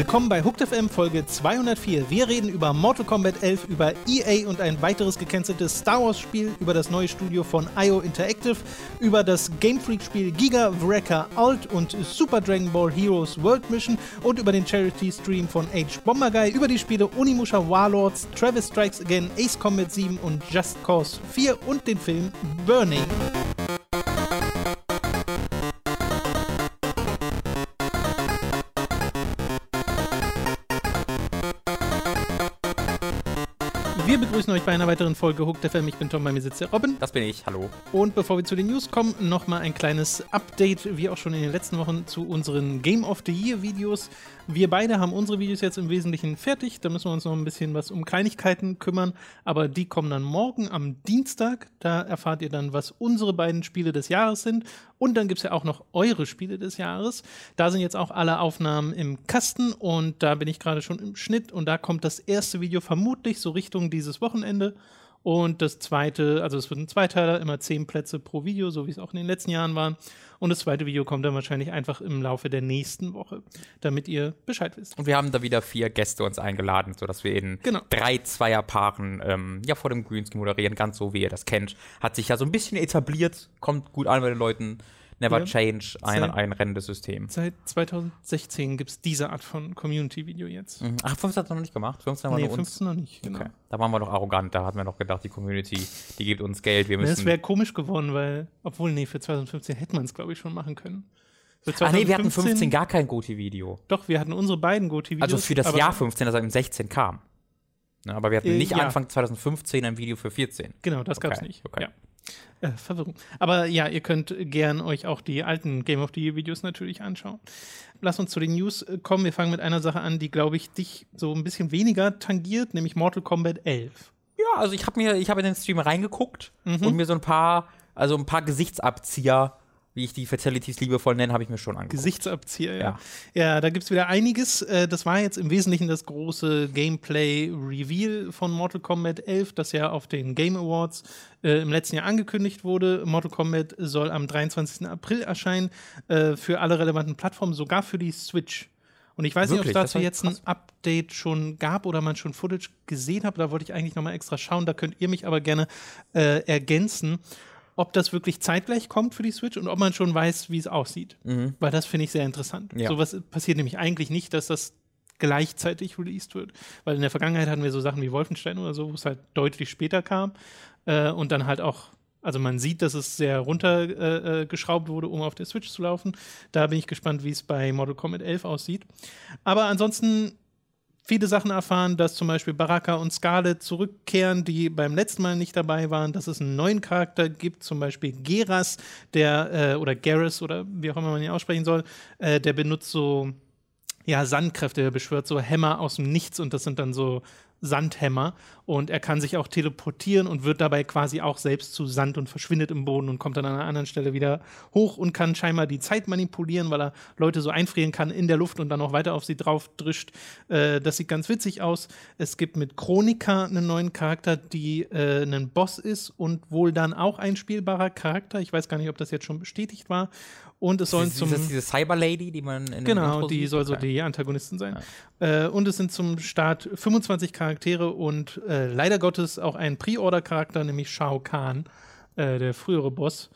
Willkommen bei Hooked FM Folge 204. Wir reden über Mortal Kombat 11, über EA und ein weiteres gekennzeltes Star Wars Spiel, über das neue Studio von IO Interactive, über das Game Freak Spiel Giga Wrecker Alt und Super Dragon Ball Heroes World Mission und über den Charity Stream von H Bomber Guy, über die Spiele Onimusha Warlords, Travis Strikes Again, Ace Combat 7 und Just Cause 4 und den Film Burning. Begrüßen euch bei einer weiteren Folge Hooked FM. Ich bin Tom, bei mir sitzt der Robin. Das bin ich, hallo. Und bevor wir zu den News kommen, nochmal ein kleines Update, wie auch schon in den letzten Wochen, zu unseren Game of the Year Videos. Wir beide haben unsere Videos jetzt im Wesentlichen fertig. Da müssen wir uns noch ein bisschen was um Kleinigkeiten kümmern. Aber die kommen dann morgen am Dienstag. Da erfahrt ihr dann, was unsere beiden Spiele des Jahres sind. Und dann gibt es ja auch noch eure Spiele des Jahres. Da sind jetzt auch alle Aufnahmen im Kasten und da bin ich gerade schon im Schnitt. Und da kommt das erste Video vermutlich so Richtung dieses Wochenende. Und das zweite, also es wird ein Zweiteiler, immer zehn Plätze pro Video, so wie es auch in den letzten Jahren war. Und das zweite Video kommt dann wahrscheinlich einfach im Laufe der nächsten Woche, damit ihr Bescheid wisst. Und wir haben da wieder vier Gäste uns eingeladen, sodass wir in Genau. drei Zweierpaaren ähm, ja vor dem Greenscreen moderieren, ganz so wie ihr das kennt. Hat sich ja so ein bisschen etabliert, kommt gut an bei den Leuten. Never Ja. change, ein, Seit- ein rennendes System. Seit 2016 gibt es diese Art von Community-Video jetzt. Mhm. Ach, 15 hat noch nicht gemacht. 15 haben wir Nee, uns. 15 noch nicht. Genau. Okay. Da waren wir noch arrogant, da hatten wir noch gedacht, die Community, die gibt uns Geld, wir müssen. Es wäre komisch geworden, weil, obwohl, nee, für 2015 hätte man es, glaube ich, schon machen können. Für ah nee, wir hatten 15 gar kein Goti-Video. Doch, wir hatten unsere beiden GoTV-Videos. Also für das Jahr 15, das im 16 kam. Ne, aber wir hatten Äh, nicht ja. Anfang 2015 ein Video für 14. Genau, das gab's Okay, nicht. okay. Ja. Äh, Verwirrung. Aber ja, ihr könnt gern euch auch die alten Game of the Year Videos natürlich anschauen. Lass uns zu den News äh, kommen. Wir fangen mit einer Sache an, die, glaube ich, dich so ein bisschen weniger tangiert, nämlich Mortal Kombat 11. Ja, also ich habe mir, ich habe in den Stream reingeguckt Mhm. und mir so ein paar, also ein paar Gesichtsabzieher, wie ich die Fatalities liebevoll nenne, habe ich mir schon angeguckt. Gesichtsabzieher, ja. Ja. Ja, da gibt's wieder einiges. Äh, Das war jetzt im Wesentlichen das große Gameplay-Reveal von Mortal Kombat 11, das ja auf den Game Awards äh, im letzten Jahr angekündigt wurde. Mortal Kombat soll am 23. April erscheinen äh, für alle relevanten Plattformen, sogar für die Switch. Und ich weiß nicht, ob es Wirklich? Dazu jetzt ein. Update schon gab oder man schon Footage gesehen hat. Da wollte ich eigentlich nochmal extra schauen. Da könnt ihr mich aber gerne äh, ergänzen, ob das wirklich zeitgleich kommt für die Switch und ob man schon weiß, wie es aussieht. Weil das finde ich sehr interessant. Ja. Sowas passiert nämlich eigentlich nicht, dass das gleichzeitig released wird. Weil in der Vergangenheit hatten wir so Sachen wie Wolfenstein oder so, wo es halt deutlich später kam. Äh, und dann halt auch, also man sieht, dass es sehr runtergeschraubt äh, äh, wurde, um auf der Switch zu laufen. Da bin ich gespannt, wie es bei Mortal Kombat 11 aussieht. Aber ansonsten viele Sachen erfahren, dass zum Beispiel Baraka und Scarlet zurückkehren, die beim letzten Mal nicht dabei waren, dass es einen neuen Charakter gibt, zum Beispiel Geras, der, äh, oder Garrus, oder wie auch immer man ihn aussprechen soll, äh, der benutzt so, ja, Sandkräfte, der beschwört so Hämmer aus dem Nichts und das sind dann so Sandhämmer und er kann sich auch teleportieren und wird dabei quasi auch selbst zu Sand und verschwindet im Boden und kommt dann an einer anderen Stelle wieder hoch und kann scheinbar die Zeit manipulieren, weil er Leute so einfrieren kann in der Luft und dann noch weiter auf sie drauf drischt. Äh, das sieht ganz witzig aus. Es gibt mit Chronika einen neuen Charakter, die äh, ein Boss ist und wohl dann auch ein spielbarer Charakter. Ich weiß gar nicht, ob das jetzt schon bestätigt war. Und es sollen Ist, zum ist das diese Cyber Lady, die man in Genau, Intro die sieht? soll so Okay. die Antagonisten sein. Äh, und es sind zum Start 25 Charaktere und äh, leider Gottes auch ein Pre-Order-Charakter, nämlich Shao Kahn, äh, der frühere Boss.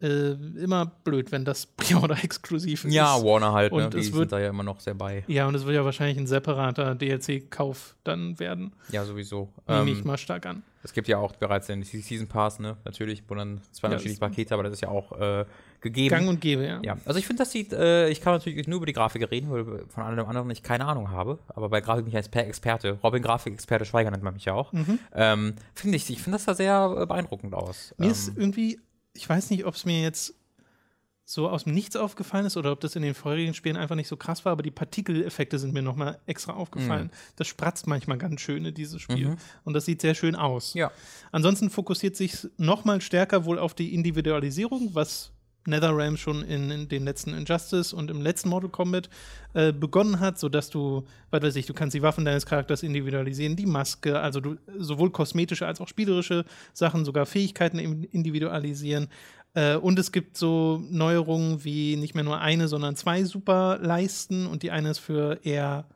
Äh, immer blöd, wenn das Pre-Order-exklusiv ist. Ja, Warner halt, ne? Und die es sind wird- da ja immer noch sehr bei. Ja, und es wird ja wahrscheinlich ein separater DLC-Kauf dann werden. Ja, sowieso. Nehme Ähm, ich mal stark an. Es gibt ja auch bereits den Season Pass, ne? Natürlich, wo dann zwei Ja, unterschiedliche Pakete, aber das ist ja auch äh, gegeben. Gang und Gäbe, ja. ja, also ich finde, das sieht, äh, ich kann natürlich nur über die Grafik reden, weil von allem anderen ich keine Ahnung habe. Aber bei Grafik bin ich als Per- Experte. Robin Grafikexperte Schweiger nennt man mich ja auch. Mhm. Ähm, finde ich, ich finde das da sehr äh, beeindruckend aus. Mir ähm, ist irgendwie, ich weiß nicht, ob es mir jetzt so aus dem Nichts aufgefallen ist oder ob das in den vorherigen Spielen einfach nicht so krass war, aber die Partikeleffekte sind mir nochmal extra aufgefallen. Das spratzt manchmal ganz schön in dieses Spiel und das sieht sehr schön aus. ja. Ansonsten fokussiert sich nochmal stärker wohl auf die Individualisierung, was NetherRealm schon in, in den letzten Injustice und im letzten Mortal Kombat äh, begonnen hat, sodass du, was weiß ich, du kannst die Waffen deines Charakters individualisieren, die Maske, also du sowohl kosmetische als auch spielerische Sachen, sogar Fähigkeiten individualisieren. Äh, und es gibt so Neuerungen wie nicht mehr nur eine, sondern zwei Superleisten und die eine ist für eher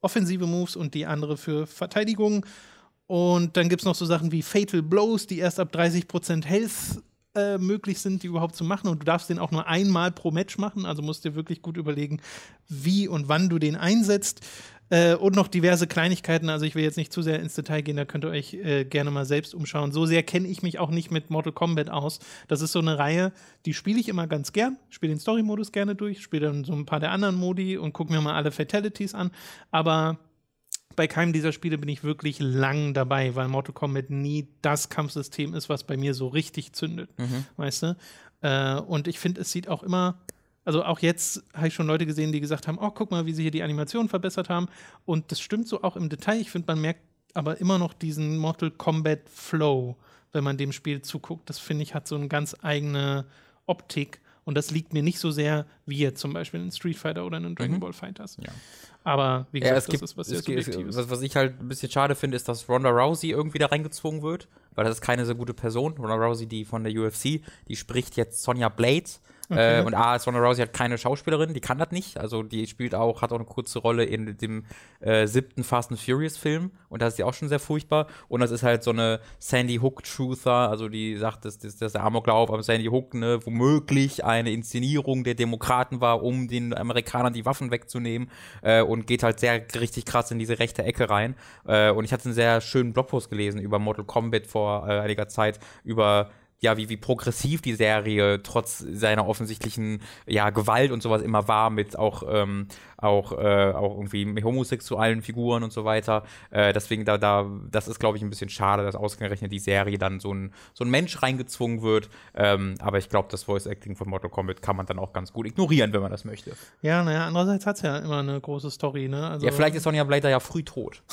offensive Moves und die andere für Verteidigung. Und dann gibt es noch so Sachen wie Fatal Blows, die erst ab 30% Health äh, möglich sind, die überhaupt zu machen. Und du darfst den auch nur einmal pro Match machen. Also musst dir wirklich gut überlegen, wie und wann du den einsetzt. Äh, und noch diverse Kleinigkeiten. Also ich will jetzt nicht zu sehr ins Detail gehen, da könnt ihr euch äh, gerne mal selbst umschauen. So sehr kenne ich mich auch nicht mit Mortal Kombat aus. Das ist so eine Reihe, die spiele ich immer ganz gern. Spiele den Story-Modus gerne durch, spiele dann so ein paar der anderen Modi und gucke mir mal alle Fatalities an. Aber bei keinem dieser Spiele bin ich wirklich lang dabei, weil Mortal Kombat nie das Kampfsystem ist, was bei mir so richtig zündet. Mhm. Weißt du? Äh, und ich finde, es sieht auch immer also auch jetzt habe ich schon Leute gesehen, die gesagt haben, oh, guck mal, wie sie hier die Animation verbessert haben. Und das stimmt so auch im Detail. Ich finde, man merkt aber immer noch diesen Mortal Kombat Flow, wenn man dem Spiel zuguckt. Das finde ich hat so eine ganz eigene Optik. Und das liegt mir nicht so sehr wie jetzt zum Beispiel in Street Fighter oder in Dragon mhm. Ball Fighters. Ja. Aber wie gesagt, ja, das gibt, ist was sehr Subjektives. Was, was ich halt ein bisschen schade finde, ist, dass Ronda Rousey irgendwie da reingezwungen wird, weil das ist keine so gute Person. Ronda Rousey, die von der UFC, die spricht jetzt Sonja Blades Okay. Äh, und A, Ronda Rousey hat keine Schauspielerin, die kann das nicht. Also die spielt auch, hat auch eine kurze Rolle in dem äh, siebten Fast and Furious Film und da ist sie auch schon sehr furchtbar. Und das ist halt so eine Sandy Hook Truther, also die sagt, dass, dass, dass der Amoklauf am Sandy Hook ne, womöglich eine Inszenierung der Demokraten war, um den Amerikanern die Waffen wegzunehmen äh, und geht halt sehr richtig krass in diese rechte Ecke rein. Äh, und ich hatte einen sehr schönen Blogpost gelesen über Mortal Kombat vor äh, einiger Zeit, über ja, wie, wie progressiv die Serie trotz seiner offensichtlichen ja, Gewalt und sowas immer war, mit auch, ähm, auch, äh, auch irgendwie homosexuellen Figuren und so weiter. Äh, deswegen, da, da, das ist, glaube ich, ein bisschen schade, dass ausgerechnet die Serie dann so ein, so ein Mensch reingezwungen wird. Ähm, aber ich glaube, das Voice Acting von Mortal Kombat kann man dann auch ganz gut ignorieren, wenn man das möchte. Ja, naja, andererseits hat es ja immer eine große Story, ne? Also ja, vielleicht ist Sonja Blader ja früh tot.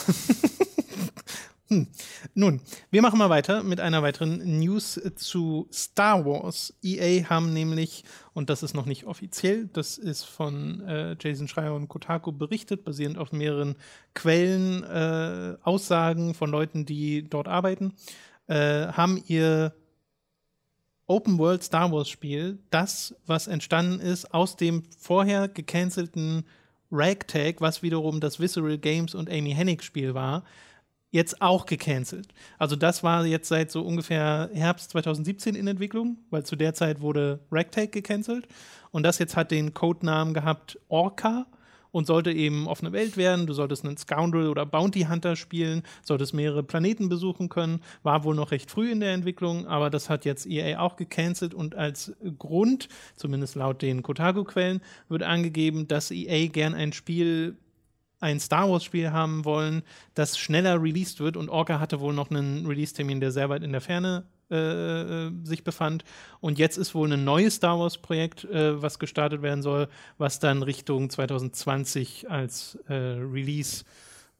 Hm. Nun, wir machen mal weiter mit einer weiteren News zu Star Wars. EA haben nämlich, und das ist noch nicht offiziell, das ist von äh, Jason Schreier und Kotaku berichtet, basierend auf mehreren Quellen, äh, Aussagen von Leuten, die dort arbeiten, äh, haben ihr Open World Star Wars Spiel, das, was entstanden ist aus dem vorher gecancelten Ragtag, was wiederum das Visceral Games und Amy Hennig Spiel war, jetzt auch gecancelt. Also das war jetzt seit so ungefähr Herbst 2017 in Entwicklung, weil zu der Zeit wurde Ragtag gecancelt und das jetzt hat den Codenamen gehabt Orca und sollte eben offene Welt werden. Du solltest einen Scoundrel oder Bounty Hunter spielen, solltest mehrere Planeten besuchen können. War wohl noch recht früh in der Entwicklung, aber das hat jetzt EA auch gecancelt und als Grund, zumindest laut den Kotaku-Quellen, wird angegeben, dass EA gern ein Spiel ein Star Wars-Spiel haben wollen, das schneller released wird. Und Orca hatte wohl noch einen Release-Termin, der sehr weit in der Ferne äh, äh, sich befand. Und jetzt ist wohl ein neues Star Wars-Projekt, äh, was gestartet werden soll, was dann Richtung 2020 als äh, Release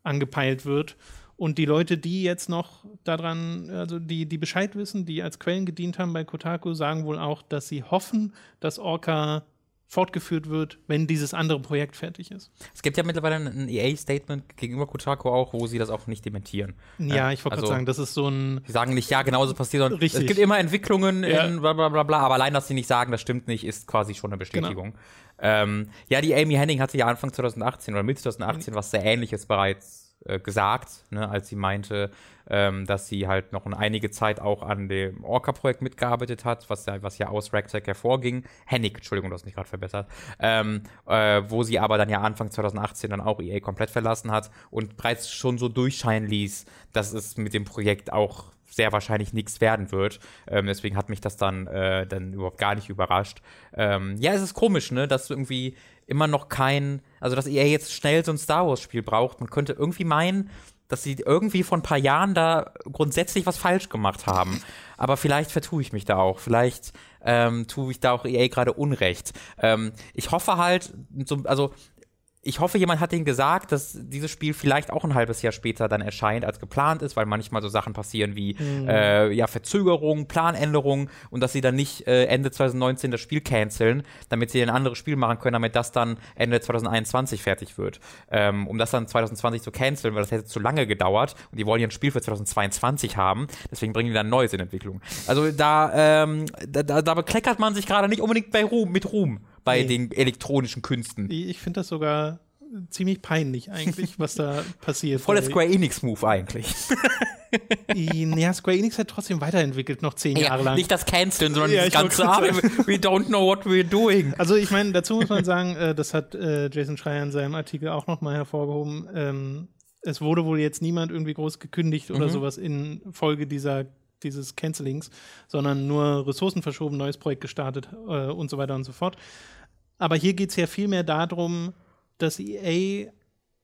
angepeilt wird. Und die Leute, die jetzt noch daran, also die, die Bescheid wissen, die als Quellen gedient haben bei Kotaku, sagen wohl auch, dass sie hoffen, dass Orca fortgeführt wird, wenn dieses andere Projekt fertig ist. Es gibt ja mittlerweile ein EA-Statement gegenüber Kotaku auch, wo sie das auch nicht dementieren. Ja, ich wollte also, gerade sagen, das ist so ein. Sie sagen nicht, ja, genauso passiert, sondern richtig. es gibt immer Entwicklungen ja. in bla bla bla bla, aber allein, dass sie nicht sagen, das stimmt nicht, ist quasi schon eine Bestätigung. Genau. Ähm, ja, die Amy Henning hatte ja Anfang 2018 oder Mitte 2018 was sehr ähnliches bereits äh, gesagt, ne, als sie meinte, ähm, dass sie halt noch einige Zeit auch an dem Orca-Projekt mitgearbeitet hat, was ja, was ja aus Ragtag hervorging. Hennig, Entschuldigung, du hast mich gerade verbessert. Ähm, äh, wo sie aber dann ja Anfang 2018 dann auch EA komplett verlassen hat und bereits schon so durchscheinen ließ, dass es mit dem Projekt auch sehr wahrscheinlich nichts werden wird. Ähm, deswegen hat mich das dann, äh, dann überhaupt gar nicht überrascht. Ähm, ja, es ist komisch, ne, dass irgendwie immer noch kein, also dass EA jetzt schnell so ein Star Wars-Spiel braucht. Man könnte irgendwie meinen, dass sie irgendwie vor ein paar Jahren da grundsätzlich was falsch gemacht haben. Aber vielleicht vertue ich mich da auch. Vielleicht ähm, tue ich da auch EA gerade Unrecht. Ähm, ich hoffe halt, so, also ich hoffe, jemand hat denen gesagt, dass dieses Spiel vielleicht auch ein halbes Jahr später dann erscheint, als geplant ist, weil manchmal so Sachen passieren wie mhm. äh, ja, Verzögerungen, Planänderungen und dass sie dann nicht äh, Ende 2019 das Spiel canceln, damit sie ein anderes Spiel machen können, damit das dann Ende 2021 fertig wird. Ähm, um das dann 2020 zu canceln, weil das hätte zu lange gedauert und die wollen ja ein Spiel für 2022 haben, deswegen bringen die dann Neues in Entwicklung. Also da, ähm, da, da bekleckert man sich gerade nicht unbedingt bei Ruhm, mit Ruhm bei nee. den elektronischen Künsten. Ich finde das sogar ziemlich peinlich eigentlich, was da passiert. Voll der Square Enix-Move eigentlich. ja, Square Enix hat trotzdem weiterentwickelt, noch zehn ja, Jahre lang. Nicht das Canceln, sondern ja, das ganze, ah, we don't know what we're doing. Also ich meine, dazu muss man sagen, äh, das hat äh, Jason Schreier in seinem Artikel auch nochmal hervorgehoben, ähm, es wurde wohl jetzt niemand irgendwie groß gekündigt oder mhm. sowas in Folge dieser dieses Cancellings, sondern nur Ressourcen verschoben, neues Projekt gestartet äh, und so weiter und so fort. Aber hier geht es ja viel mehr darum, dass EA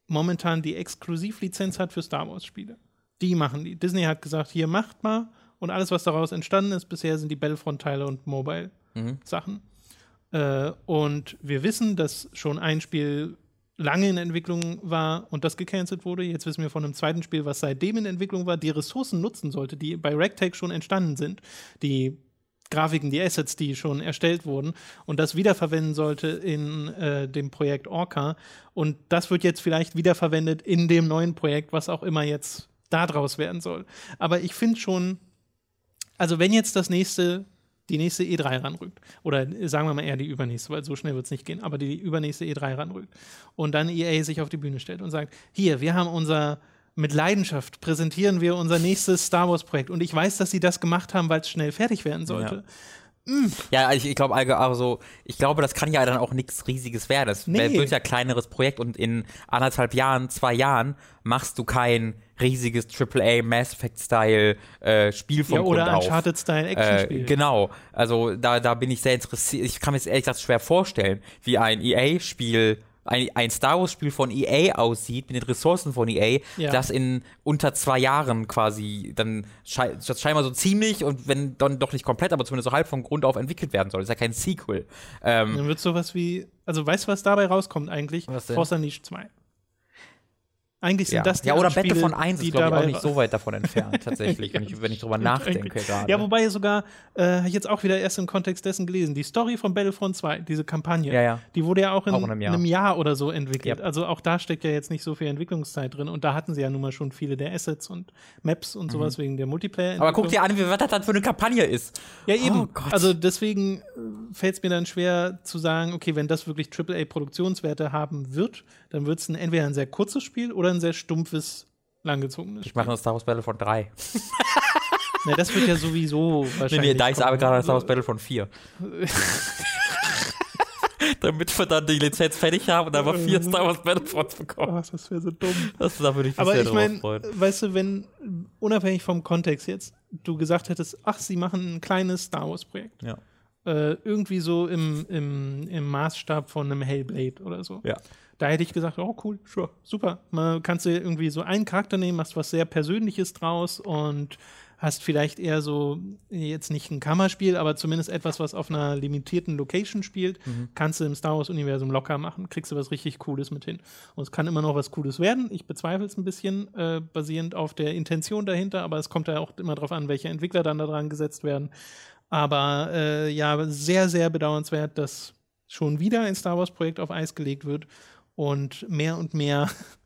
momentan die Exklusivlizenz hat für Star Wars-Spiele. Die machen die. Disney hat gesagt, hier macht mal. Und alles, was daraus entstanden ist bisher, sind die Battlefront-Teile und Mobile-Sachen. Mhm. Äh, und wir wissen, dass schon ein Spiel lange in Entwicklung war und das gecancelt wurde. Jetzt wissen wir von einem zweiten Spiel, was seitdem in Entwicklung war, die Ressourcen nutzen sollte, die bei Ragtag schon entstanden sind, die Grafiken, die Assets, die schon erstellt wurden und das wiederverwenden sollte in äh, dem Projekt Orca. Und das wird jetzt vielleicht wiederverwendet in dem neuen Projekt, was auch immer jetzt daraus werden soll. Aber ich finde schon, also wenn jetzt das nächste die nächste E3 ranrückt. Oder sagen wir mal eher die übernächste, weil so schnell wird es nicht gehen, aber die übernächste E3 ranrückt. Und dann EA sich auf die Bühne stellt und sagt: Hier, wir haben unser, mit Leidenschaft präsentieren wir unser nächstes Star Wars-Projekt. Und ich weiß, dass sie das gemacht haben, weil es schnell fertig werden sollte. Ja. Mm. Ja, ich, ich glaube, also, ich glaube, das kann ja dann auch nichts Riesiges werden. Das nee. wird ja ein kleineres Projekt und in anderthalb Jahren, zwei Jahren machst du kein riesiges AAA Mass Effect Style äh, Spiel von ja, oder Grund Uncharted Style Action Spiel. Äh, genau. Also da da bin ich sehr interessiert. Ich kann mir jetzt ehrlich gesagt schwer vorstellen, wie ein EA Spiel ein, ein Star Wars-Spiel von EA aussieht, mit den Ressourcen von EA, ja. das in unter zwei Jahren quasi dann schei das scheinbar so ziemlich und wenn dann doch nicht komplett, aber zumindest so halb von Grund auf entwickelt werden soll. Das ist ja kein Sequel. Ähm, dann wird sowas wie, also weißt du, was dabei rauskommt eigentlich? Force Unleashed 2. Eigentlich sind ja. das die Ja, oder Battlefront 1 ist, glaube ich, auch nicht so weit davon entfernt, tatsächlich, wenn, ich, wenn ich drüber nachdenke gerade. Ja, wobei sogar, äh, jetzt auch wieder erst im Kontext dessen gelesen, die Story von Battlefront 2, diese Kampagne, ja, ja. die wurde ja auch in, auch in einem, Jahr. einem, Jahr. oder so entwickelt. Also auch da steckt ja jetzt nicht so viel Entwicklungszeit drin und da hatten sie ja nun mal schon viele der Assets und Maps und sowas mhm. wegen der Multiplayer. Aber guck dir an, wie was das dann für eine Kampagne ist. Ja, eben. Oh also deswegen äh, fällt es mir dann schwer zu sagen, okay, wenn das wirklich AAA-Produktionswerte haben wird, dann wird es entweder ein sehr kurzes Spiel oder ein sehr stumpfes, langgezogenes Ich mache das Star Wars Battlefront 3. Na, das wird ja sowieso wahrscheinlich. Nee, nee, da ist aber gerade Star Wars Battlefront 4. Damit wir dann die Lizenz fertig haben und einfach vier Star Wars Battlefronts bekommen. Oh, das wäre so dumm. Das, da würde ich mich Aber ich meine, weißt du, wenn, unabhängig vom Kontext jetzt, du gesagt hättest, ach, sie machen ein kleines Star Wars-Projekt. Ja. Äh, irgendwie so im, im, im Maßstab von einem Hellblade oder so. Ja. Da hätte ich gesagt, oh cool, sure, super. Man kannst du irgendwie so einen Charakter nehmen, machst was sehr Persönliches draus und hast vielleicht eher so, jetzt nicht ein Kammerspiel, aber zumindest etwas, was auf einer limitierten Location spielt, mhm. kannst du im Star Wars-Universum locker machen, kriegst du was richtig Cooles mit hin. Und es kann immer noch was Cooles werden. Ich bezweifle es ein bisschen, äh, basierend auf der Intention dahinter, aber es kommt ja auch immer darauf an, welche Entwickler dann da dran gesetzt werden. Aber äh, ja, sehr, sehr bedauernswert, dass schon wieder ein Star Wars-Projekt auf Eis gelegt wird und mehr und mehr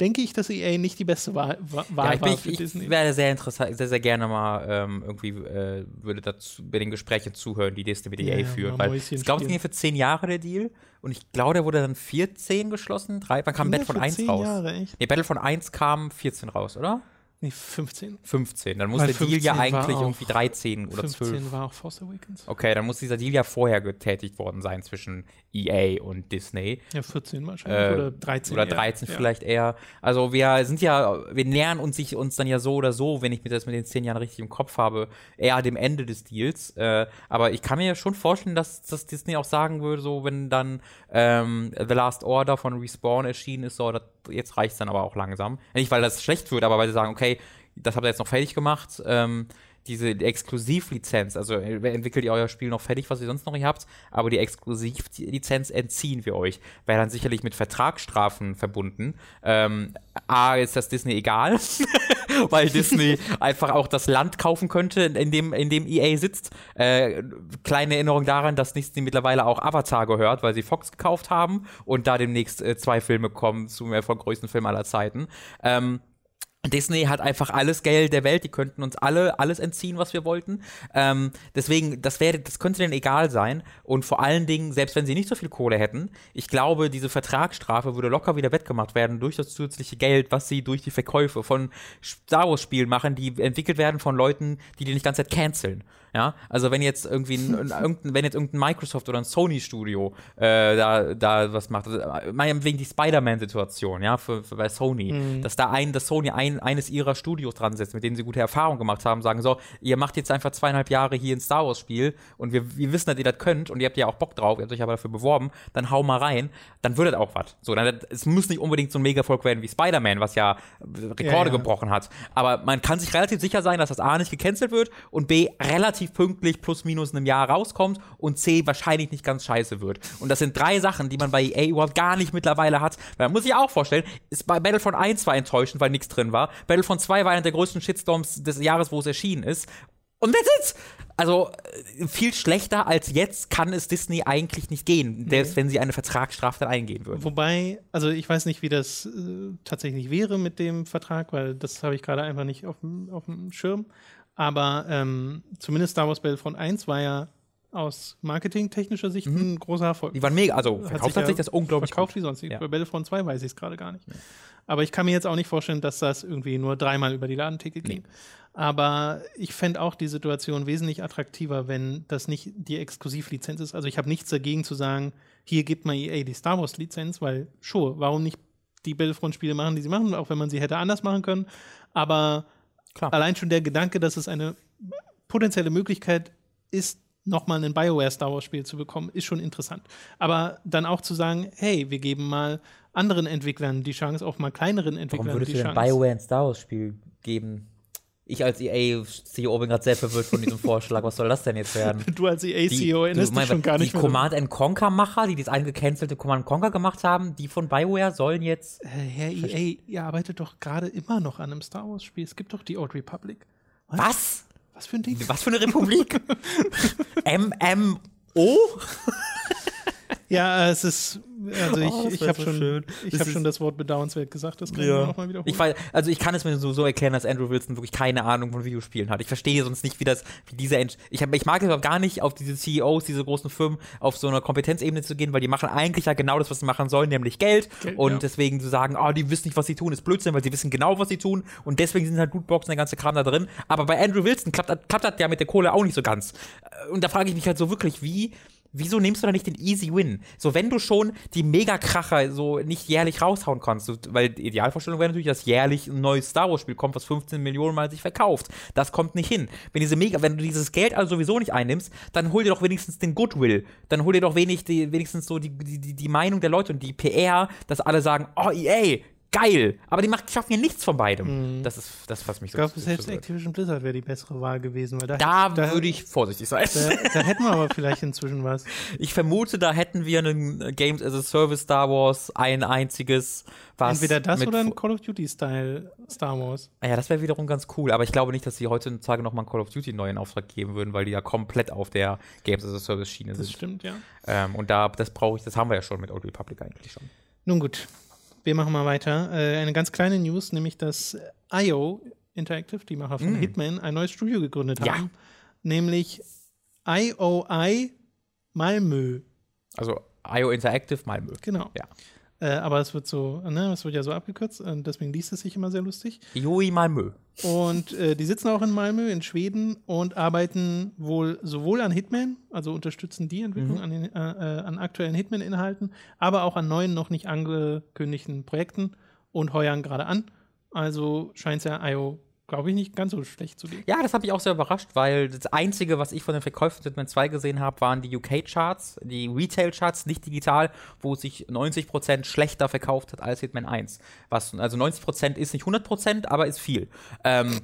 denke ich, dass EA nicht die beste Wahl, Wahl ja, ich war für ich, Disney. Ich werde sehr interessant, sehr, sehr gerne mal ähm, irgendwie äh, würde dazu bei den Gesprächen zuhören, die Disney mit EA ja, führt. Weil ich glaube, es ging für zehn Jahre der Deal und ich glaube, der wurde dann 14 geschlossen. Drei, wann kam ja, Battlefront 1 raus? Jahre, echt? Nee, Battlefront 1 kam 14 raus, oder? Nee, 15. 15. Dann muss Weil der Deal ja eigentlich irgendwie 13 oder 12. 15 war auch Force Awakens. Okay, dann muss dieser Deal ja vorher getätigt worden sein zwischen EA und Disney. Ja, 14 wahrscheinlich. Äh, oder 13. Oder 13 eher. vielleicht eher. Also wir sind ja, wir nähern uns, sich, uns dann ja so oder so, wenn ich mir das mit den 10 Jahren richtig im Kopf habe, eher dem Ende des Deals. Äh, aber ich kann mir ja schon vorstellen, dass, dass Disney auch sagen würde, so wenn dann ähm, The Last Order von Respawn erschienen ist, so, das, jetzt reicht es dann aber auch langsam. Nicht, weil das schlecht wird, aber weil sie sagen, okay, das habt ihr jetzt noch fertig gemacht. Ähm, diese Exklusivlizenz, also äh, entwickelt ihr euer Spiel noch fertig, was ihr sonst noch nicht habt, aber die Exklusivlizenz entziehen wir euch. Wäre dann sicherlich mit Vertragsstrafen verbunden. Ähm, A, ist das Disney egal, weil Disney einfach auch das Land kaufen könnte, in dem, in dem EA sitzt. Äh, kleine Erinnerung daran, dass Disney mittlerweile auch Avatar gehört, weil sie Fox gekauft haben und da demnächst äh, zwei Filme kommen zum erfolgreichsten Film aller Zeiten. Ähm, Disney hat einfach alles Geld der Welt, die könnten uns alle alles entziehen, was wir wollten. Ähm, deswegen, das wäre, das könnte denen egal sein. Und vor allen Dingen, selbst wenn sie nicht so viel Kohle hätten, ich glaube, diese Vertragsstrafe würde locker wieder wettgemacht werden durch das zusätzliche Geld, was sie durch die Verkäufe von Star Wars Spielen machen, die entwickelt werden von Leuten, die die nicht ganze Zeit canceln. Ja, also wenn jetzt irgendwie ein, irgendein, wenn jetzt irgendein Microsoft oder ein Sony Studio äh, da, da was macht, also, wegen die Spider-Man-Situation, ja, für, für, bei Sony, mhm. dass da ein, dass Sony ein, eines ihrer Studios dran setzt, mit denen sie gute Erfahrungen gemacht haben, sagen so, ihr macht jetzt einfach zweieinhalb Jahre hier ein Star Wars-Spiel und wir, wir wissen, dass ihr das könnt und ihr habt ja auch Bock drauf, ihr habt euch aber dafür beworben, dann hau mal rein, dann wird das auch was. So, dann, es muss nicht unbedingt so ein Mega-Erfolg werden wie Spider-Man, was ja Rekorde ja, ja. gebrochen hat. Aber man kann sich relativ sicher sein, dass das A nicht gecancelt wird und B relativ relativ pünktlich plus minus einem Jahr rauskommt und C wahrscheinlich nicht ganz scheiße wird. Und das sind drei Sachen, die man bei EA überhaupt gar nicht mittlerweile hat. Weil man muss sich auch vorstellen, ist bei Battlefront 1 war enttäuschend, weil nichts drin war. Battlefront 2 war einer der größten Shitstorms des Jahres, wo es erschienen ist. Und that's it! Also äh, viel schlechter als jetzt kann es Disney eigentlich nicht gehen, selbst nee. wenn sie eine Vertragsstrafe dann eingehen würden. Wobei, also ich weiß nicht, wie das äh, tatsächlich wäre mit dem Vertrag, weil das habe ich gerade einfach nicht auf dem Schirm. Aber ähm, zumindest Star Wars Battlefront 1 war ja aus marketingtechnischer Sicht mhm. ein großer Erfolg. Die waren mega, also verkauft hat sich, das unglaublich verkauft gut. wie sonst. Ja. Bei Battlefront 2 weiß ich es gerade gar nicht. Ja. Aber ich kann mir jetzt auch nicht vorstellen, dass das irgendwie nur dreimal über die Ladentheke ging. Nee. Aber ich fände auch die Situation wesentlich attraktiver, wenn das nicht die Exklusivlizenz ist. Also ich habe nichts dagegen zu sagen, hier gibt mal EA die Star Wars Lizenz, weil sure, warum nicht die Battlefront-Spiele machen, die sie machen, auch wenn man sie hätte anders machen können. Aber Klar. Allein schon der Gedanke, dass es eine potenzielle Möglichkeit ist, nochmal ein BioWare Star Wars Spiel zu bekommen, ist schon interessant. Aber dann auch zu sagen, hey, wir geben mal anderen Entwicklern die Chance, auch mal kleineren Entwicklern Warum würdest die du Chance. BioWare ein Star Wars Spiel geben? Ich als EA-CEO bin gerade sehr verwirrt von diesem Vorschlag. Was soll das denn jetzt werden? Du als EA-CEO erinnerst dich schon gar nicht Die Command Conquer-Macher, die das eingecancelte Command Conquer gemacht haben, die von BioWare sollen jetzt. Äh, Herr EA, ihr arbeitet doch gerade immer noch an einem Star Wars-Spiel. Es gibt doch die Old Republic. Was? Was, Was für ein Ding? Was für eine Republik? MMO? ja, es ist also ich, oh, ich habe so schon, ich hab schon das Wort bedauernswert gesagt, das kann ja. ich nochmal wiederholen. Ich weiß, also ich kann es mir so, so erklären, dass Andrew Wilson wirklich keine Ahnung von Videospielen hat. Ich verstehe sonst nicht, wie das, wie diese, Ent ich, hab, ich mag es auch gar nicht, auf diese CEOs, diese großen Firmen, auf so einer Kompetenzebene zu gehen, weil die machen eigentlich ja genau das, was sie machen sollen, nämlich Geld. Geld und ja. deswegen zu sagen, oh, die wissen nicht, was sie tun, ist Blödsinn, weil sie wissen genau, was sie tun und deswegen sind halt Lootboxen der ganze Kram da drin. Aber bei Andrew Wilson klappt, klappt das ja mit der Kohle auch nicht so ganz. Und da frage ich mich halt so wirklich, wie wieso nimmst du da nicht den Easy Win? So, wenn du schon die Megakracher so nicht jährlich raushauen kannst, weil die Idealvorstellung wäre natürlich, dass jährlich ein neues Star Wars Spiel kommt, was 15 Millionen Mal sich verkauft. Das kommt nicht hin. Wenn diese Mega, wenn du dieses Geld also sowieso nicht einnimmst, dann hol dir doch wenigstens den Goodwill. Dann hol dir doch wenig die, wenigstens so die, die, die Meinung der Leute und die PR, dass alle sagen, oh EA, geil. Aber die macht, schaffen ja nichts von beidem. Mhm. Das ist das, was mich so Ich glaube, selbst Activision Blizzard wäre die bessere Wahl gewesen. Weil da, da, da würde ich vorsichtig sein. Da, da, hätten wir aber vielleicht inzwischen was. Ich vermute, da hätten wir ein Games as a Service Star Wars, ein einziges, was. Entweder das oder ein Call of Duty-Style Star Wars. Ah ja, das wäre wiederum ganz cool. Aber ich glaube nicht, dass sie heutzutage nochmal einen Call of Duty neuen Auftrag geben würden, weil die ja komplett auf der Games as a Service Schiene sind. Das stimmt, ja. Ähm, und da, das brauche ich, das haben wir ja schon mit Old Republic eigentlich schon. Nun gut, wir machen mal weiter. Äh, eine ganz kleine News, nämlich dass IO Interactive, die Macher von mm. Hitman, ein neues Studio gegründet haben. Ja. Nämlich IOI Malmö. Also IO Interactive Malmö. Genau. Ja. Äh, aber es wird so, ne, es wird ja so abgekürzt und deswegen liest es sich immer sehr lustig. Ioi Malmö. Und äh, die sitzen auch in Malmö, in Schweden und arbeiten wohl sowohl an Hitman, also unterstützen die Entwicklung mhm. an, den, äh, äh an aktuellen Hitman-Inhalten, aber auch an neuen, noch nicht angekündigten Projekten und heuern gerade an. Also scheint es ja IO glaube ich, nicht ganz so schlecht zu gehen. Ja, das habe ich auch sehr überrascht, weil das Einzige, was ich von den Verkäufen Hitman 2 gesehen habe, waren die UK-Charts, die Retail-Charts, nicht digital, wo es sich 90% schlechter verkauft hat als Hitman 1. Was, also 90% ist nicht 100%, aber ist viel. Ähm,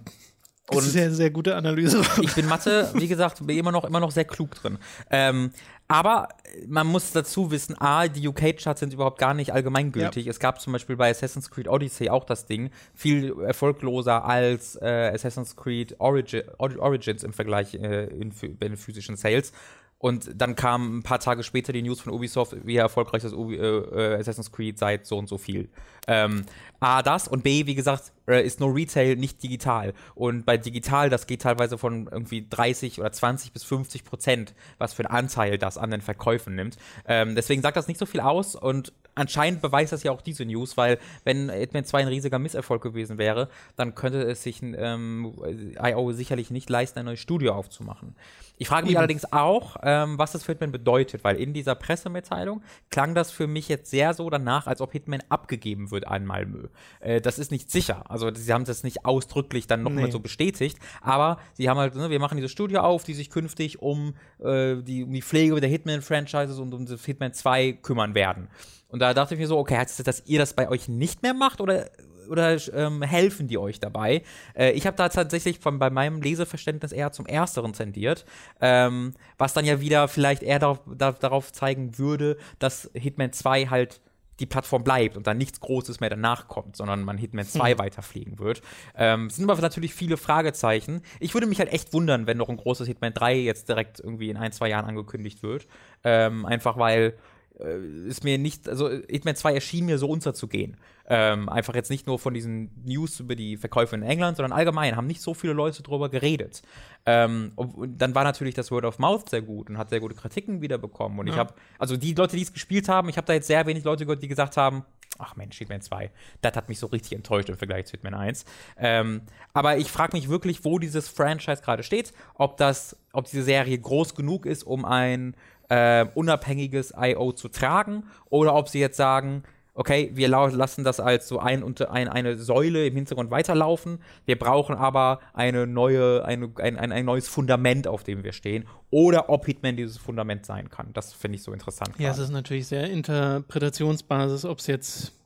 Und sehr, sehr gute Analyse. Ich bin Mathe, wie gesagt, immer noch, immer noch sehr klug drin. Ähm, aber man muss dazu wissen, A, die UK-Charts sind überhaupt gar nicht allgemeingültig. Ja. Es gab zum Beispiel bei Assassin's Creed Odyssey auch das Ding, viel erfolgloser als äh, Assassin's Creed Origi Origins im Vergleich äh, in, in den physischen Sales. Und dann kam ein paar Tage später die News von Ubisoft, wie erfolgreich das Ubi, äh, äh, Assassin's Creed seit so und so viel. Ähm, A, das und B, wie gesagt, äh, ist nur Retail, nicht digital. Und bei digital, das geht teilweise von irgendwie 30 oder 20 bis 50 Prozent, was für einen Anteil das an den Verkäufen nimmt. Ähm, deswegen sagt das nicht so viel aus und anscheinend beweist das ja auch diese News, weil wenn Hitman 2 ein riesiger Misserfolg gewesen wäre, dann könnte es sich ähm, IO sicherlich nicht leisten, ein neues Studio aufzumachen. Ich frage mich Eben. allerdings auch, ähm, was das für Hitman bedeutet, weil in dieser Pressemitteilung klang das für mich jetzt sehr so danach, als ob Hitman abgegeben wird an Malmö. Äh, das ist nicht sicher. Also sie haben das nicht ausdrücklich dann nochmal nee. so bestätigt, aber sie haben halt, ne, wir machen diese Studio auf, die sich künftig um, äh, die, um die Pflege der Hitman-Franchises und um das Hitman 2 kümmern werden. Und da dachte ich mir so, okay, heißt das, dass ihr das bei euch nicht mehr macht oder oder ähm, helfen die euch dabei? Äh, ich habe da tatsächlich von, bei meinem Leseverständnis eher zum Ersteren tendiert, ähm, was dann ja wieder vielleicht eher darauf, da, darauf zeigen würde, dass Hitman 2 halt die Plattform bleibt und dann nichts Großes mehr danach kommt, sondern man Hitman 2 hm. weiterfliegen wird. Ähm, es sind aber natürlich viele Fragezeichen. Ich würde mich halt echt wundern, wenn noch ein großes Hitman 3 jetzt direkt irgendwie in ein, zwei Jahren angekündigt wird. Ähm, einfach weil ist mir nicht, also Hitman 2 erschien mir so unterzugehen. Ähm, einfach jetzt nicht nur von diesen News über die Verkäufe in England, sondern allgemein haben nicht so viele Leute darüber geredet. Ähm, und dann war natürlich das Word of Mouth sehr gut und hat sehr gute Kritiken wiederbekommen. Und ja. ich habe, also die Leute, die es gespielt haben, ich habe da jetzt sehr wenig Leute gehört, die gesagt haben, ach Mensch, Hitman 2, das hat mich so richtig enttäuscht im Vergleich zu Hitman 1. Ähm, aber ich frage mich wirklich, wo dieses Franchise gerade steht, ob das, ob diese Serie groß genug ist, um ein äh, unabhängiges I.O. zu tragen oder ob sie jetzt sagen, okay, wir lassen das als so ein, ein, eine Säule im Hintergrund weiterlaufen. Wir brauchen aber eine neue, eine, ein, ein, ein neues Fundament, auf dem wir stehen. Oder ob Hitman dieses Fundament sein kann. Das finde ich so interessant. Ja, es ist natürlich sehr Interpretationsbasis, ob es jetzt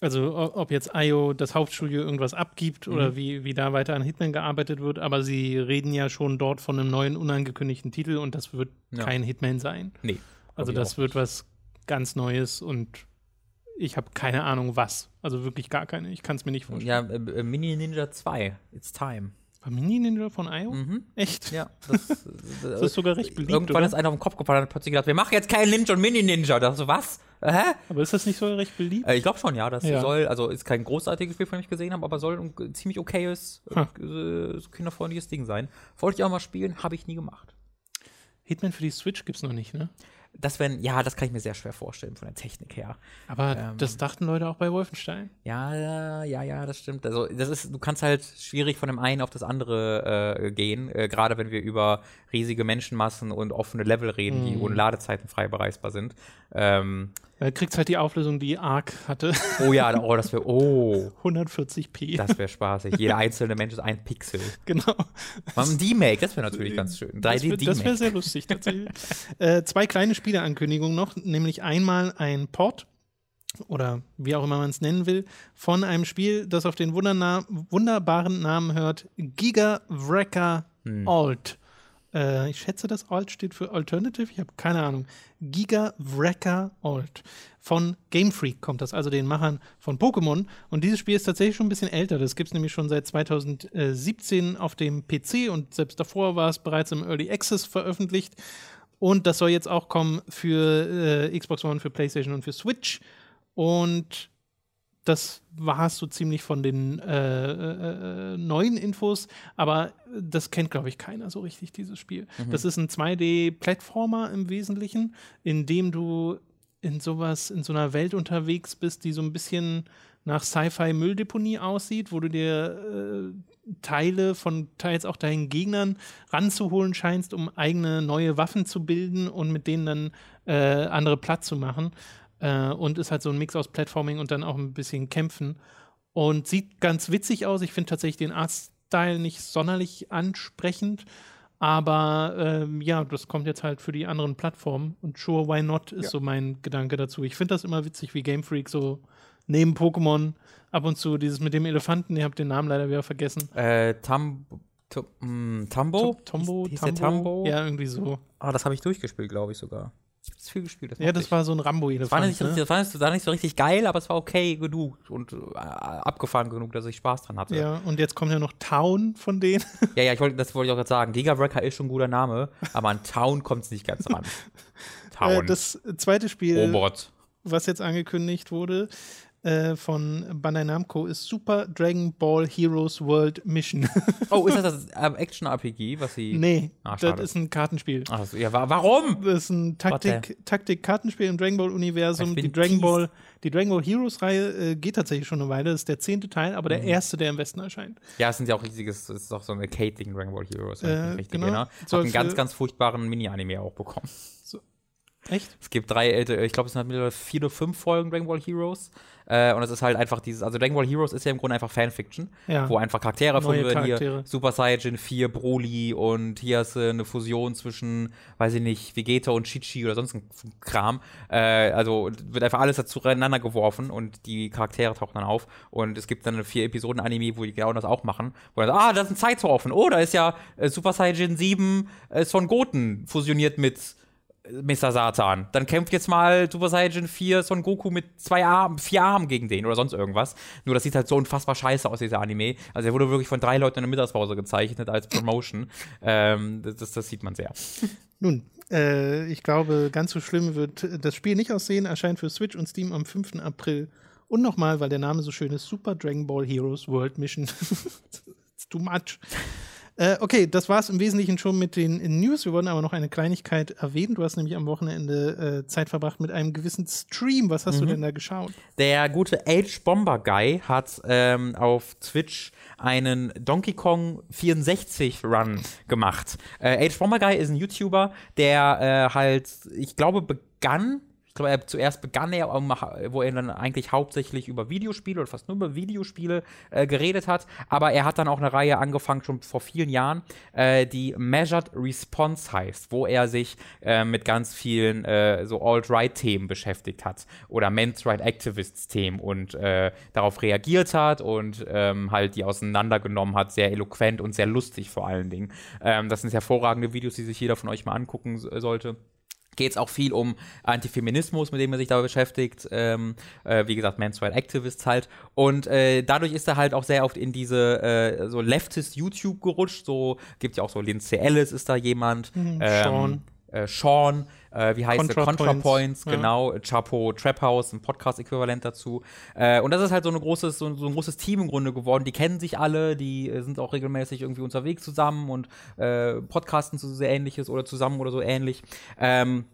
also ob jetzt IO das Hauptstudio irgendwas abgibt mhm. oder wie, wie da weiter an Hitman gearbeitet wird, aber sie reden ja schon dort von einem neuen unangekündigten Titel und das wird ja. kein Hitman sein. Nee. Also das wird was ganz Neues und ich habe keine Ahnung was. Also wirklich gar keine. Ich kann es mir nicht vorstellen. Ja, äh, äh, Mini Ninja 2, It's Time. War Mini Ninja von IO? Mhm. Echt? Ja. Das, das, ist sogar recht beliebt. Irgendwann oder? ist einer auf den Kopf gefallen und hat plötzlich gedacht, wir machen jetzt keinen Ninja und Mini Ninja. Da so, was? Hä? Aber ist das nicht so recht beliebt? Äh, ich glaube schon, ja. Das ja. soll, also ist kein großartiges Spiel, von dem ich gesehen habe, aber soll ein ziemlich okayes, äh, kinderfreundliches Ding sein. Wollte ich auch mal spielen, habe ich nie gemacht. Hitman für die Switch gibt es noch nicht, ne? Das wären, ja, das kann ich mir sehr schwer vorstellen von der Technik her. Aber ähm, das dachten Leute auch bei Wolfenstein. Ja, ja, ja, das stimmt. Also das ist, du kannst halt schwierig von dem einen auf das andere äh, gehen, äh, gerade wenn wir über riesige Menschenmassen und offene Level reden, mhm. die ohne Ladezeiten frei bereisbar sind. Ähm, kriegt halt die Auflösung, die Arc hatte. Oh ja, oh, das wäre, oh. 140p. Das wäre spaßig. Jeder einzelne Mensch ist ein Pixel. Genau. Mal ein D-Make, das wäre natürlich ganz schön. 3D-D-Make. Das wäre wär sehr lustig, tatsächlich. äh, zwei kleine Spieleankündigungen noch, nämlich einmal ein Port oder wie auch immer man es nennen will, von einem Spiel, das auf den wunderbaren Namen hört, Giga Wrecker hm. Alt. Äh, ich schätze, das Alt steht für Alternative. Ich habe keine Ahnung. Giga Wrecker Alt. Von Game Freak kommt das, also den Machern von Pokémon. Und dieses Spiel ist tatsächlich schon ein bisschen älter. Das gibt es nämlich schon seit 2017 auf dem PC und selbst davor war es bereits im Early Access veröffentlicht. Und das soll jetzt auch kommen für äh, Xbox One, für PlayStation und für Switch. Und das war es so ziemlich von den äh, äh, äh neuen Infos, aber das kennt, glaube ich, keiner so richtig, dieses Spiel. Mhm. Das ist ein 2D-Plattformer im Wesentlichen, in dem du in sowas, in so einer Welt unterwegs bist, die so ein bisschen nach Sci-Fi-Mülldeponie aussieht, wo du dir äh, Teile von teils auch deinen Gegnern ranzuholen scheinst, um eigene neue Waffen zu bilden und mit denen dann äh, andere platt zu machen. Äh, und ist halt so ein Mix aus Platforming und dann auch ein bisschen Kämpfen. Und sieht ganz witzig aus. Ich finde tatsächlich den Artstyle nicht sonderlich ansprechend. Aber ähm, ja, das kommt jetzt halt für die anderen Plattformen. Und sure, why not, ist ja. so mein Gedanke dazu. Ich finde das immer witzig, wie Game Freak so neben Pokémon ab und zu dieses mit dem Elefanten, ihr habt den Namen leider wieder vergessen. Äh, Tam mm, Tambo? Tombo, der Tambo? Ja, irgendwie so. Ah, das habe ich durchgespielt, glaube ich sogar. Ich habe das viel gespielt. ja, das war so ein Rambo-Elefant. Das war, nicht, ne? das, war nicht, das war nicht so richtig geil, aber es war okay genug und äh, abgefahren genug, dass ich Spaß dran hatte. Ja, und jetzt kommt ja noch Town von denen. Ja, ja, ich wollte, das wollte ich auch gerade sagen. Gigawrecker ist schon ein guter Name, aber an Town kommt es nicht ganz ran. Äh, Town. das zweite Spiel, Robot. was jetzt angekündigt wurde, äh, von Bandai Namco ist Super Dragon Ball Heroes World Mission. Oh, ist das das ähm, Action-RPG, was sie. nee, Ah, das ist ein Kartenspiel. Ach, so, ja, wa warum? Das ist ein Taktik- Taktik-Kartenspiel im Dragon Ball-Universum. Die Dragon teased. Ball, die Dragon Ball Heroes-Reihe äh, geht tatsächlich schon eine Weile. Das ist der zehnte Teil, aber Mhm. der erste, der im Westen erscheint. Ja, es sind ja auch riesiges, es ist auch so ein Arcade-Ding, Dragon Ball Heroes, wenn ich Äh, richtig genau. erinnere. Hat einen ganz, für- ganz furchtbaren Mini-Anime auch bekommen. Echt? Es gibt drei, äh, ich glaube, es sind halt mittlerweile vier oder fünf Folgen Dragon Ball Heroes. Äh, und es ist halt einfach dieses, also Dragon Ball Heroes ist ja im Grunde einfach Fanfiction, Ja. wo einfach Charaktere Neue werden. Hier. Super Saiyajin 4, Broly und hier hast du eine Fusion zwischen, weiß ich nicht, Vegeta und Chichi oder sonst ein Kram. Äh, also wird einfach alles zueinander geworfen und die Charaktere tauchen dann auf. Und es gibt dann eine vier Episoden Anime, wo die genau das auch machen. Wo dann, ah, da ist ein Zeitraufen. Oh, da ist ja äh, Super Saiyajin 7 äh, Son Goten fusioniert mit Mr. Satan. Dann kämpft jetzt mal Super Saiyan 4 Son Goku mit zwei Armen, vier Armen gegen den oder sonst irgendwas. Nur das sieht halt so unfassbar scheiße aus, dieser Anime. Also er wurde wirklich von drei Leuten in der Mittagspause gezeichnet als Promotion. ähm, das, das, sieht man sehr. Nun, äh, ich glaube, ganz so schlimm wird das Spiel nicht aussehen. Erscheint für Switch und Steam am 5. April. Und nochmal, weil der Name so schön ist: Super Dragon Ball Heroes World Mission. It's too much. Äh, okay, das war es im Wesentlichen schon mit den News. Wir wollen aber noch eine Kleinigkeit erwähnen. Du hast nämlich am Wochenende äh, Zeit verbracht mit einem gewissen Stream. Was hast du denn da geschaut? Der gute Age Bomber Guy hat ähm, auf Twitch einen Donkey Kong 64 Run gemacht. Äh, Age Bomber Guy ist ein YouTuber, der äh, halt, ich glaube, begann. Ich glaube, er, zuerst begann er, wo er dann eigentlich hauptsächlich über Videospiele oder fast nur über Videospiele äh, geredet hat. Aber er hat dann auch eine Reihe angefangen, schon vor vielen Jahren, äh, die Measured Response heißt, wo er sich äh, mit ganz vielen äh, so Alt-Right-Themen beschäftigt hat oder Men's Right Activists-Themen und äh, darauf reagiert hat und ähm, halt die auseinandergenommen hat, sehr eloquent und sehr lustig vor allen Dingen. Ähm, das sind hervorragende Videos, die sich jeder von euch mal angucken so- sollte geht es auch viel um Antifeminismus, mit dem er sich da beschäftigt. Ähm, äh, wie gesagt, Men's Right Activists halt. Und äh, dadurch ist er halt auch sehr oft in diese äh, so Leftist YouTube gerutscht. So gibt ja auch so Lindsay Ellis ist da jemand. Mhm, ähm, Sean. Äh, Sean, äh, wie heißt der? ContraPoints, ContraPoints, ja. genau. Chapo Trap House, ein Podcast-Äquivalent dazu. Äh, und das ist halt so, eine großes, so, so ein großes Team im Grunde geworden. Die kennen sich alle, die äh, sind auch regelmäßig irgendwie unterwegs zusammen und äh, podcasten zu so ähnliches oder zusammen oder so ähnlich. Ähm,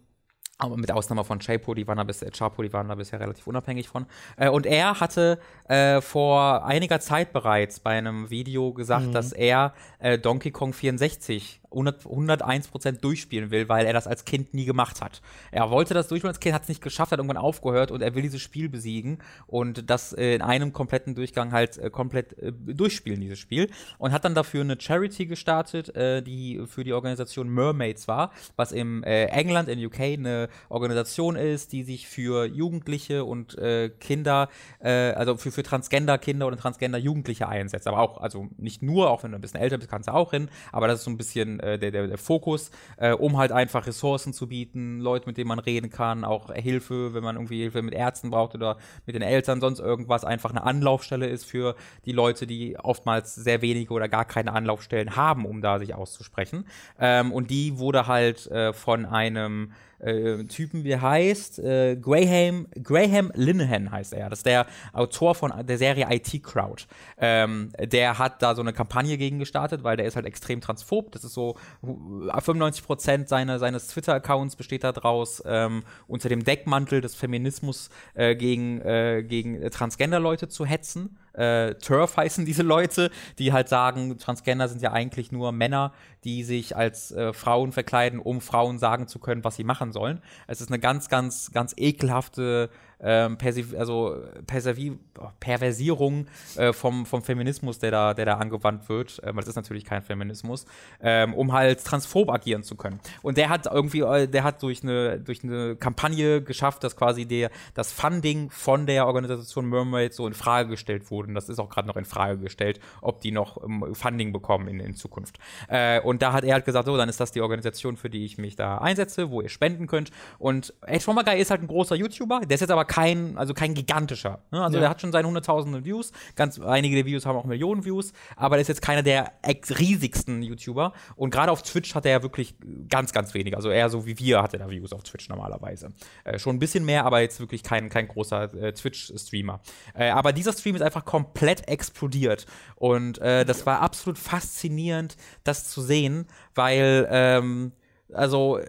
aber mit Ausnahme von Chapo, die waren da bis, äh, Chapo, die waren da bisher relativ unabhängig von. Äh, und er hatte äh, vor einiger Zeit bereits bei einem Video gesagt, dass er äh, Donkey Kong 64 100, 101% durchspielen will, weil er das als Kind nie gemacht hat. Er wollte das durchspielen als Kind, hat es nicht geschafft, hat irgendwann aufgehört und er will dieses Spiel besiegen und das äh, in einem kompletten Durchgang halt äh, komplett äh, durchspielen, dieses Spiel. Und hat dann dafür eine Charity gestartet, die für die Organisation Mermaids war, was im England, in UK, eine Organisation ist, die sich für Jugendliche und Kinder, also für, für Transgender-Kinder oder Transgender-Jugendliche einsetzt. Aber auch, also nicht nur, auch wenn du ein bisschen älter bist, kannst du auch hin, aber das ist so ein bisschen äh, der, der, der Fokus, äh, um halt einfach Ressourcen zu bieten, Leute, mit denen man reden kann, auch Hilfe, wenn man irgendwie Hilfe mit Ärzten braucht oder mit den Eltern, sonst irgendwas, einfach eine Anlaufstelle ist für die Leute, die oftmals sehr wenige oder gar keine Anlaufstellen haben, um da sich auszusprechen. Ähm, und die wurde halt äh, von einem äh, Typen, wie er heißt, äh, Graham, Graham Linehan heißt er. Das ist der Autor von der Serie IT Crowd. Ähm, der hat da so eine Kampagne gegen gestartet, weil der ist halt extrem transphob. Das ist so, äh, 95% seine, seines Twitter-Accounts besteht daraus, ähm, unter dem Deckmantel des Feminismus äh, gegen, äh, gegen äh, Transgender-Leute zu hetzen. Äh, TERF heißen diese Leute, die halt sagen, Transgender sind ja eigentlich nur Männer, die sich als äh, Frauen verkleiden, um Frauen sagen zu können, was sie machen sollen. Es ist eine ganz, ganz, ganz ekelhafte ähm, also Perservi Perversierung äh, vom, vom Feminismus, der da, der da angewandt wird, äh, das ist natürlich kein Feminismus, ähm, um halt transphob agieren zu können. Und der hat irgendwie, äh, der hat durch eine, durch eine Kampagne geschafft, dass quasi der, das Funding von der Organisation Mermaid so in Frage gestellt wurde. Und das ist auch gerade noch in Frage gestellt, ob die noch um, Funding bekommen in, in Zukunft. Äh, und da hat er halt gesagt, so, dann ist das die Organisation, für die ich mich da einsetze, wo ihr spenden könnt. Und Ed Guy ist halt ein großer YouTuber, der ist jetzt aber kein, also kein gigantischer. Ne? Also ja. der hat schon seine hunderttausende Views, ganz einige der Videos haben auch Millionen Views, aber der ist jetzt keiner der riesigsten YouTuber. Und gerade auf Twitch hat er ja wirklich ganz, ganz wenig. Also eher so wie wir hat er da Views auf Twitch normalerweise. Äh, schon ein bisschen mehr, aber jetzt wirklich kein, kein großer äh, Twitch-Streamer. Äh, aber dieser Stream ist einfach komplett explodiert. Und äh, das war absolut faszinierend, das zu sehen, weil ähm, also,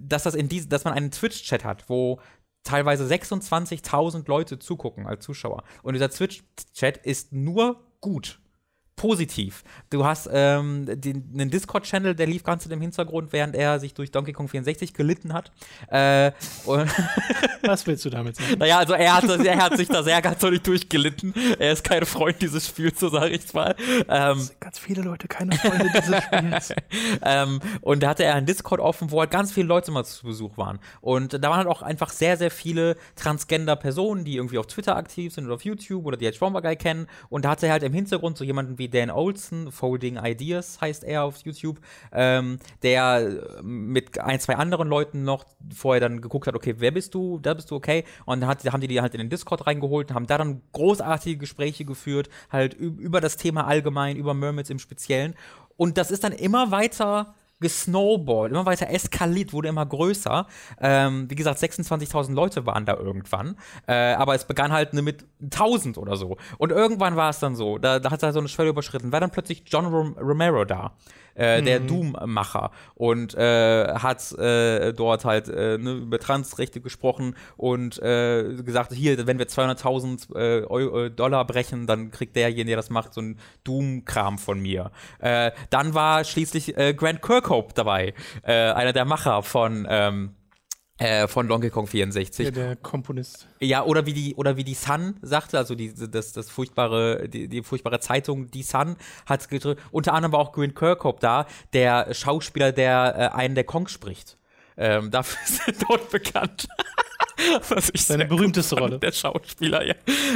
dass das in dies, dass man einen Twitch-Chat hat, wo teilweise 26.000 Leute zugucken als Zuschauer. Und dieser Twitch-Chat ist nur gut positiv. Du hast ähm, den, einen Discord-Channel, der lief ganz im Hintergrund, während er sich durch Donkey Kong 64 gelitten hat. Äh, Was willst du damit sagen? Naja, also er hat, er hat sich da sehr ganz deutlich durchgelitten. Er ist kein Freund dieses Spiels, so sage ich mal. Ähm, ganz viele Leute keine Freunde dieses Spiels. ähm, und da hatte er einen Discord offen, wo halt ganz viele Leute mal zu Besuch waren. Und da waren halt auch einfach sehr, sehr viele Transgender-Personen, die irgendwie auf Twitter aktiv sind oder auf YouTube oder die jetzt Stromberg Guy kennen. Und da hatte er halt im Hintergrund so jemanden wie Dan Olson, Folding Ideas heißt er auf YouTube, ähm, der mit ein, zwei anderen Leuten noch vorher dann geguckt hat, okay, wer bist du, da bist du okay. Und dann hat, haben die die halt in den Discord reingeholt und haben da dann großartige Gespräche geführt, halt über das Thema allgemein, über Mermaids im Speziellen. Und das ist dann immer weiter gesnowballt, immer weiter eskaliert, wurde immer größer. Ähm, wie gesagt, 26.000 Leute waren da irgendwann. Äh, aber es begann halt mit 1000 oder so. Und irgendwann war es dann so, da, da hat er so eine Schwelle überschritten, war dann plötzlich John Rom Romero da äh, der mhm. Doom-Macher und äh, hat äh, dort halt äh, ne, über Transrechte gesprochen und äh, gesagt, hier, wenn wir 200.000 äh, äh, Dollar brechen, dann kriegt derjenige, der das macht, so ein Doom-Kram von mir. Äh, dann war schließlich äh, Grant Kirkhope dabei, äh, einer der Macher von ähm, äh, von Donkey Kong 64. Ja, der Komponist. Ja, oder wie die, oder wie die Sun sagte, also die, das, das furchtbare, die, die furchtbare Zeitung, die Sun, hat unter anderem war auch Green Kirkhope da, der Schauspieler, der äh, einen der Kong spricht. Ähm, dafür ist er dort bekannt. Was ich Seine berühmteste Rolle. Der Schauspieler, ja.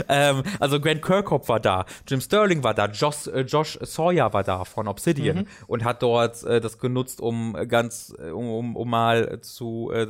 Ähm, also Grant Kirkhope war da, Jim Sterling war da, Josh, äh, Josh Sawyer war da von Obsidian mhm. und hat dort äh, das genutzt, um ganz, um, um, mal zu äh,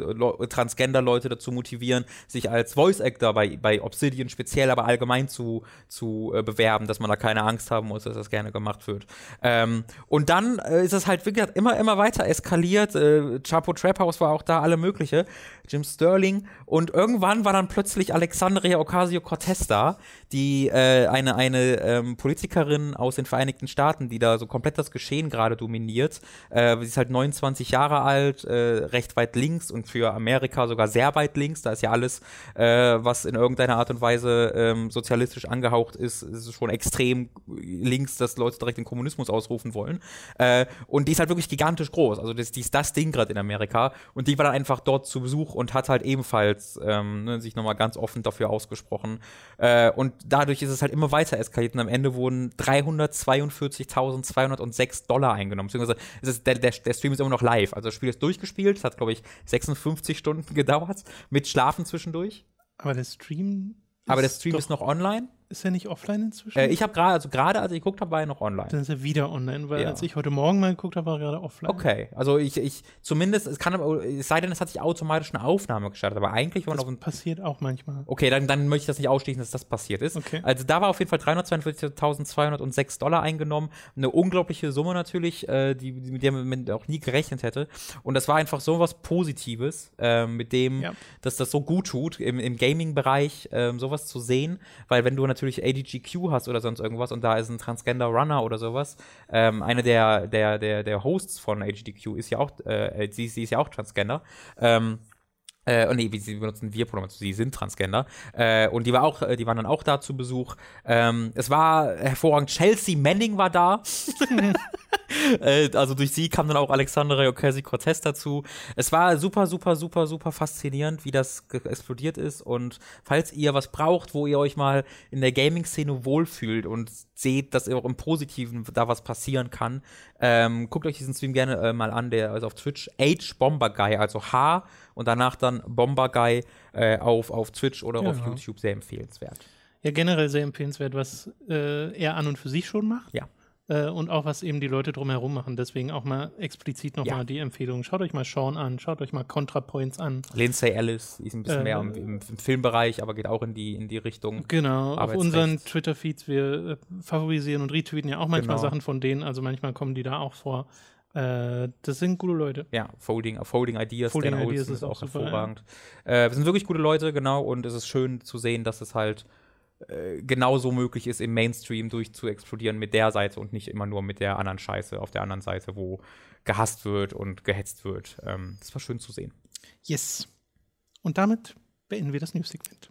Transgender-Leute dazu motivieren, sich als Voice-Actor bei, bei Obsidian speziell, aber allgemein zu, zu äh, bewerben, dass man da keine Angst haben muss, dass das gerne gemacht wird. Ähm, und dann äh, ist es halt, wie gesagt, immer, immer weiter eskaliert. Äh, Chapo Trap House war auch da, alle mögliche. Jim Sterling und irgendwann war dann plötzlich Alexandria Ocasio-Cortez da, die äh, eine, eine ähm, Politikerin aus den Vereinigten Staaten, die da so komplett das Geschehen gerade dominiert. Äh, sie ist halt 29 Jahre alt, äh, recht weit links und für Amerika sogar sehr weit links. Da ist ja alles, äh, was in irgendeiner Art und Weise ähm, sozialistisch angehaucht ist, ist schon extrem links, dass Leute direkt den Kommunismus ausrufen wollen. Äh, und die ist halt wirklich gigantisch groß. Also das, die ist das Ding gerade in Amerika. Und die war dann einfach dort zu Besuch und hat halt ebenfalls ähm, ne, sich nochmal ganz offen dafür ausgesprochen. Äh, und dadurch ist es halt immer weiter eskaliert und am Ende wurden 342.206 Dollar eingenommen. Beziehungsweise ist der, der, der, Stream ist immer noch live. Also das Spiel ist durchgespielt. Es hat, glaube ich, 56 Stunden gedauert mit Schlafen zwischendurch. Aber der Stream. Aber der Stream ist noch online. Ist er nicht offline inzwischen? Äh, ich habe gerade, also gerade als ich geguckt habe, war er noch online. Dann ist er wieder online, weil ja. als ich heute Morgen mal geguckt habe, war er gerade offline. Okay, also ich, ich zumindest, es kann aber, es sei denn, es hat sich automatisch eine Aufnahme gestartet, aber eigentlich war das auf passiert auch manchmal. Okay, dann, dann möchte ich das nicht ausschließen, dass das passiert ist. Okay. Also da war auf jeden Fall 342.206 Dollar eingenommen, eine unglaubliche Summe natürlich, äh, die, mit der man auch nie gerechnet hätte. Und das war einfach so was Positives, äh, mit dem, ja. dass das so gut tut, im, im Gaming-Bereich äh, sowas zu sehen, weil wenn du natürlich ADGQ hast oder sonst irgendwas und da ist ein Transgender Runner oder sowas. Ähm, eine der, der, der, der Hosts von AGDQ ist ja auch, äh, sie, sie ist ja auch Transgender. Ähm, Äh, oh nee, sie benutzen wir-Pronomen, also sie sind Transgender. Äh, und die, war auch, äh, die waren dann auch da zu Besuch. Ähm, es war hervorragend. Chelsea Manning war da. äh, also durch sie kam dann auch Alexandra Ocasio-Cortez dazu. Es war super, super, super, super faszinierend, wie das explodiert ist. Und falls ihr was braucht, wo ihr euch mal in der Gaming-Szene wohlfühlt und seht, dass auch im Positiven da was passieren kann, ähm, guckt euch diesen Stream gerne äh, mal an, der ist auf Twitch. H Bomber Guy, also H und danach dann Bomber Guy äh, auf, auf Twitch oder ja, auf YouTube sehr empfehlenswert. Ja, generell sehr empfehlenswert, was äh, er an und für sich schon macht. Ja. Äh, und auch was eben die Leute drumherum machen. Deswegen auch mal explizit nochmal ja. die Empfehlung. Schaut euch mal Sean an, schaut euch mal ContraPoints an. Lindsay Ellis ist ein bisschen äh, mehr im, im, im, Filmbereich, aber geht auch in die, in die Richtung. Genau, auf unseren Twitter-Feeds, wir äh, favorisieren und retweeten ja auch manchmal genau. Sachen von denen, also manchmal kommen die da auch vor. Äh, das sind gute Leute. Ja, Folding, Folding Ideas, Folding Dan Ideas ist auch, super, hervorragend. Ja. Äh, wir sind wirklich gute Leute, genau, und es ist schön zu sehen, dass es halt äh, genauso möglich ist, im Mainstream durch zu explodieren mit der Seite und nicht immer nur mit der anderen Scheiße auf der anderen Seite, wo gehasst wird und gehetzt wird. Ähm, das war schön zu sehen. Yes. Und damit beenden wir das News-Segment.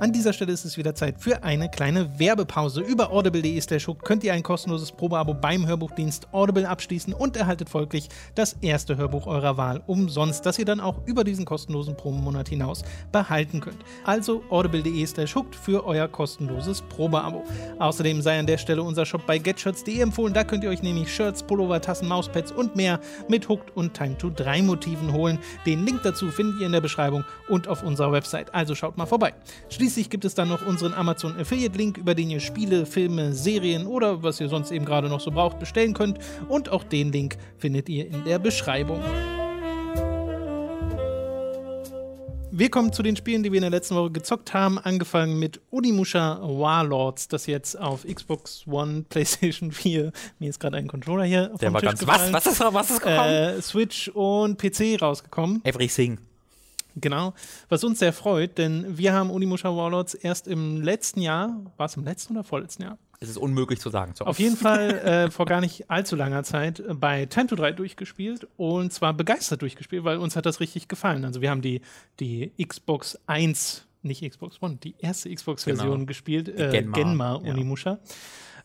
An dieser Stelle ist es wieder Zeit für eine kleine Werbepause. Über audible.de könnt ihr ein kostenloses Probeabo beim Hörbuchdienst Audible abschließen und erhaltet folglich das erste Hörbuch eurer Wahl umsonst, das ihr dann auch über diesen kostenlosen Probemonat hinaus behalten könnt. Also audible.de für euer kostenloses Probeabo. Außerdem sei an der Stelle unser Shop bei getshirts.de empfohlen. Da könnt ihr euch nämlich Shirts, Pullover, Tassen, Mauspads und mehr mit Hooked und Time to 3 Motiven holen. Den Link dazu findet ihr in der Beschreibung und auf unserer Website. Also schaut mal vorbei. Schließlich gibt es dann noch unseren Amazon Affiliate Link, über den ihr Spiele, Filme, Serien oder was ihr sonst eben gerade noch so braucht bestellen könnt. Und auch den Link findet ihr in der Beschreibung. Wir kommen zu den Spielen, die wir in der letzten Woche gezockt haben. Angefangen mit Unimusha Warlords, das jetzt auf Xbox One, PlayStation 4, mir ist gerade ein Controller hier. Der war Tisch ganz. Gefallen, was? Was ist, was ist gekommen? Äh, Switch und PC rausgekommen. Everything. Genau, was uns sehr freut, denn wir haben Unimusha Warlords erst im letzten Jahr, war es im letzten oder vorletzten Jahr? Es ist unmöglich zu sagen. Auf jeden Fall äh, vor gar nicht allzu langer Zeit bei Time to 3 durchgespielt und zwar begeistert durchgespielt, weil uns hat das richtig gefallen. Also wir haben die, die Xbox 1, nicht Xbox One, die erste Xbox-Version genau. gespielt, äh, Genma, Genma Unimusha. Ja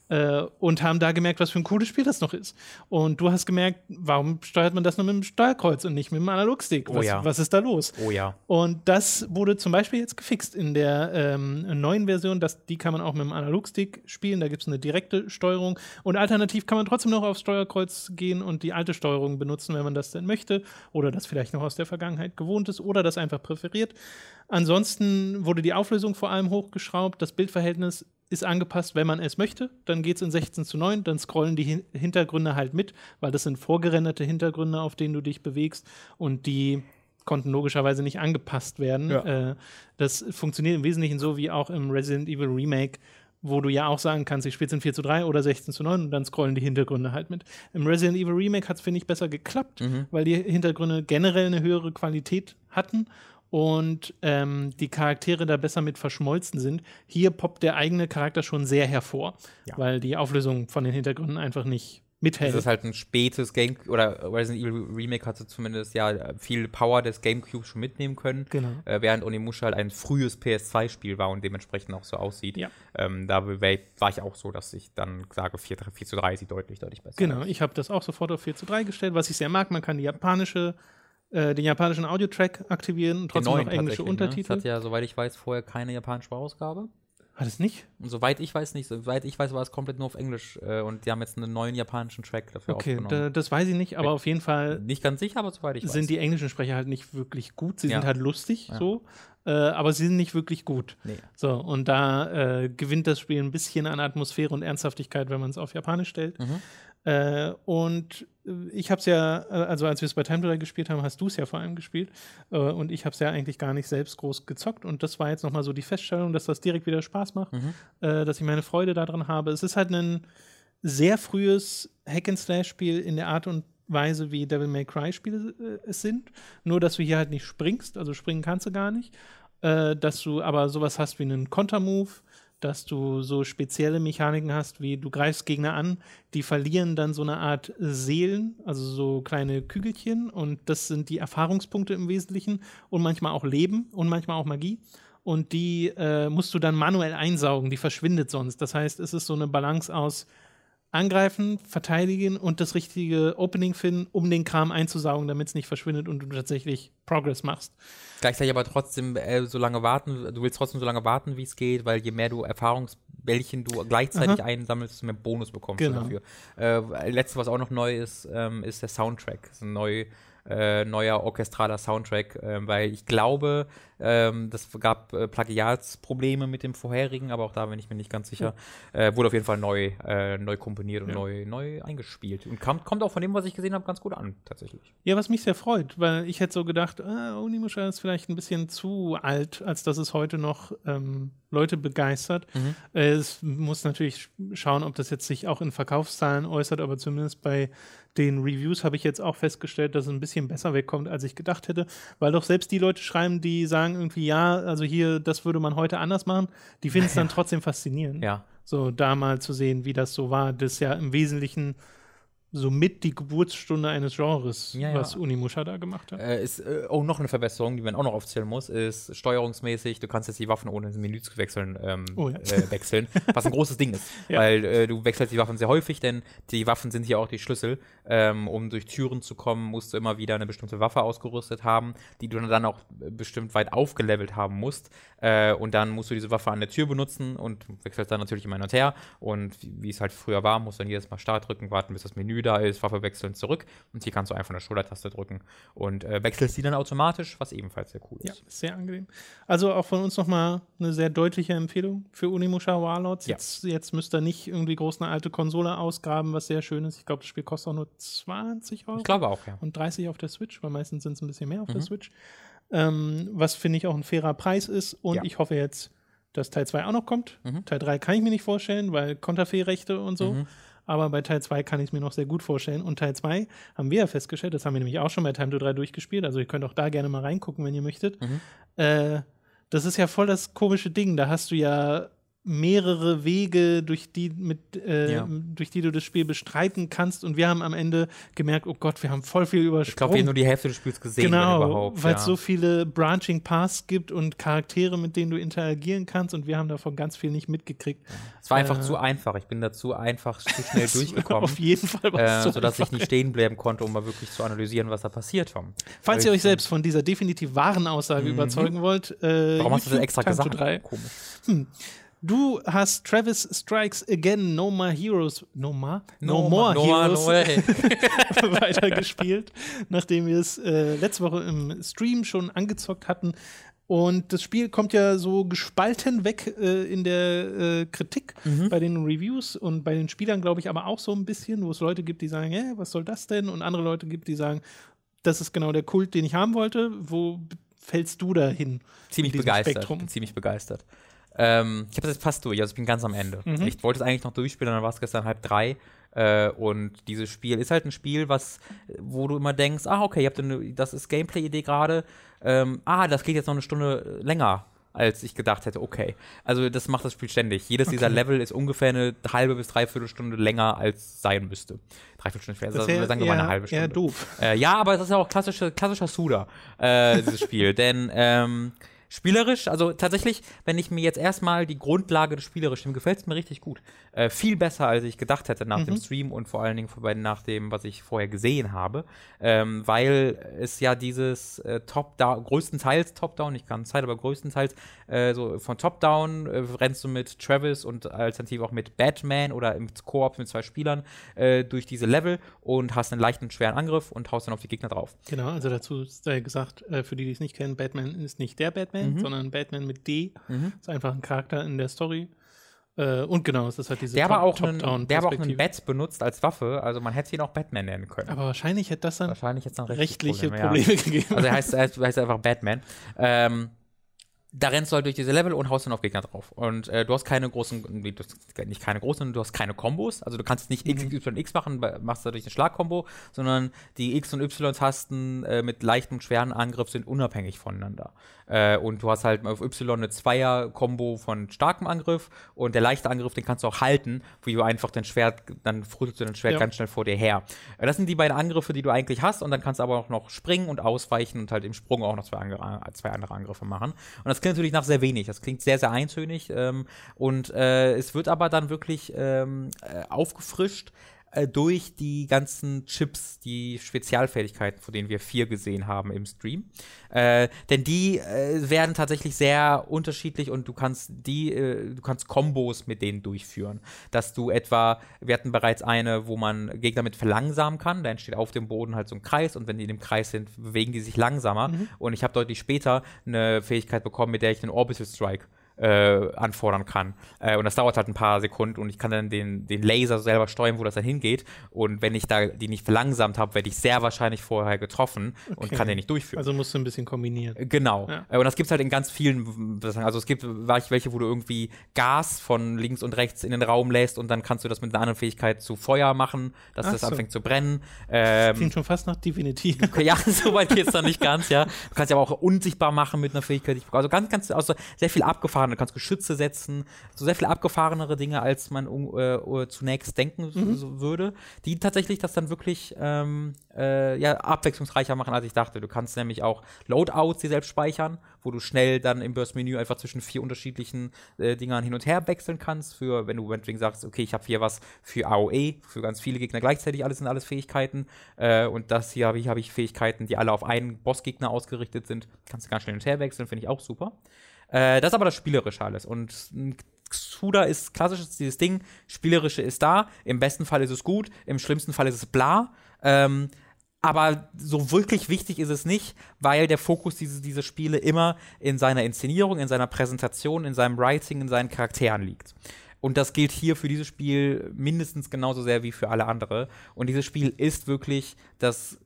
äh, und haben da gemerkt, was für ein cooles Spiel das noch ist. Und du hast gemerkt, warum steuert man das nur mit dem Steuerkreuz und nicht mit dem Analogstick? Was, oh ja. was ist da los? Oh ja. Und das wurde zum Beispiel jetzt gefixt in der ähm, neuen Version. Das, die kann man auch mit dem Analogstick spielen. Da gibt es eine direkte Steuerung. Und alternativ kann man trotzdem noch aufs Steuerkreuz gehen und die alte Steuerung benutzen, wenn man das denn möchte. Oder das vielleicht noch aus der Vergangenheit gewohnt ist oder das einfach präferiert. Ansonsten wurde die Auflösung vor allem hochgeschraubt. Das Bildverhältnis ist angepasst, wenn man es möchte. Dann geht es in 16 zu 9, dann scrollen die Hintergründe halt mit, weil das sind vorgerenderte Hintergründe, auf denen du dich bewegst und die konnten logischerweise nicht angepasst werden. Ja. Äh, das funktioniert im Wesentlichen so wie auch im Resident Evil Remake, wo du ja auch sagen kannst, ich spiele in 4 zu 3 oder 16 zu 9 und dann scrollen die Hintergründe halt mit. Im Resident Evil Remake hat es, finde ich, besser geklappt, mhm. weil die Hintergründe generell eine höhere Qualität hatten und ähm, die Charaktere da besser mit verschmolzen sind. Hier poppt der eigene Charakter schon sehr hervor, ja. weil die Auflösung von den Hintergründen einfach nicht mithält. Das ist halt ein spätes Game oder Resident Evil Remake hatte zumindest ja viel Power des Gamecube schon mitnehmen können, genau. äh, während Onimusha halt ein frühes PS2-Spiel war und dementsprechend auch so aussieht. Ja. Ähm, da war ich auch so, dass ich dann sage, 4, 4 zu 3 sieht deutlich, deutlich besser Genau, aus. ich habe das auch sofort auf 4 zu 3 gestellt, was ich sehr mag. Man kann die japanische äh, den japanischen Audiotrack aktivieren und trotzdem noch englische? Untertitel. Ne? Das hat ja, soweit ich weiß, vorher keine japanische Ausgabe. Hat es nicht? Und soweit ich weiß nicht. Soweit ich weiß, war es komplett nur auf Englisch. Äh, und die haben jetzt einen neuen japanischen Track dafür okay, aufgenommen. Okay, das weiß ich nicht, aber auf jeden Fall. Nicht ganz sicher, aber soweit ich weiß. Sind die englischen Sprecher halt nicht wirklich gut. Sie ja. sind halt lustig, ja. so. Äh, aber sie sind nicht wirklich gut. Nee. So, und da äh, gewinnt das Spiel ein bisschen an Atmosphäre und Ernsthaftigkeit, wenn man es auf Japanisch stellt. Mhm. Äh, und äh, ich habe es ja, äh, also als wir es bei Time Delay gespielt haben, hast du es ja vor allem gespielt. Äh, und ich habe es ja eigentlich gar nicht selbst groß gezockt. Und das war jetzt nochmal so die Feststellung, dass das direkt wieder Spaß macht, mhm. äh, dass ich meine Freude daran habe. Es ist halt ein sehr frühes Hack-and-Slash-Spiel in der Art und Weise, wie Devil May Cry-Spiele äh, es sind. Nur, dass du hier halt nicht springst, also springen kannst du gar nicht. dass du aber sowas hast wie einen Kontermove, dass du so spezielle Mechaniken hast, wie du greifst Gegner an, die verlieren dann so eine Art Seelen, also so kleine Kügelchen und das sind die Erfahrungspunkte im Wesentlichen und manchmal auch Leben und manchmal auch Magie und die äh, musst du dann manuell einsaugen, die verschwindet sonst. Das heißt, es ist so eine Balance aus angreifen, verteidigen und das richtige Opening finden, um den Kram einzusaugen, damit es nicht verschwindet und du tatsächlich Progress machst. Gleichzeitig aber trotzdem äh, so lange warten, du willst trotzdem so lange warten, wie es geht, weil je mehr du Erfahrungsbällchen du gleichzeitig Aha. einsammelst, desto mehr Bonus bekommst genau. du dafür. Äh, letztes, was auch noch neu ist, ähm, ist der Soundtrack. Das ist ein neu äh, neuer orchestraler Soundtrack, äh, weil ich glaube, ähm, das gab äh, Plagiatsprobleme mit dem vorherigen, aber auch da bin ich mir nicht ganz sicher. Äh, wurde auf jeden Fall neu, äh, neu komponiert und ja. neu, neu eingespielt. Und kam, kommt auch von dem, was ich gesehen habe, ganz gut an, tatsächlich. Ja, was mich sehr freut, weil ich hätte so gedacht, ah, Onimusha ist vielleicht ein bisschen zu alt, als dass es heute noch ähm, Leute begeistert. Mhm. Es muss natürlich schauen, ob das jetzt sich auch in Verkaufszahlen äußert, aber zumindest bei den Reviews habe ich jetzt auch festgestellt, dass es ein bisschen besser wegkommt, als ich gedacht hätte, weil doch selbst die Leute schreiben, die sagen, sagen irgendwie, ja, also hier, das würde man heute anders machen, die finden es dann trotzdem faszinierend. Ja. So da mal zu sehen, wie das so war. Das ja im Wesentlichen somit die Geburtsstunde eines Genres, ja, ja. was Unimusha da gemacht hat. Äh, ist, äh, oh, noch eine Verbesserung, die man auch noch aufzählen muss, ist steuerungsmäßig, du kannst jetzt die Waffen ohne ins Menü zu wechseln, ähm, oh, ja. äh, wechseln, was ein großes Ding ist. Weil äh, du wechselst die Waffen sehr häufig, denn die Waffen sind hier auch die Schlüssel. Ähm, um durch Türen zu kommen, musst du immer wieder eine bestimmte Waffe ausgerüstet haben, die du dann auch bestimmt weit aufgelevelt haben musst. Äh, und dann musst du diese Waffe an der Tür benutzen und wechselst dann natürlich immer hin und her. Und wie, wie es halt früher war, musst du dann jedes Mal Start drücken, warten, bis das Menü da ist, Waffe wechseln, zurück. Und hier kannst du einfach eine Schultertaste drücken und äh, wechselst die dann automatisch, was ebenfalls sehr cool ist. Ja, sehr angenehm. Also auch von uns nochmal eine sehr deutliche Empfehlung für Unimusha Warlords. Ja. Jetzt, jetzt müsst ihr nicht irgendwie groß eine alte Konsole ausgraben, was sehr schön ist. Ich glaube, das Spiel kostet auch nur 20 Euro. Ich glaube auch, ja. Und 30 auf der Switch, weil meistens sind es ein bisschen mehr auf mhm. der Switch. Ähm, was finde ich auch ein fairer Preis ist. Und ja. ich hoffe jetzt, dass Teil 2 auch noch kommt. Mhm. Teil 3 kann ich mir nicht vorstellen, weil Konterfee-Rechte und so. Mhm. Aber bei Teil 2 kann ich es mir noch sehr gut vorstellen. Und Teil 2 haben wir ja festgestellt, das haben wir nämlich auch schon bei Time to 3 durchgespielt. Also ihr könnt auch da gerne mal reingucken, wenn ihr möchtet. Mhm. Äh, das ist ja voll das komische Ding. Da hast du ja mehrere Wege, durch die, mit, äh, ja. durch die du das Spiel bestreiten kannst. Und wir haben am Ende gemerkt, oh Gott, wir haben voll viel übersprungen. Ich glaube, wir haben nur die Hälfte des Spiels gesehen, genau, weil es ja. so viele Branching Paths gibt und Charaktere, mit denen du interagieren kannst. Und wir haben davon ganz viel nicht mitgekriegt. Es war einfach äh, zu einfach. Ich bin da zu einfach, zu schnell durchgekommen. Auf jeden Fall war es äh, Sodass ich nicht stehen bleiben konnte, um mal wirklich zu analysieren, was da passiert. Tom. Falls ihr euch selbst von dieser definitiv wahren Aussage mhm. überzeugen wollt, äh, Warum hast du das extra gesagt? Komisch. Hm. Du hast Travis Strikes Again, No More Heroes, No More? No, no More, no Heroes no weitergespielt, nachdem wir es äh, letzte Woche im Stream schon angezockt hatten. Und das Spiel kommt ja so gespalten weg äh, in der äh, Kritik mhm. bei den Reviews und bei den Spielern, glaube ich, aber auch so ein bisschen, wo es Leute gibt, die sagen, hä, was soll das denn? Und andere Leute gibt, die sagen, das ist genau der Kult, den ich haben wollte. Wo fällst du da hin? Ziemlich begeistert. Spektrum? Ziemlich begeistert. Ähm, ich habe das jetzt fast durch, also ich bin ganz am Ende. Mhm. Ich wollte es eigentlich noch durchspielen, dann war es gestern halb drei. Äh, und dieses Spiel ist halt ein Spiel, was, wo du immer denkst, ah, okay, ihr habt eine, das ist Gameplay-Idee gerade. Ähm, ah, das geht jetzt noch eine Stunde länger als ich gedacht hätte, okay. Also das macht das Spiel ständig. Jedes okay. dieser Level ist ungefähr eine halbe bis dreiviertel Stunde länger als sein müsste. Dreiviertel Stunde, also das sagen wir mal eine halbe Stunde. Eher doof. Äh, ja, aber das ist ja auch klassische, klassischer Suda, äh, dieses Spiel. Denn ähm, Spielerisch, also tatsächlich, wenn ich mir jetzt erstmal die Grundlage des Spielerischen, gefällt es mir richtig gut. Äh, viel besser, als ich gedacht hätte nach mhm. dem Stream und vor allen Dingen nach dem, was ich vorher gesehen habe. Ähm, weil es ja dieses äh, Top-Down, größtenteils Top-Down, nicht ganz Zeit, aber größtenteils äh, so von Top-Down äh, rennst du mit Travis und alternativ auch mit Batman oder im Koop mit zwei Spielern äh, durch diese Level und hast einen leichten, schweren Angriff und haust dann auf die Gegner drauf. Genau, also dazu sei gesagt, äh, für die, die es nicht kennen, Batman ist nicht der Batman, mhm. sondern Batman mit D. Mhm. Ist einfach ein Charakter in der Story. Äh, und genau, es ist halt diese der Top, auch einen, Der aber auch einen Bat benutzt als Waffe, also man hätte ihn auch Batman nennen können. Aber wahrscheinlich hätte das dann, wahrscheinlich dann rechtliche Probleme, Probleme ja. gegeben. Also er heißt, er heißt einfach Batman. Ähm, da rennst du halt durch diese Level und haust dann auf Gegner drauf. Und äh, du hast keine großen, nicht keine großen, du hast keine Kombos. Also du kannst nicht X, mhm. Y, X machen, machst dadurch eine Schlagkombo, sondern die X- und Y-Tasten äh, mit leichtem, schweren Angriff sind unabhängig voneinander. Äh, und du hast halt auf Y eine Zweier-Kombo von starkem Angriff und der leichte Angriff, den kannst du auch halten, wie du einfach dein Schwert, dann frühst du dein Schwert ja. ganz schnell vor dir her. Äh, das sind die beiden Angriffe, die du eigentlich hast und dann kannst du aber auch noch springen und ausweichen und halt im Sprung auch noch zwei, zwei andere Angriffe machen. Und das klingt natürlich nach sehr wenig. Das klingt sehr, sehr eintönig. Ähm, und äh, es wird aber dann wirklich ähm, äh, aufgefrischt äh, durch die ganzen Chips, die Spezialfähigkeiten, von denen wir vier gesehen haben im Stream. Äh, denn die äh, werden tatsächlich sehr unterschiedlich und du kannst die, äh, du kannst Kombos mit denen durchführen. Dass du etwa, wir hatten bereits eine, wo man Gegner mit verlangsamen kann, da entsteht auf dem Boden halt so ein Kreis und wenn die in dem Kreis sind, bewegen die sich langsamer. Mhm. Und ich habe deutlich später eine Fähigkeit bekommen, mit der ich den Orbital Strike äh, anfordern kann. Äh, und das dauert halt ein paar Sekunden und ich kann dann den, den Laser selber steuern, wo das dann hingeht. Und wenn ich da die nicht verlangsamt habe, werde ich sehr wahrscheinlich vorher getroffen okay. und kann den nicht durchführen. Also musst du ein bisschen kombinieren. Genau. Ja. Äh, und das gibt es halt in ganz vielen, also es gibt welche, wo du irgendwie Gas von links und rechts in den Raum lässt und dann kannst du das mit einer anderen Fähigkeit zu Feuer machen, dass Ach das so. anfängt zu brennen. Ähm, das klingt schon fast nach Divinity. ja, so weit geht es dann nicht ganz, ja. Du kannst ja aber auch unsichtbar machen mit einer Fähigkeit. Also ganz, ganz, also sehr viel abgefahren abgefahren, du kannst Geschütze setzen, so sehr viel abgefahrenere Dinge, als man äh, zunächst denken mhm. würde, die tatsächlich das dann wirklich ähm, äh, ja, abwechslungsreicher machen, als ich dachte. Du kannst nämlich auch Loadouts die selbst speichern, wo du schnell dann im Burst-Menü einfach zwischen vier unterschiedlichen äh, Dingern hin und her wechseln kannst, für wenn du meinetwegen sagst, okay, ich habe hier was für AOE, für ganz viele Gegner gleichzeitig, alles sind alles Fähigkeiten. Äh, und das hier habe ich, hab ich Fähigkeiten, die alle auf einen Bossgegner ausgerichtet sind. Kannst du ganz schnell hin und her wechseln, finde ich auch super. Äh, das ist aber das Spielerische alles. Und Suda ist klassisches dieses Ding, Spielerische ist da, im besten Fall ist es gut, im schlimmsten Fall ist es bla. Ähm, aber so wirklich wichtig ist es nicht, weil der Fokus dieser diese Spiele immer in seiner Inszenierung, in seiner Präsentation, in seinem Writing, in seinen Charakteren liegt. Und das gilt hier für dieses Spiel mindestens genauso sehr wie für alle andere. Und dieses Spiel ist wirklich das,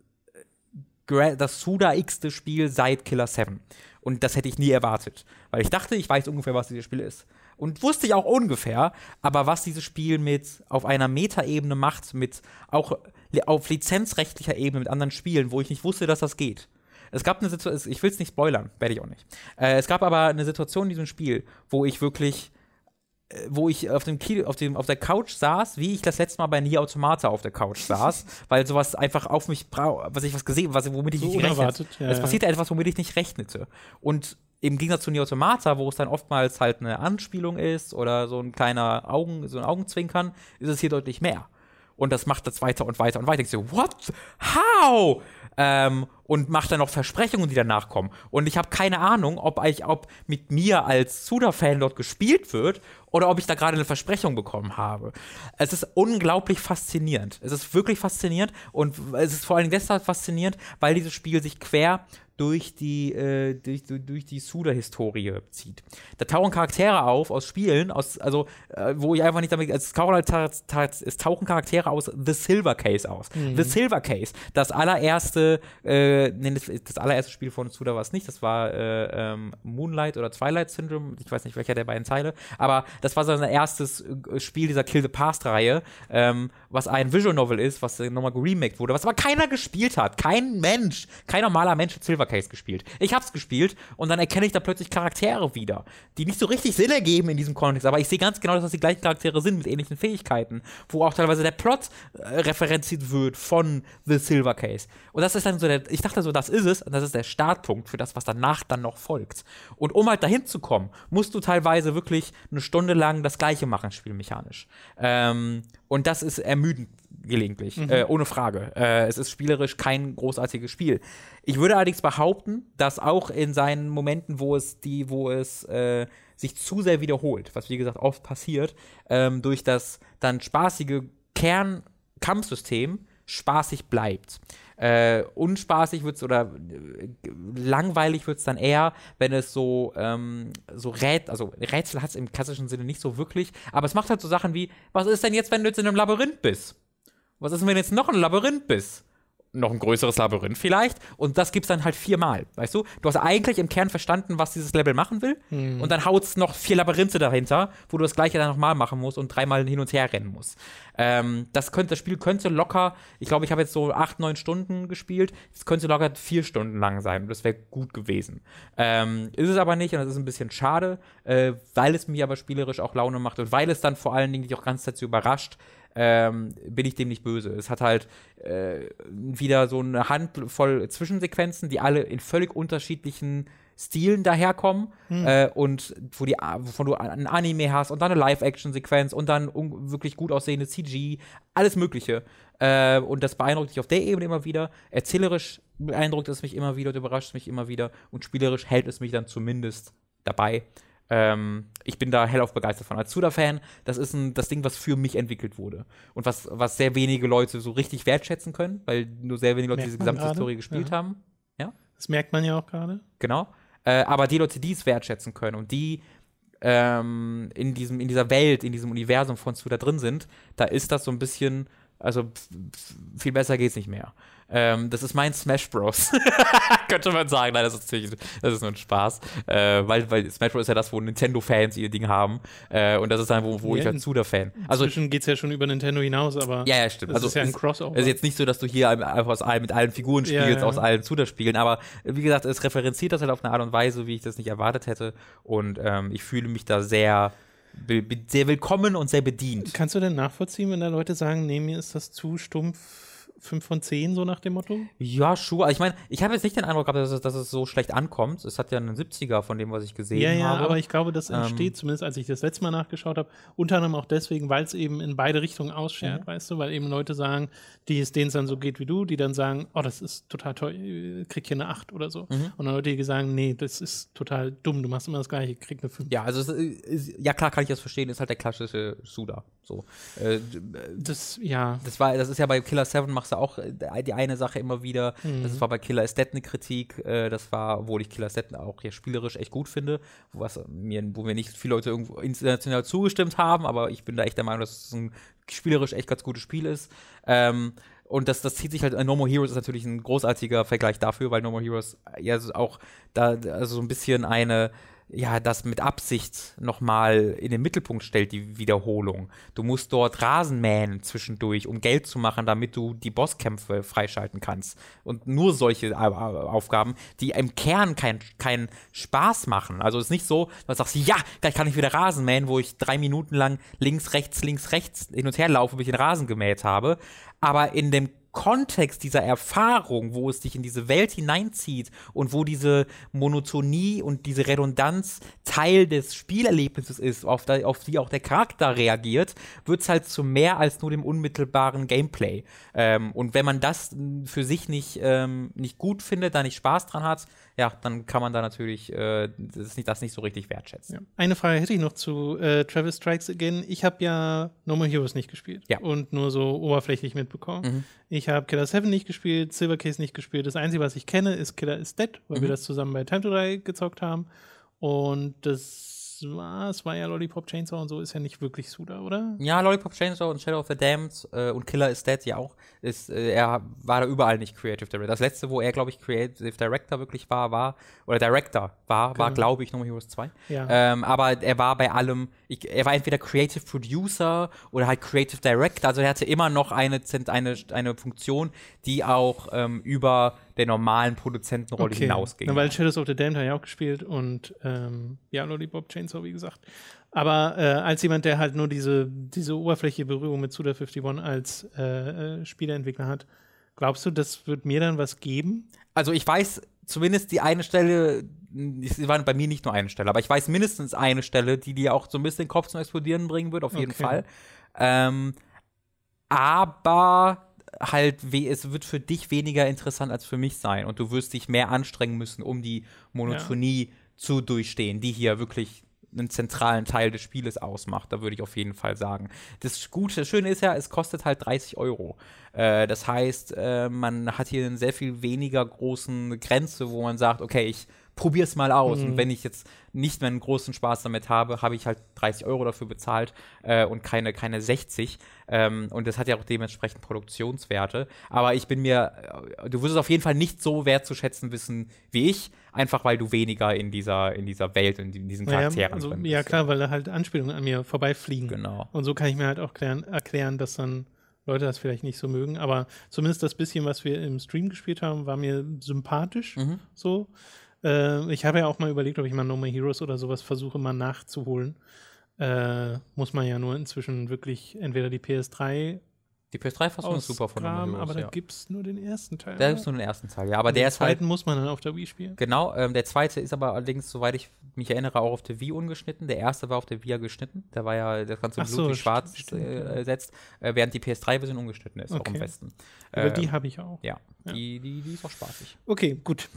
das Suda-x-te Spiel seit Killer 7. Und das hätte ich nie erwartet. Weil ich dachte, ich weiß ungefähr, was dieses Spiel ist. Und wusste ich auch ungefähr, aber was dieses Spiel mit auf einer Metaebene macht, mit auch auf lizenzrechtlicher Ebene mit anderen Spielen, wo ich nicht wusste, dass das geht. Es gab eine Situation, ich will es nicht spoilern, werde ich auch nicht. Äh, es gab aber eine Situation in diesem Spiel, wo ich wirklich wo ich auf dem, Kino, auf dem auf der Couch saß, wie ich das letzte Mal bei Nier Automata auf der Couch saß, weil sowas einfach auf mich was ich was gesehen, was womit ich so nicht rechnete. Ja, es passierte ja. etwas, womit ich nicht rechnete. Und im Gegensatz zu Nier Automata, wo es dann oftmals halt eine Anspielung ist oder so ein kleiner Augen, so ein Augenzwinkern, ist es hier deutlich mehr. Und das macht das weiter und weiter und weiter. Ich so, what? How? Ähm, und macht dann noch Versprechungen, die danach kommen. Und ich habe keine Ahnung, ob, ich, ob mit mir als Suda-Fan dort gespielt wird oder ob ich da gerade eine Versprechung bekommen habe. Es ist unglaublich faszinierend. Es ist wirklich faszinierend und es ist vor allem deshalb faszinierend, weil dieses Spiel sich quer durch die, äh, durch, durch die Suda-Historie zieht. Da tauchen Charaktere auf aus Spielen, aus, also, äh, wo ich einfach nicht damit, es tauchen, halt, es tauchen Charaktere aus The Silver Case aus. Mhm. The Silver Case, das allererste, äh, nee, das, das, allererste Spiel von Suda war es nicht, das war äh, ähm, Moonlight oder Twilight Syndrome, ich weiß nicht welcher der beiden Teile, aber das war sein erstes äh, Spiel dieser Kill the Past-Reihe, ähm, was ein Visual Novel ist, was nochmal geremaked wurde, was aber keiner gespielt hat. Kein Mensch, kein normaler Mensch hat Silver Case gespielt. Ich hab's gespielt und dann erkenne ich da plötzlich Charaktere wieder, die nicht so richtig Sinn ergeben in diesem Kontext, aber ich sehe ganz genau, dass das die gleichen Charaktere sind mit ähnlichen Fähigkeiten, wo auch teilweise der Plot äh, referenziert wird von The Silver Case. Und das ist dann so der, ich dachte so, das ist es und das ist der Startpunkt für das, was danach dann noch folgt. Und um halt dahin zu kommen, musst du teilweise wirklich eine Stunde lang das Gleiche machen, spielmechanisch. Ähm, und das ist ermüdend gelegentlich, mhm. äh, ohne Frage. Äh, es ist spielerisch kein großartiges Spiel. Ich würde allerdings behaupten, dass auch in seinen Momenten, wo es die, wo es äh, sich zu sehr wiederholt, was wie gesagt oft passiert, ähm, durch das dann spaßige Kernkampfsystem spaßig bleibt. Äh, unspaßig wird es oder äh, langweilig wird es dann eher, wenn es so, ähm, so Rät, also Rätsel hat es im klassischen Sinne nicht so wirklich, aber es macht halt so Sachen wie, was ist denn jetzt, wenn du jetzt in einem Labyrinth bist? Was ist, wenn du jetzt noch ein Labyrinth bist? noch ein größeres Labyrinth vielleicht und das gibt's dann halt viermal, weißt du? Du hast eigentlich im Kern verstanden, was dieses Level machen will Hm. und dann haut's noch vier Labyrinthe dahinter, wo du das gleiche dann nochmal machen musst und dreimal hin und her rennen musst. Ähm, das könnte, das Spiel könnte locker, ich glaube, ich habe jetzt so acht, neun Stunden gespielt, es könnte locker vier Stunden lang sein und das wäre gut gewesen. Ähm, ist es aber nicht und das ist ein bisschen schade, äh, weil es mir aber spielerisch auch Laune macht und weil es dann vor allen Dingen dich auch ganz so überrascht, ähm, bin ich dem nicht böse. Es hat halt äh, wieder so eine Handvoll Zwischensequenzen, die alle in völlig unterschiedlichen Stilen daherkommen äh, und wo die, wovon du ein Anime hast und dann eine Live-Action-Sequenz und dann wirklich gut aussehende CG, alles Mögliche. Äh, und das beeindruckt dich auf der Ebene immer wieder. Erzählerisch beeindruckt es mich immer wieder und überrascht mich immer wieder und spielerisch hält es mich dann zumindest dabei. Ähm, ich bin da hellauf begeistert von. Als Suda-Fan, das ist ein, das Ding, was für mich entwickelt wurde. Und was, was sehr wenige Leute so richtig wertschätzen können, weil nur sehr wenige Leute Merkt diese Gesamthistorie gerade. gespielt Ja. haben. Das merkt man ja auch gerade. Genau. Äh, aber die Leute, die es wertschätzen können und die ähm, in, diesem, in dieser Welt, in diesem Universum von Suda drin sind, da ist das so ein bisschen, also viel besser geht's nicht mehr. Ähm, das ist mein Smash Bros. Könnte man sagen. Nein, das ist natürlich, das ist nur ein Spaß. Äh, weil, weil Smash Bros ist ja das, wo Nintendo-Fans ihr Ding haben. Äh, und das ist dann, wo, wo Ja, ich als Suda-Fan. Also, Inzwischen geht es ja schon über Nintendo hinaus, aber ja, ja, stimmt. das also, ist ja ein Crossover. es ist jetzt nicht so, dass du hier einfach aus allen, mit allen Figuren Ja, spielst, ja. aus allen Zuda-Spielen, aber äh, wie gesagt, es referenziert das halt auf eine Art und Weise, wie ich das nicht erwartet hätte. Und ähm, ich fühle mich da sehr, sehr willkommen und sehr bedient. Kannst du denn nachvollziehen, wenn da Leute sagen, nee, mir ist das zu stumpf 5 von 10, so nach dem Motto? Ja, Schuhe. Also ich meine, ich habe jetzt nicht den Eindruck gehabt, dass es, dass es so schlecht ankommt. Es hat ja einen 70er von dem, was ich gesehen Ja, ja, habe. aber ich glaube, das Ähm, entsteht, zumindest als ich das letzte Mal nachgeschaut habe, unter anderem auch deswegen, weil es eben in beide Richtungen Mhm. ausschert, weißt du, weil eben Leute sagen, die es denen es dann so geht wie du, die dann sagen, oh, das ist total toll, äh, krieg hier eine 8 oder so. Mhm. Und dann Leute, die sagen, nee, das ist total dumm, du machst immer das gleiche, krieg eine 5. ja, also ist, ja klar kann ich das verstehen, ist halt der klassische Suda. So. Äh, Das, ja, Das war, das ist ja bei Killer 7 machst du auch äh, die eine Sache immer wieder. Mhm. Das war bei Killer Estet eine Kritik. Äh, das war, obwohl ich Killer Estet auch hier spielerisch echt gut finde, was mir, wo mir nicht viele Leute irgendwo international zugestimmt haben, aber ich bin da echt der Meinung, dass es ein spielerisch echt ganz gutes Spiel ist. Ähm, und das, das zieht sich halt, No More Heroes ist natürlich ein großartiger Vergleich dafür, weil No More Heroes ja auch da also so ein bisschen eine ja, das mit Absicht nochmal in den Mittelpunkt stellt, die Wiederholung. Du musst dort Rasen mähen zwischendurch, um Geld zu machen, damit du die Bosskämpfe freischalten kannst. Und nur solche Au- Au- Aufgaben, die im Kern keinen kein Spaß machen. Also es ist nicht so, dass du sagst, ja, gleich kann ich wieder Rasen mähen, wo ich drei Minuten lang links, rechts, links, rechts hin und her laufe, bis ich den Rasen gemäht habe. Aber in dem Kontext dieser Erfahrung, wo es dich in diese Welt hineinzieht und wo diese Monotonie und diese Redundanz Teil des Spielerlebnisses ist, auf, da, auf die auch der Charakter reagiert, wird es halt zu mehr als nur dem unmittelbaren Gameplay. Ähm, und wenn man das für sich nicht, ähm, nicht gut findet, da nicht Spaß dran hat, ja, dann kann man da natürlich äh, das, nicht, das nicht so richtig wertschätzen. Ja. Eine Frage hätte ich noch zu äh, Travis Strikes Again. Ich habe ja No More Heroes nicht gespielt Ja. und nur so oberflächlich mitbekommen. Mhm. Ich habe Killer 7 nicht gespielt, Silver Case nicht gespielt. Das Einzige, was ich kenne, ist Killer is Dead, weil Mhm. wir das zusammen bei Time to Die gezockt haben. Und das war, es war ja Lollipop Chainsaw und so, ist ja nicht wirklich Suda, oder? Ja, Lollipop Chainsaw und Shadow of the Damned äh, und Killer is Dead ja auch. Ist, äh, er war da überall nicht Creative Director. Das letzte, wo er, glaube ich, Creative Director wirklich war, war, oder Director war, war, Genau. glaube ich, No Heroes 2. Ja. Ähm, aber er war bei allem, ich, er war entweder Creative Producer oder halt Creative Director. Also er hatte immer noch eine, eine, eine Funktion, die auch ähm, über der normalen Produzentenrolle hinausging. Na, weil Shadows of the Damned habe ich auch gespielt und ähm, ja, Lollipop Chainsaw, wie gesagt. Aber äh, als jemand, der halt nur diese, diese oberflächliche Berührung mit Suda 51 als äh, äh, Spieleentwickler hat, glaubst du, das wird mir dann was geben? also ich weiß zumindest die eine Stelle, es war bei mir nicht nur eine Stelle, aber ich weiß mindestens eine Stelle, die dir auch so ein bisschen den Kopf zum Explodieren bringen wird, auf jeden Okay. Fall. Ähm, aber halt, es wird für dich weniger interessant als für mich sein und du wirst dich mehr anstrengen müssen, um die Monotonie zu durchstehen, die hier wirklich einen zentralen Teil des Spieles ausmacht. Da würde ich auf jeden Fall sagen. Das Gute, das Schöne ist ja, es kostet halt 30 Euro. Äh, das heißt, äh, man hat hier eine sehr viel weniger großen Grenze, wo man sagt, okay, ich probier's mal aus. Mhm. Und wenn ich jetzt nicht mehr einen großen Spaß damit habe, habe ich halt 30 Euro dafür bezahlt äh, und keine, keine 60. Ähm, und das hat ja auch dementsprechend Produktionswerte. Aber ich bin mir, äh, du wirst es auf jeden Fall nicht so wertzuschätzen wissen wie ich, einfach weil du weniger in dieser, in dieser Welt und in diesen Charakteren ja, also, Ja, klar, weil da halt Anspielungen an mir vorbeifliegen. Genau. Und so kann ich mir halt auch klären, erklären, dass dann Leute das vielleicht nicht so mögen, aber zumindest das bisschen, was wir im Stream gespielt haben, war mir sympathisch. Mhm. So. Äh, ich habe ja auch mal überlegt, ob ich mal No More Heroes oder sowas versuche, mal nachzuholen. Äh, muss man ja nur inzwischen wirklich entweder die PS3 die PS3-Fassung ist super von Graben, aber da ja. gibt es nur den ersten Teil. Da gibt es nur den ersten Teil, ja. Aber der ist halt. Den zweiten muss man dann auf der Wii spielen. Genau, ähm, der zweite ist aber allerdings, soweit ich mich erinnere, auch auf der Wii ungeschnitten. Der erste war auf der Wii geschnitten. Der war ja das ganze Blut so, wie schwarz stimmt, äh, setzt, äh, während die PS3-Version ungeschnitten ist, okay. auch im Westen. Aber äh, die habe ich auch. Ja, ja. Die, die, die ist auch spaßig. Okay, gut.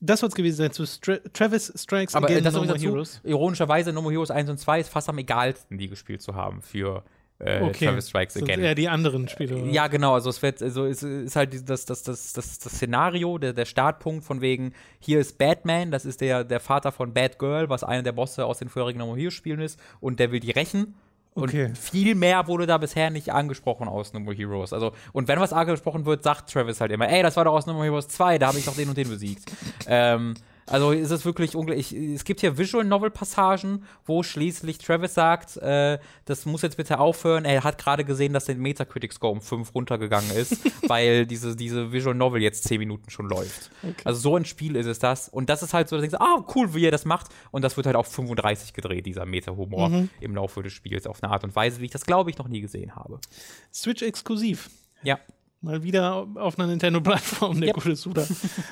Das wird es gewesen sein zu Stra Travis Strikes Aber Again, das No More Heroes. Ironischerweise, No More Heroes 1 und 2 ist fast am egalsten, die gespielt zu haben für äh, okay. Travis Strikes Again. Sind eher die anderen Spiele. Oder? Ja, genau. Also es wird, also es ist halt das, das, das, das, das Szenario, der, der Startpunkt von wegen, hier ist Batman, das ist der, der Vater von Batgirl, was einer der Bosse aus den vorherigen No More Heroes Spielen ist, und der will die rächen. Okay. Und viel mehr wurde da bisher nicht angesprochen aus No More Heroes. Also, und wenn was angesprochen wird, sagt Travis halt immer, ey, das war doch aus No More Heroes 2, da habe ich doch den und den besiegt. ähm, also ist es wirklich unglaublich. Es gibt hier Visual Novel Passagen, wo schließlich Travis sagt, äh, das muss jetzt bitte aufhören. Er hat gerade gesehen, dass der Metacritic Score um 5 runtergegangen ist, weil diese, diese Visual Novel jetzt 10 Minuten schon läuft. Okay. Also so ein Spiel ist es das. Und das ist halt so, dass ich sage, ah, cool, wie er das macht. Und das wird halt auf 35 gedreht, dieser Meta-Humor mhm. im Laufe des Spiels auf eine Art und Weise, wie ich das, glaube ich, noch nie gesehen habe. Switch exklusiv. Ja. Mal wieder auf einer Nintendo-Plattform, der yep. gute Shooter.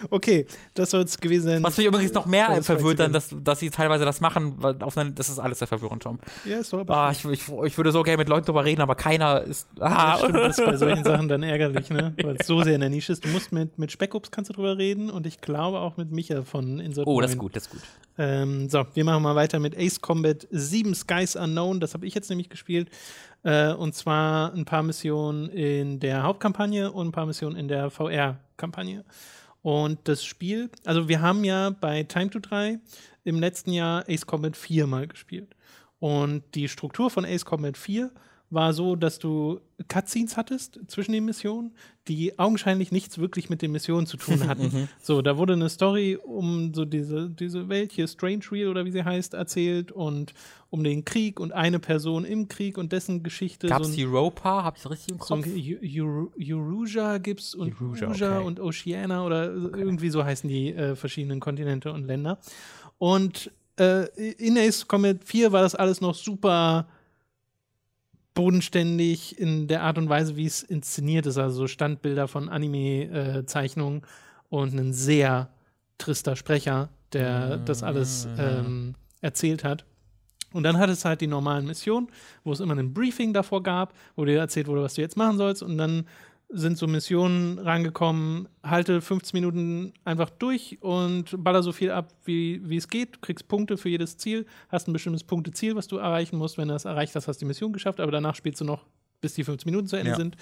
Okay, das soll es gewesen sein. Was mich übrigens noch mehr verwirrt, dann, dass, dass sie teilweise das machen, weil auf einer, das ist alles sehr verwirrend, Tom. Ja, ist doch aber. Ah, ich, ich, ich, würde so gerne mit Leuten drüber reden, aber keiner ist. Ah. Ja, stimmt, das ist bei solchen Sachen dann ärgerlich, ne? Weil es so sehr in der Nische ist. Du musst mit, mit Speckups kannst du drüber reden und ich glaube auch mit Micha von Insert Oh, das ist gut, das ist gut. Ähm, so, wir machen mal weiter mit Ace Combat 7 Skies Unknown. Das habe ich jetzt nämlich gespielt. Äh, und zwar ein paar Missionen in der Hauptkampagne und ein paar Missionen in der VR-Kampagne. Und das Spiel, also wir haben ja bei Time to 3 im letzten Jahr Ace Combat 4 mal gespielt. Und die Struktur von Ace Combat 4 war so, dass du Cutscenes hattest zwischen den Missionen, die augenscheinlich nichts wirklich mit den Missionen zu tun hatten. Mhm. so, da wurde eine Story um so diese, diese Welt hier, Strange Real oder wie sie heißt, erzählt und um den Krieg und eine Person im Krieg und dessen Geschichte. Gab es so Europa? Hab ich richtig im Kopf? So Eurasia gibt's und Eurasia okay. und Oceania oder okay. irgendwie so heißen die äh, verschiedenen Kontinente und Länder. Und äh, in Ace Combat 4 war das alles noch super bodenständig in der Art und Weise, wie es inszeniert ist. Also so Standbilder von Anime-Zeichnungen und ein sehr trister Sprecher, der das alles ähm, erzählt hat. Und dann hat es halt die normalen Missionen, wo es immer ein Briefing davor gab, wo dir erzählt wurde, was du jetzt machen sollst. Und dann sind so Missionen rangekommen, halte 15 Minuten einfach durch und baller so viel ab, wie, wie es geht. Kriegst Punkte für jedes Ziel, hast ein bestimmtes Punkteziel, was du erreichen musst. Wenn du das erreicht hast, hast du die Mission geschafft, aber danach spielst du noch, bis die 15 Minuten zu Ende ja. sind.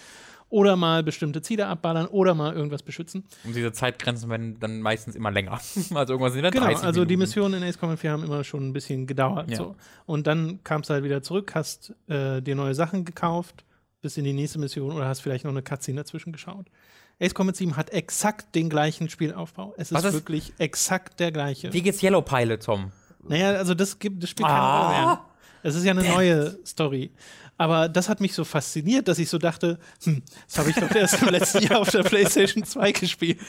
Oder mal bestimmte Ziele abballern oder mal irgendwas beschützen. Und diese Zeitgrenzen werden dann meistens immer länger. also irgendwas sind dann genau, 30 also die Missionen in Ace Combat 4 haben immer schon ein bisschen gedauert. Ja. So. Und dann kamst du halt wieder zurück, hast äh, dir neue Sachen gekauft bis in die nächste Mission oder hast vielleicht noch eine Cutscene dazwischen geschaut. Ace Combat 7 hat exakt den gleichen Spielaufbau. Es ist, ist wirklich exakt der gleiche. Wie geht's Yellow Pilot, Tom? Naja, also das, gibt, das spielt keine ah, Rolle mehr. Es ist ja eine neue Story. Aber das hat mich so fasziniert, dass ich so dachte, hm, das habe ich doch erst im letzten Jahr auf der PlayStation 2 gespielt.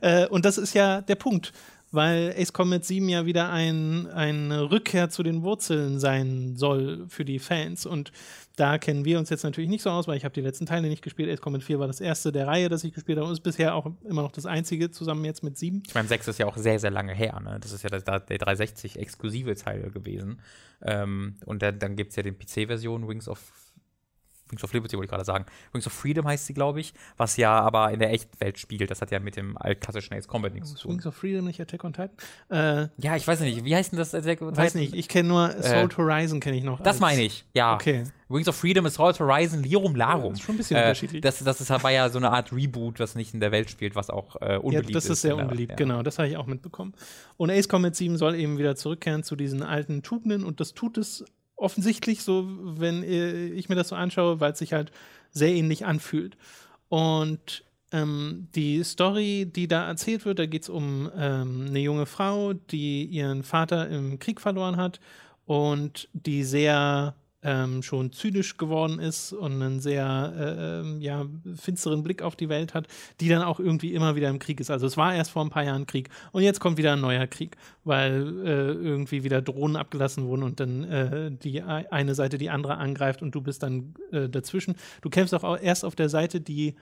Äh, und das ist ja der Punkt weil Ace Combat 7 ja wieder ein, eine Rückkehr zu den Wurzeln sein soll für die Fans. Und da kennen wir uns jetzt natürlich nicht so aus, weil ich habe die letzten Teile nicht gespielt. Ace Combat 4 war das erste der Reihe, das ich gespielt habe und ist bisher auch immer noch das einzige, zusammen jetzt mit 7. Ich meine, 6 ist ja auch sehr, sehr lange her. Ne? Das ist ja der, der 360-exklusive Teil gewesen. Ähm, und dann, dann gibt es ja den PC-Version Wings of Wings of Liberty wollte ich gerade sagen. Wings of Freedom heißt sie, glaube ich, was ja aber in der echten Welt spielt. Das hat ja mit dem altklassischen Ace Combat nichts zu tun. Wings of Freedom, nicht Attack on Titan? Äh, ja, ich weiß nicht. Wie heißt denn das Attack on Titan? Weiß nicht. Ich kenne nur Assault äh, Horizon, kenne ich noch. Das meine ich, ja. Okay. Wings of Freedom, Assault Horizon, Lirum Larum. Ja, das ist schon ein bisschen äh, unterschiedlich. Das, das ist, war ja so eine Art Reboot, was nicht in der Welt spielt, was auch äh, unbeliebt ist. Ja, das ist, ist sehr unbeliebt, ja. genau. Das habe ich auch mitbekommen. Und Ace Combat 7 soll eben wieder zurückkehren zu diesen alten Tugenden und das tut es offensichtlich so, wenn ich mir das so anschaue, weil es sich halt sehr ähnlich anfühlt. Und ähm, die Story, die da erzählt wird, da geht es um ähm, eine junge Frau, die ihren Vater im Krieg verloren hat und die sehr ähm, schon zynisch geworden ist und einen sehr äh, ähm, ja, finsteren Blick auf die Welt hat, die dann auch irgendwie immer wieder im Krieg ist. Also es war erst vor ein paar Jahren Krieg und jetzt kommt wieder ein neuer Krieg, weil äh, irgendwie wieder Drohnen abgelassen wurden und dann äh, die eine Seite die andere angreift und du bist dann äh, dazwischen. Du kämpfst auch erst auf der Seite, die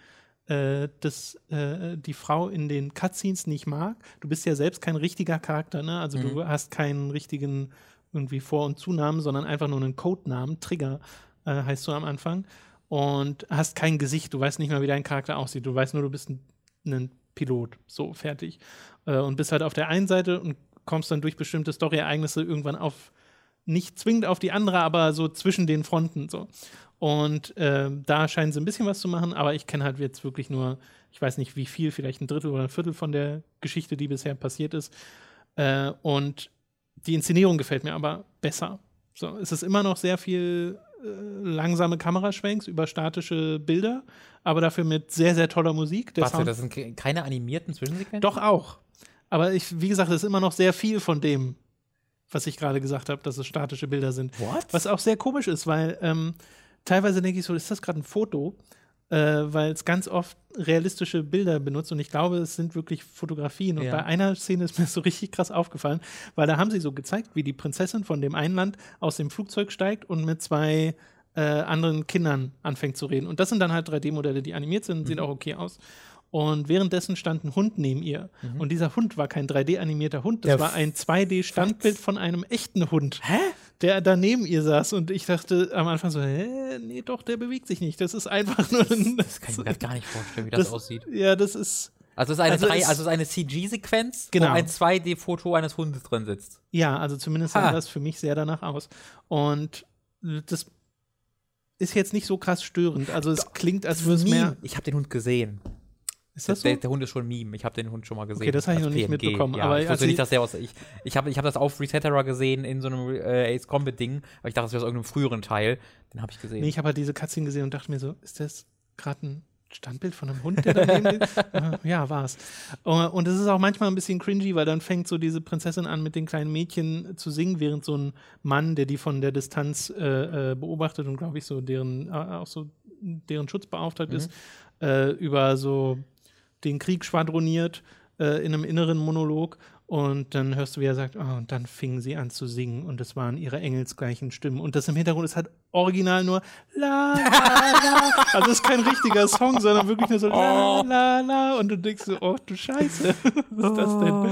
äh, das, äh, die Frau in den Cutscenes nicht mag. Du bist ja selbst kein richtiger Charakter, ne? Also mhm. du hast keinen richtigen irgendwie Vor- und Zunamen, sondern einfach nur einen Codenamen. Trigger äh, heißt du am Anfang. Und hast kein Gesicht. Du weißt nicht mal, wie dein Charakter aussieht. Du weißt nur, du bist ein, ein Pilot. So, fertig. Äh, und bist halt auf der einen Seite und kommst dann durch bestimmte Story-Ereignisse irgendwann auf, nicht zwingend auf die andere, aber so zwischen den Fronten. So. Und äh, da scheinen sie ein bisschen was zu machen, aber ich kenne halt jetzt wirklich nur, ich weiß nicht wie viel, vielleicht ein Drittel oder ein Viertel von der Geschichte, die bisher passiert ist. Äh, und die Inszenierung gefällt mir aber besser. So, es ist immer noch sehr viel äh, langsame Kameraschwenks über statische Bilder, aber dafür mit sehr, sehr toller Musik. Der Warte, das sind keine animierten Zwischensequenzen? Doch auch. Aber ich, wie gesagt, es ist immer noch sehr viel von dem, was ich gerade gesagt habe, dass es statische Bilder sind. What? Was auch sehr komisch ist, weil ähm, teilweise denke ich so, ist das gerade ein Foto? Äh, weil es ganz oft realistische Bilder benutzt und ich glaube, es sind wirklich Fotografien. Und ja. bei einer Szene ist mir so richtig krass aufgefallen, weil da haben sie so gezeigt, wie die Prinzessin von dem einen Land aus dem Flugzeug steigt und mit zwei äh, anderen Kindern anfängt zu reden. Und das sind dann halt 3D-Modelle, die animiert sind, mhm. sieht auch okay aus. Und währenddessen stand ein Hund neben ihr. Mhm. Und dieser Hund war kein 3D-animierter Hund, das ja, war ein 2D-Standbild von einem echten Hund. Hä? Der da neben ihr saß. Und ich dachte am Anfang so, hä, nee, doch, der bewegt sich nicht. Das ist einfach nur ein. Das kann ich mir gar nicht vorstellen, wie das, das aussieht. Ja, das ist. Also es ist eine, also also eine CG-Sequenz, genau. wo ein 2D-Foto eines Hundes drin sitzt. Ja, also zumindest sah das für mich sehr danach aus. Und das ist jetzt nicht so krass störend. Also es Doch, klingt, als würde es mehr. Ich habe den Hund gesehen. Ist das der, so? der, Hund ist schon ein Meme. Ich habe den Hund schon mal gesehen. Okay, das habe ich noch nicht PNG. mitbekommen. Ja, aber ich wusste nicht, dass der aus. Ich, ich habe ich hab das auf Resetterer gesehen in so einem äh, Ace Combat Ding, aber ich dachte, das wäre aus irgendeinem früheren Teil. Den habe ich gesehen. Nee, ich habe halt diese Cutscene gesehen und dachte mir so, ist das gerade ein Standbild von einem Hund, der daneben ist? ja, war's. Und es ist auch manchmal ein bisschen cringy, weil dann fängt so diese Prinzessin an, mit den kleinen Mädchen zu singen, während so ein Mann, der die von der Distanz äh, äh beobachtet und glaube ich so deren äh, auch so deren Schutz beauftragt mhm. ist, äh, über so den Krieg schwadroniert äh, in einem inneren Monolog. Und dann hörst du, wie er sagt, oh, und dann fingen sie an zu singen und es waren ihre engelsgleichen Stimmen. Und das im Hintergrund ist halt original nur la, la, la. Also es ist kein richtiger Song, sondern wirklich nur so la, oh. la, la. Und du denkst so, oh du Scheiße, was ist das denn? Oh.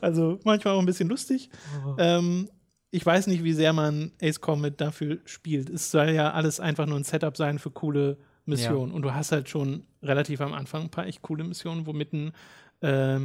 Also manchmal auch ein bisschen lustig. Oh. Ähm, ich weiß nicht, wie sehr man Ace Combat dafür spielt. Es soll ja alles einfach nur ein Setup sein für coole Missionen. Ja. Und du hast halt schon relativ am Anfang ein paar echt coole Missionen, wo mitten äh,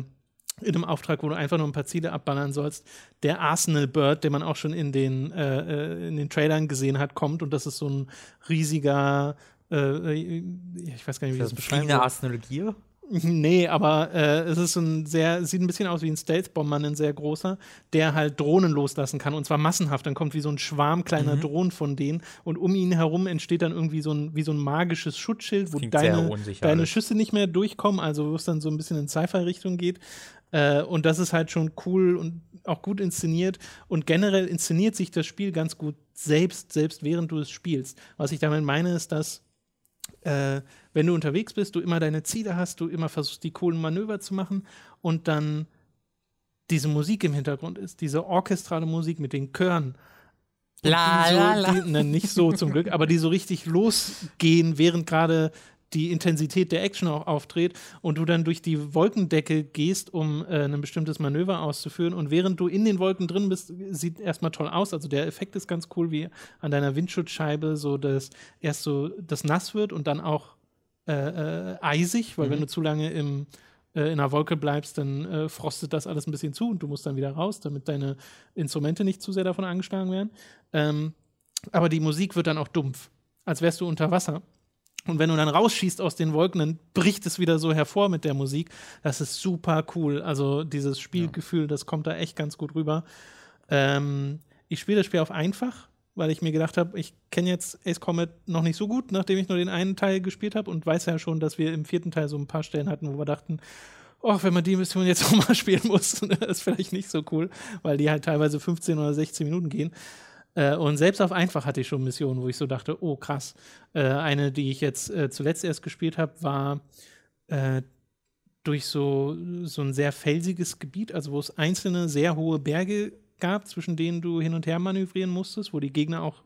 in einem Auftrag, wo du einfach nur ein paar Ziele abballern sollst, der Arsenal Bird, den man auch schon in den, äh, äh in den Trailern gesehen hat, kommt und das ist so ein riesiger, äh, äh ich weiß gar nicht, wie das, das beschreiben soll. Arsenal Gear? Nee, aber äh, es ist ein sehr, sieht ein bisschen aus wie ein Stealth-Bomber, ein sehr großer, der halt Drohnen loslassen kann und zwar massenhaft. Dann kommt wie so ein Schwarm kleiner mhm. Drohnen von denen und um ihn herum entsteht dann irgendwie so ein, wie so ein magisches Schutzschild, wo deine, deine Schüsse nicht mehr durchkommen, also wo es dann so ein bisschen in Sci-Fi-Richtung geht. Äh, und das ist halt schon cool und auch gut inszeniert. Und generell inszeniert sich das Spiel ganz gut selbst, selbst während du es spielst. Was ich damit meine, ist, dass äh, wenn du unterwegs bist, du immer deine Ziele hast, du immer versuchst, die coolen Manöver zu machen und dann diese Musik im Hintergrund ist, diese orchestrale Musik mit den Chören. La, so, la, la. Die, ne, nicht so zum Glück, aber die so richtig losgehen, während gerade die Intensität der Action auch aufdreht und du dann durch die Wolkendecke gehst, um äh, ein bestimmtes Manöver auszuführen. Und während du in den Wolken drin bist, sieht erstmal toll aus. Also der Effekt ist ganz cool, wie an deiner Windschutzscheibe so, dass erst so das nass wird und dann auch äh, äh, eisig, weil mhm. wenn du zu lange im äh, in einer Wolke bleibst, dann äh, frostet das alles ein bisschen zu und du musst dann wieder raus, damit deine Instrumente nicht zu sehr davon angeschlagen werden. Ähm, aber die Musik wird dann auch dumpf, als wärst du unter Wasser. Und wenn du dann rausschießt aus den Wolken, dann bricht es wieder so hervor mit der Musik. Das ist super cool. Also dieses Spielgefühl, das kommt da echt ganz gut rüber. Ähm, ich spiele das Spiel auf einfach, weil ich mir gedacht habe, ich kenne jetzt Ace Combat noch nicht so gut, nachdem ich nur den einen Teil gespielt habe und weiß ja schon, dass wir im vierten Teil so ein paar Stellen hatten, wo wir dachten, oh, wenn man die Mission jetzt auch mal spielen muss, ist vielleicht nicht so cool, weil die halt teilweise 15 oder 16 Minuten gehen. Äh, und selbst auf einfach hatte ich schon Missionen, wo ich so dachte, oh krass. Äh, eine, die ich jetzt äh, zuletzt erst gespielt habe, war äh, durch so, so ein sehr felsiges Gebiet, also wo es einzelne sehr hohe Berge gab, zwischen denen du hin und her manövrieren musstest, wo die Gegner auch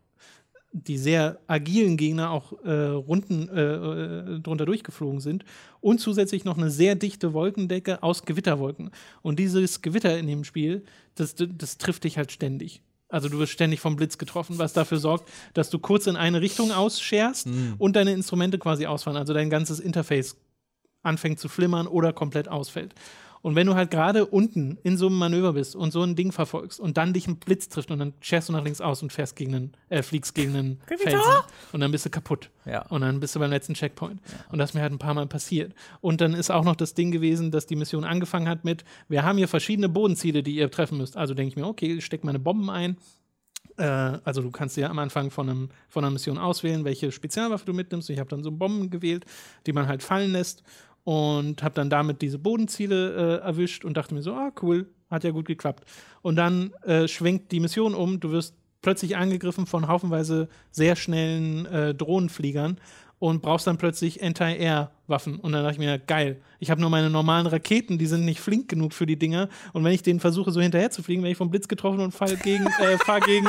die sehr agilen Gegner auch äh, Runden äh, drunter durchgeflogen sind und zusätzlich noch eine sehr dichte Wolkendecke aus Gewitterwolken. Und dieses Gewitter in dem Spiel, das, das trifft dich halt ständig. Also du wirst ständig vom Blitz getroffen, was dafür sorgt, dass du kurz in eine Richtung ausscherst mhm. und deine Instrumente quasi ausfallen. Also dein ganzes Interface anfängt zu flimmern oder komplett ausfällt. Und wenn du halt gerade unten in so einem Manöver bist und so ein Ding verfolgst und dann dich ein Blitz trifft und dann scherst du nach links aus und fährst gegen einen, äh, fliegst gegen einen Felsen und dann bist du kaputt. Ja. Und dann bist du beim letzten Checkpoint. Ja. Und das ist mir halt ein paar Mal passiert. Und dann ist auch noch das Ding gewesen, dass die Mission angefangen hat mit, wir haben hier verschiedene Bodenziele, die ihr treffen müsst. Also denke ich mir, okay, steck meine Bomben ein, äh, also du kannst ja am Anfang von, einem, von einer Mission auswählen, welche Spezialwaffe du mitnimmst. Ich habe dann so Bomben gewählt, die man halt fallen lässt und habe dann damit diese Bodenziele äh, erwischt und dachte mir so, ah cool, hat ja gut geklappt. Und dann äh, schwenkt die Mission um, du wirst plötzlich angegriffen von haufenweise sehr schnellen äh, Drohnenfliegern und brauchst dann plötzlich Anti-Air-Waffen. Und dann dachte ich mir, geil, ich habe nur meine normalen Raketen, die sind nicht flink genug für die Dinger. Und wenn ich denen versuche, so hinterher zu fliegen, werde ich vom Blitz getroffen und fall gegen, äh, fahre gegen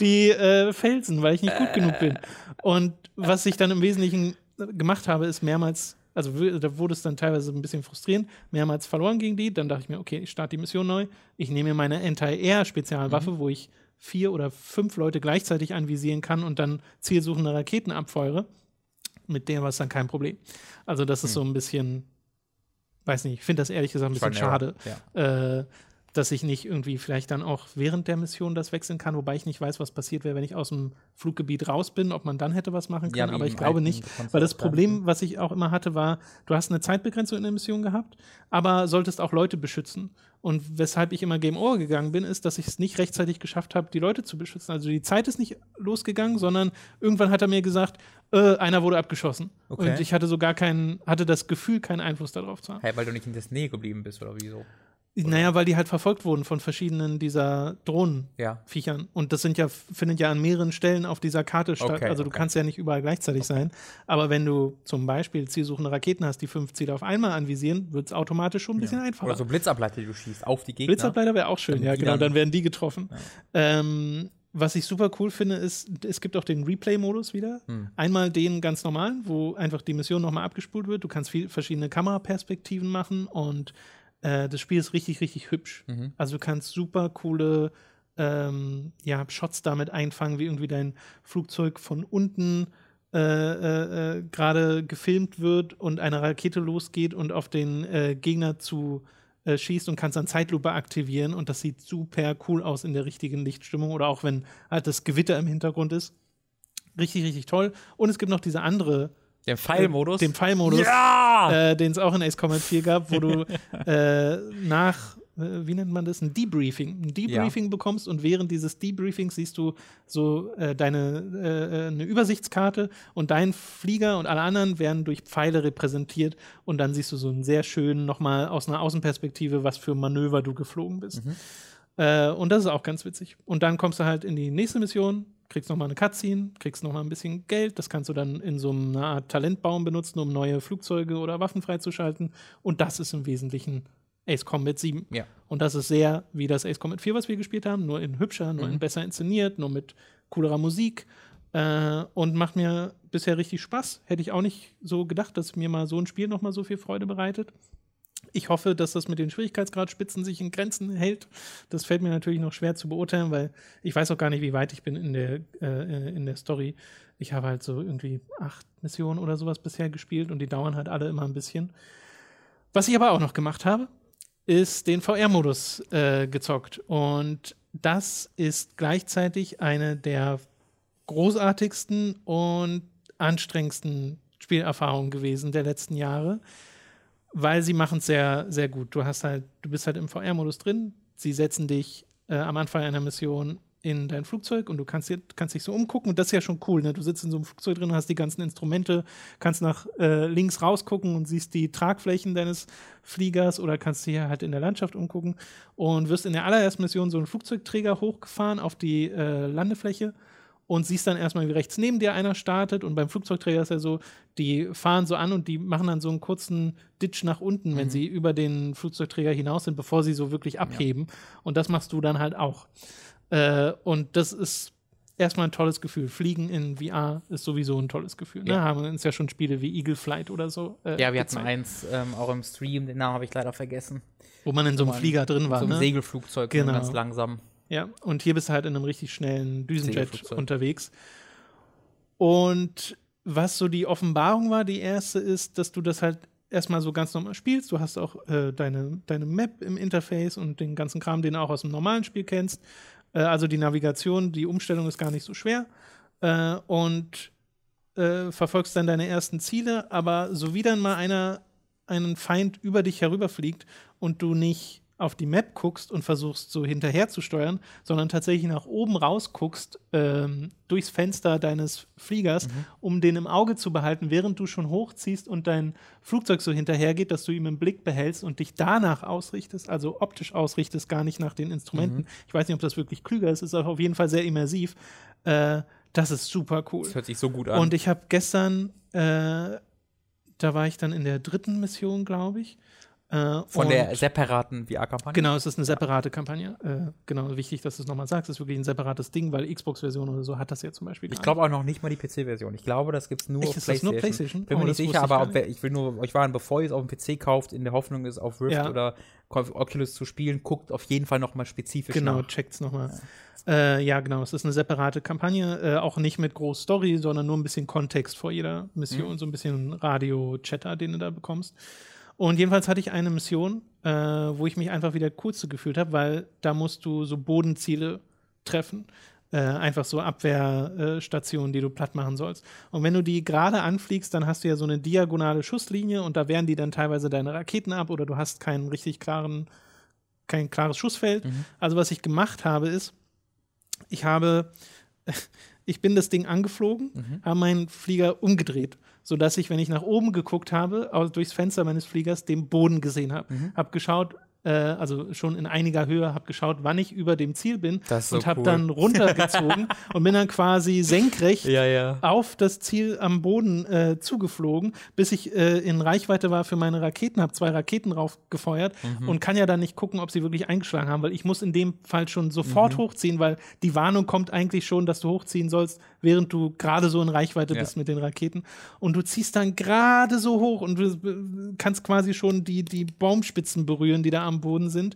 die äh, Felsen, weil ich nicht gut genug bin. Und was ich dann im Wesentlichen gemacht habe, ist mehrmals also da wurde es dann teilweise ein bisschen frustrierend, mehrmals verloren gegen die. Dann dachte ich mir, okay, ich starte die Mission neu. Ich nehme mir meine Anti-Air-Spezialwaffe, mhm. wo ich vier oder fünf Leute gleichzeitig anvisieren kann und dann zielsuchende Raketen abfeuere. Mit der war es dann kein Problem. Also, das ist mhm. so ein bisschen, weiß nicht, ich finde das ehrlich gesagt ein bisschen schade. Ja. Äh, dass ich nicht irgendwie vielleicht dann auch während der Mission das wechseln kann, wobei ich nicht weiß, was passiert wäre, wenn ich aus dem Fluggebiet raus bin, ob man dann hätte was machen können, ja, aber ich glaube nicht, weil das Problem, was ich auch immer hatte, war, du hast eine Zeitbegrenzung in der Mission gehabt, aber solltest auch Leute beschützen. Und weshalb ich immer Game Over gegangen bin, ist, dass ich es nicht rechtzeitig geschafft habe, die Leute zu beschützen. Also die Zeit ist nicht losgegangen, sondern irgendwann hat er mir gesagt, äh, einer wurde abgeschossen. Okay. Und ich hatte so gar keinen, hatte das Gefühl, keinen Einfluss darauf zu haben. Hey, weil du nicht in der Nähe geblieben bist oder wieso? Naja, weil die halt verfolgt wurden von verschiedenen dieser Drohnenviechern. Ja. Und das sind ja, findet ja an mehreren Stellen auf dieser Karte statt. Okay, also du okay. kannst ja nicht überall gleichzeitig okay. sein. Aber wenn du zum Beispiel zielsuchende Raketen hast, die fünf Ziele auf einmal anvisieren, wird es automatisch schon ein bisschen ja. einfacher. Oder so Blitzableiter, die du schießt auf die Gegner. Blitzableiter wäre auch schön, ja, genau. Dann werden die getroffen. Ja. Ähm, was ich super cool finde, ist, es gibt auch den Replay-Modus wieder. Hm. Einmal den ganz normalen, wo einfach die Mission nochmal abgespult wird. Du kannst viel, verschiedene Kameraperspektiven machen und äh, das Spiel ist richtig, richtig hübsch. Mhm. Also du kannst super coole ähm, ja, Shots damit einfangen, wie irgendwie dein Flugzeug von unten äh, äh, äh gerade gefilmt wird und eine Rakete losgeht und auf den äh, Gegner zu schießt und kannst dann Zeitlupe aktivieren und das sieht super cool aus in der richtigen Lichtstimmung oder auch wenn halt das Gewitter im Hintergrund ist. Richtig, richtig toll. Und es gibt noch diese andere den Pfeilmodus? Den Pfeilmodus, ja! äh, den es auch in Ace Combat 4 gab, wo du äh, nach, äh, wie nennt man das, ein Debriefing, ein Debriefing ja. bekommst und während dieses Debriefings siehst du so äh, deine äh, eine Übersichtskarte und dein Flieger und alle anderen werden durch Pfeile repräsentiert und dann siehst du so einen sehr schönen nochmal aus einer Außenperspektive, was für Manöver du geflogen bist. Mhm. Äh, und das ist auch ganz witzig. Und dann kommst du halt in die nächste Mission, kriegst nochmal eine Cutscene, kriegst nochmal ein bisschen Geld. Das kannst du dann in so einer Art Talentbaum benutzen, um neue Flugzeuge oder Waffen freizuschalten. Und das ist im Wesentlichen Ace Combat 7. Ja. Und das ist sehr wie das Ace Combat 4, was wir gespielt haben, nur in hübscher, nur mhm. in besser inszeniert, nur mit coolerer Musik. Äh, und macht mir bisher richtig Spaß. Hätte ich auch nicht so gedacht, dass mir mal so ein Spiel nochmal so viel Freude bereitet. Ich hoffe, dass das mit den Schwierigkeitsgradspitzen sich in Grenzen hält. Das fällt mir natürlich noch schwer zu beurteilen, weil ich weiß auch gar nicht, wie weit ich bin in der, äh, in der Story. Ich habe halt so irgendwie acht Missionen oder sowas bisher gespielt und die dauern halt alle immer ein bisschen. Was ich aber auch noch gemacht habe, ist den VR-Modus äh, gezockt. Und das ist gleichzeitig eine der großartigsten und anstrengendsten Spielerfahrungen gewesen der letzten Jahre weil sie machen es sehr, sehr gut. Du hast halt, du bist halt im VR-Modus drin, sie setzen dich äh, am Anfang einer Mission in dein Flugzeug und du kannst, kannst dich so umgucken und das ist ja schon cool. Ne? Du sitzt in so einem Flugzeug drin, hast die ganzen Instrumente, kannst nach äh, links rausgucken und siehst die Tragflächen deines Fliegers oder kannst dich halt in der Landschaft umgucken und wirst in der allerersten Mission so einen Flugzeugträger hochgefahren auf die äh, Landefläche und siehst dann erstmal, wie rechts neben dir einer startet. Und beim Flugzeugträger ist ja so, die fahren so an und die machen dann so einen kurzen Ditch nach unten, mhm. wenn sie über den Flugzeugträger hinaus sind, bevor sie so wirklich abheben. Ja. Und das machst du dann halt auch. Äh, und das ist erstmal ein tolles Gefühl. Fliegen in VR ist sowieso ein tolles Gefühl. Ne? Ja. Haben uns ja schon Spiele wie Eagle Flight oder so. Äh, ja, wir hatten eins ähm, auch im Stream, den Namen habe ich leider vergessen. Wo man in so einem Flieger drin war. So einem ne? Segelflugzeug, genau. ganz langsam. Ja, und hier bist du halt in einem richtig schnellen Düsenjet unterwegs. Und was so die Offenbarung war, die erste ist, dass du das halt erstmal so ganz normal spielst. Du hast auch äh, deine, deine Map im Interface und den ganzen Kram, den du auch aus dem normalen Spiel kennst. Äh, also die Navigation, die Umstellung ist gar nicht so schwer. Äh, und äh, verfolgst dann deine ersten Ziele, aber so wie dann mal einer einen Feind über dich herüberfliegt und du nicht auf die Map guckst und versuchst so hinterher zu steuern, sondern tatsächlich nach oben rausguckst, ähm, durchs Fenster deines Fliegers, mhm. um den im Auge zu behalten, während du schon hochziehst und dein Flugzeug so hinterhergeht, dass du ihm im Blick behältst und dich danach ausrichtest, also optisch ausrichtest, gar nicht nach den Instrumenten. Mhm. Ich weiß nicht, ob das wirklich klüger ist, ist aber auf jeden Fall sehr immersiv. Äh, das ist super cool. Das hört sich so gut an. Und ich habe gestern, äh, da war ich dann in der dritten Mission, glaube ich, äh, Von der separaten VR-Kampagne? Genau, es ist eine separate Kampagne. Äh, genau, wichtig, dass du es nochmal sagst. Es ist wirklich ein separates Ding, weil Xbox-Version oder so hat das ja zum Beispiel. Ich glaube auch noch nicht mal die PC-Version. Ich glaube, das gibt es nur Echt, auf PlayStation. Nur PlayStation. Bin oh, mir nicht sicher, aber ob, ich will nur euch warnen, bevor ihr es auf dem PC kauft, in der Hoffnung, es auf Rift ja. oder Oculus zu spielen, guckt auf jeden Fall nochmal spezifisch genau, nach. Genau, checkt's nochmal. Ja. Äh, ja, genau. Es ist eine separate Kampagne, äh, auch nicht mit groß Story, sondern nur ein bisschen Kontext vor jeder Mission, mhm. so ein bisschen Radio-Chatter, den du da bekommst. Und jedenfalls hatte ich eine Mission, äh, wo ich mich einfach wieder kurz gefühlt habe, weil da musst du so Bodenziele treffen. Äh, einfach so Abwehrstationen, die du platt machen sollst. Und wenn du die gerade anfliegst, dann hast du ja so eine diagonale Schusslinie und da wehren die dann teilweise deine Raketen ab oder du hast keinen richtig klaren, kein klares Schussfeld. Mhm. Also was ich gemacht habe, ist, ich habe, ich bin das Ding angeflogen, mhm. habe meinen Flieger umgedreht sodass ich, wenn ich nach oben geguckt habe, durchs Fenster meines Fliegers den Boden gesehen habe. Mhm. Habe geschaut, äh, also schon in einiger Höhe, habe geschaut, wann ich über dem Ziel bin so und habe cool. dann runtergezogen und bin dann quasi senkrecht ja, ja. auf das Ziel am Boden äh, zugeflogen, bis ich äh, in Reichweite war für meine Raketen, habe zwei Raketen drauf gefeuert mhm. und kann ja dann nicht gucken, ob sie wirklich eingeschlagen haben, weil ich muss in dem Fall schon sofort mhm. hochziehen, weil die Warnung kommt eigentlich schon, dass du hochziehen sollst, während du gerade so in Reichweite ja. bist mit den Raketen und du ziehst dann gerade so hoch und du kannst quasi schon die, die Baumspitzen berühren, die da am am Boden sind.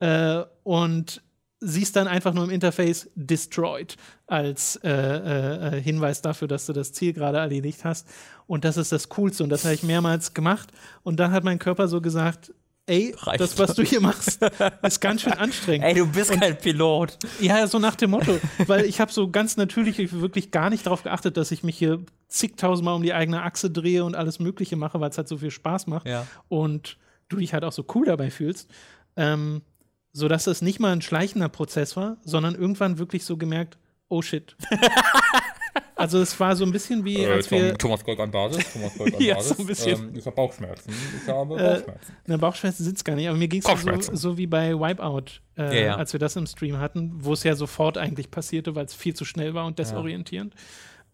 Äh, und siehst dann einfach nur im Interface destroyed als äh, äh, Hinweis dafür, dass du das Ziel gerade erledigt hast. Und das ist das Coolste. Und das habe ich mehrmals gemacht. Und dann hat mein Körper so gesagt, ey, Reicht. das, was du hier machst, ist ganz schön anstrengend. Ey, du bist und, kein Pilot. Ja, so nach dem Motto. Weil ich habe so ganz natürlich wirklich gar nicht darauf geachtet, dass ich mich hier zigtausendmal um die eigene Achse drehe und alles Mögliche mache, weil es halt so viel Spaß macht. Ja. Und du dich halt auch so cool dabei fühlst, ähm, sodass es nicht mal ein schleichender Prozess war, sondern irgendwann wirklich so gemerkt, oh shit. also es war so ein bisschen wie, äh, als wir Thomas Gold an Basis, Thomas Gold an ja, Basis. So ein bisschen. Ähm, ich habe Bauchschmerzen. Ich habe äh, Bauchschmerzen. Äh, ne, Bauchschmerzen sind es gar nicht, aber mir ging es so, so, wie bei Wipeout, äh, ja, ja. als wir das im Stream hatten, wo es ja sofort eigentlich passierte, weil es viel zu schnell war und desorientierend.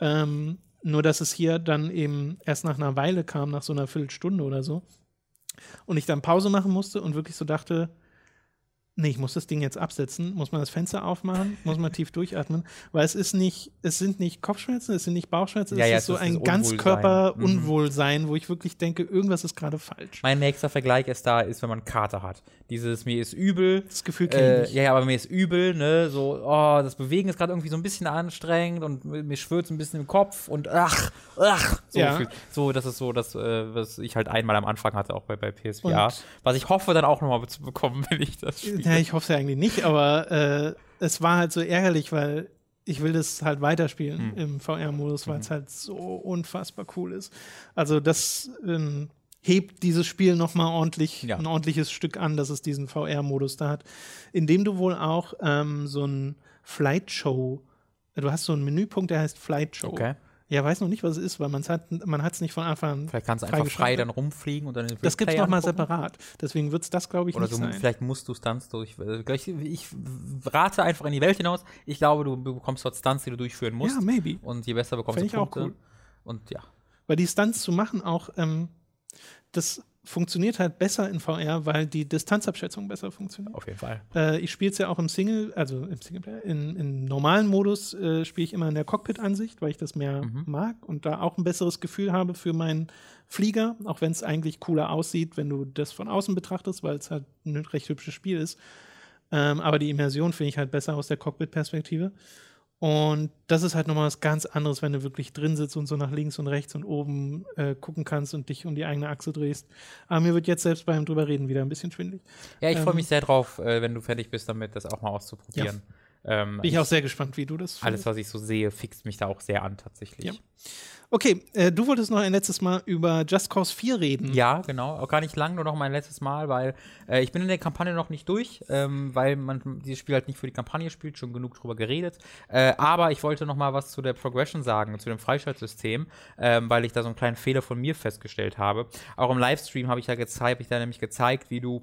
Ja. Ähm, nur dass es hier dann eben erst nach einer Weile kam, nach so einer Viertelstunde oder so und ich dann Pause machen musste und wirklich so dachte, nee, ich muss das Ding jetzt absetzen, muss man das Fenster aufmachen, muss man tief durchatmen, weil es ist nicht, es sind nicht Kopfschmerzen, es sind nicht Bauchschmerzen, Ja, es ja, ist so ein Ganzkörper-Unwohlsein, wo ich wirklich denke, irgendwas ist gerade falsch. Mein nächster Vergleich ist da, ist, wenn man Kater hat. Dieses, mir ist übel. Das Gefühl kenne Äh, ich. ja, ja, aber mir ist übel, ne? So, oh, das Bewegen ist gerade irgendwie so ein bisschen anstrengend und mir schwirrt ein bisschen im Kopf und ach, ach. So, Ja. so das ist so das, äh, was ich halt einmal am Anfang hatte, auch bei, bei PSVR. Und- was ich hoffe, dann auch nochmal zu bekommen, wenn ich das spiele. Ja, ich hoffe es ja eigentlich nicht, aber äh, es war halt so ärgerlich, weil ich will das halt weiterspielen Hm. im VR-Modus, Mhm. weil es halt so unfassbar cool ist. Also das ähm, hebt dieses Spiel noch mal ordentlich, Ja. ein ordentliches Stück an, dass es diesen VR-Modus da hat, indem du wohl auch ähm, so ein Flight Show, du hast so einen Menüpunkt, der heißt Flight Show. Okay. Ja, weiß noch nicht, was es ist, weil man's hat, man hat es nicht von Anfang an. Vielleicht kannst du einfach frei dann rumfliegen und dann den Das gibt es Player noch mal angucken. separat. Deswegen wird es das, glaube ich, Oder nicht so, sein. vielleicht musst du Stunts durch. äh, Ich, ich rate einfach in die Welt hinaus. Ich glaube, du bekommst dort Stunts, die du durchführen musst. Ja, maybe. Und je besser bekommst Fänd du ich auch Punkte. cool. Und ja. Weil die Stunts zu machen auch, ähm, das funktioniert halt besser in VR, weil die Distanzabschätzung besser funktioniert. Auf jeden Fall. Äh, ich spiele es ja auch im Single, also im Singleplayer, in, im normalen Modus äh, spiele ich immer in der Cockpit-Ansicht, weil ich das mehr Mhm. mag und da auch ein besseres Gefühl habe für meinen Flieger, auch wenn es eigentlich cooler aussieht, wenn du das von außen betrachtest, weil es halt ein recht hübsches Spiel ist. Ähm, aber die Immersion finde ich halt besser aus der Cockpit-Perspektive. Und das ist halt nochmal was ganz anderes, wenn du wirklich drin sitzt und so nach links und rechts und oben äh, gucken kannst und dich um die eigene Achse drehst. Aber mir wird jetzt selbst beim drüber reden wieder ein bisschen schwindelig. Ja, ich freue Ähm, mich sehr drauf, äh, wenn du fertig bist damit, das auch mal auszuprobieren. Ähm, Bin ich auch sehr gespannt, wie du das alles, was ich so sehe, fixt mich da auch sehr an, tatsächlich. Ja. Okay, äh, du wolltest noch ein letztes Mal über Just Cause 4 reden. Ja, genau. Auch gar nicht lang, nur noch mein letztes Mal, weil äh, ich bin in der Kampagne noch nicht durch, ähm, weil man dieses Spiel halt nicht für die Kampagne spielt, schon genug drüber geredet. Äh, aber ich wollte noch mal was zu der Progression sagen, zu dem Freischaltsystem, ähm, weil ich da so einen kleinen Fehler von mir festgestellt habe. Auch im Livestream habe ich ja habe ich da nämlich gezeigt, wie du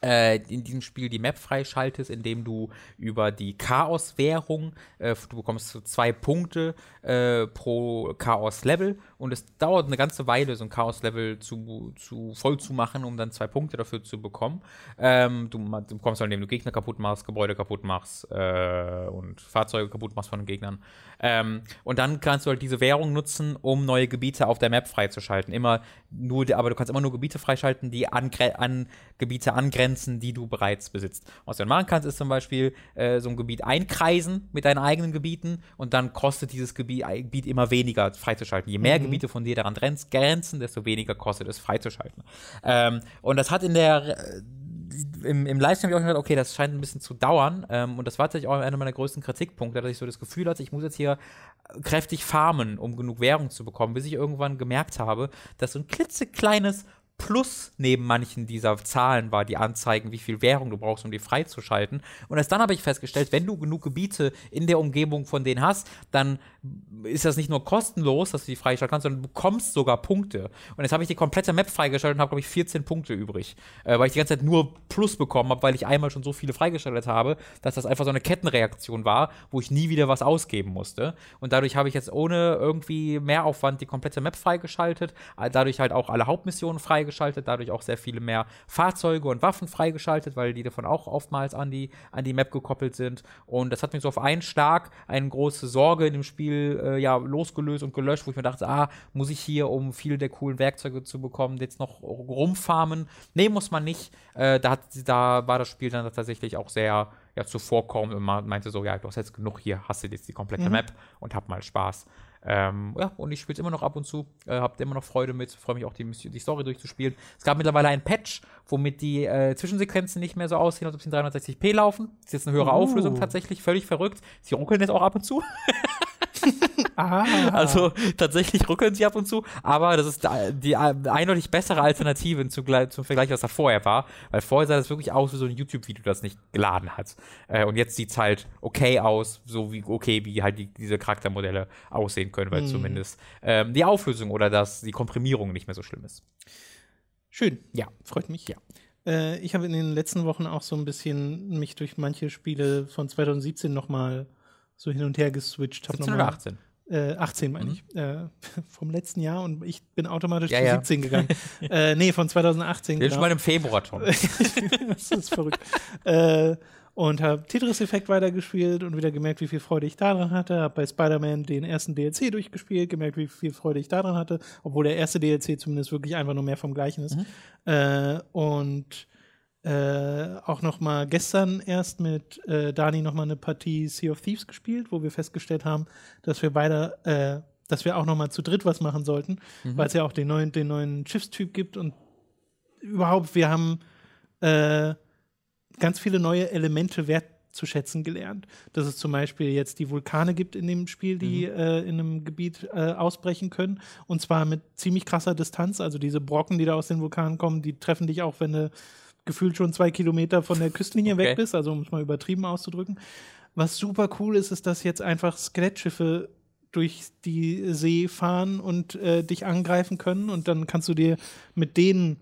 in diesem Spiel die Map freischaltest, indem du über die Chaos-Währung, äh, du bekommst so zwei Punkte äh, pro Chaos-Level und es dauert eine ganze Weile, so ein Chaos-Level zu, zu voll zu machen, um dann zwei Punkte dafür zu bekommen. Ähm, du, du bekommst halt, indem du Gegner kaputt machst, Gebäude kaputt machst äh, und Fahrzeuge kaputt machst von den Gegnern. Ähm, und dann kannst du halt diese Währung nutzen, um neue Gebiete auf der Map freizuschalten. Immer nur, aber du kannst immer nur Gebiete freischalten, die an, an Gebiete angrenzen, die du bereits besitzt. Was du dann machen kannst, ist zum Beispiel äh, so ein Gebiet einkreisen mit deinen eigenen Gebieten und dann kostet dieses Gebiet, Gebiet immer weniger freizuschalten. Je mehr Gebiete von dir daran grenz- grenzen, desto weniger kostet es freizuschalten. Ähm, und das hat in der im, im Livestream habe ich auch gedacht, okay, das scheint ein bisschen zu dauern. Ähm, und das war tatsächlich auch einer meiner größten Kritikpunkte, dass ich so das Gefühl hatte, ich muss jetzt hier kräftig farmen, um genug Währung zu bekommen, bis ich irgendwann gemerkt habe, dass so ein klitzekleines Plus neben manchen dieser Zahlen war, die anzeigen, wie viel Währung du brauchst, um die freizuschalten. Und erst dann habe ich festgestellt, wenn du genug Gebiete in der Umgebung von denen hast, dann ist das nicht nur kostenlos, dass du die freischalten kannst, sondern du bekommst sogar Punkte. Und jetzt habe ich die komplette Map freigeschaltet und habe, glaube ich, 14 Punkte übrig. Äh, weil ich die ganze Zeit nur Plus bekommen habe, weil ich einmal schon so viele freigeschaltet habe, dass das einfach so eine Kettenreaktion war, wo ich nie wieder was ausgeben musste. Und dadurch habe ich jetzt ohne irgendwie Mehraufwand die komplette Map freigeschaltet, äh, dadurch halt auch alle Hauptmissionen freigeschaltet, dadurch auch sehr viele mehr Fahrzeuge und Waffen freigeschaltet, weil die davon auch oftmals an die, an die Map gekoppelt sind. Und das hat mich so auf einen Schlag eine große Sorge in dem Spiel äh, ja losgelöst und gelöscht, wo ich mir dachte, ah, muss ich hier, um viele der coolen Werkzeuge zu bekommen, jetzt noch rumfarmen? Nee, muss man nicht. Äh, da, hat, da war das Spiel dann tatsächlich auch sehr ja, zuvorkommend und man meinte so, ja, du hast jetzt genug hier, hast du jetzt die komplette Map und hab mal Spaß. Ähm, ja, und ich spiele es immer noch ab und zu, äh, habt immer noch Freude mit, freue mich auch, die, die Story durchzuspielen. Es gab mittlerweile einen Patch, womit die äh, Zwischensequenzen nicht mehr so aussehen, als ob sie in 360p laufen. Das ist jetzt eine höhere Uh. Auflösung tatsächlich, völlig verrückt. Sie ruckeln jetzt auch ab und zu. Ah, Also tatsächlich ruckeln sie ab und zu, aber das ist da- die äh, eindeutig bessere Alternative zum, zum Vergleich, was da vorher war. Weil vorher sah das wirklich aus wie so ein YouTube-Video, das nicht geladen hat. Äh, und jetzt sieht es halt okay aus, so wie okay, wie halt die, diese Charaktermodelle aussehen können, weil zumindest ähm, die Auflösung oder das, die Komprimierung nicht mehr so schlimm ist. schön. Ja. Freut mich. Ja. Äh, ich habe in den letzten Wochen auch so ein bisschen mich durch manche Spiele von 2017 noch mal so hin und her geswitcht. Hab 17 noch mal, oder 18? Äh, 18 meine Mhm. ich. Äh, vom letzten Jahr und ich bin automatisch Ja, zu ja. 17 gegangen. äh, nee, von 2018. Wir sind schon mal im Februar, Tom. das ist verrückt. äh, und habe Tetris-Effekt weitergespielt und wieder gemerkt, wie viel Freude ich daran hatte. Habe bei Spider-Man den ersten DLC durchgespielt, gemerkt, wie viel Freude ich daran hatte, obwohl der erste DLC zumindest wirklich einfach nur mehr vom Gleichen ist. Äh, und äh, auch noch mal gestern erst mit äh, Dani noch mal eine Partie Sea of Thieves gespielt, wo wir festgestellt haben, dass wir beide, äh, dass wir auch noch mal zu dritt was machen sollten, weil es ja auch den neuen, den neuen Schiffstyp gibt und überhaupt, wir haben äh, ganz viele neue Elemente wertzuschätzen gelernt. Dass es zum Beispiel jetzt die Vulkane gibt in dem Spiel, die äh, in einem Gebiet äh, ausbrechen können. Und zwar mit ziemlich krasser Distanz. Also diese Brocken, die da aus den Vulkanen kommen, die treffen dich auch, wenn du gefühlt schon zwei Kilometer von der Küstenlinie Okay. weg bist. Also um es mal übertrieben auszudrücken. Was super cool ist, ist, dass jetzt einfach Skelettschiffe durch die See fahren und äh, dich angreifen können und dann kannst du dir mit denen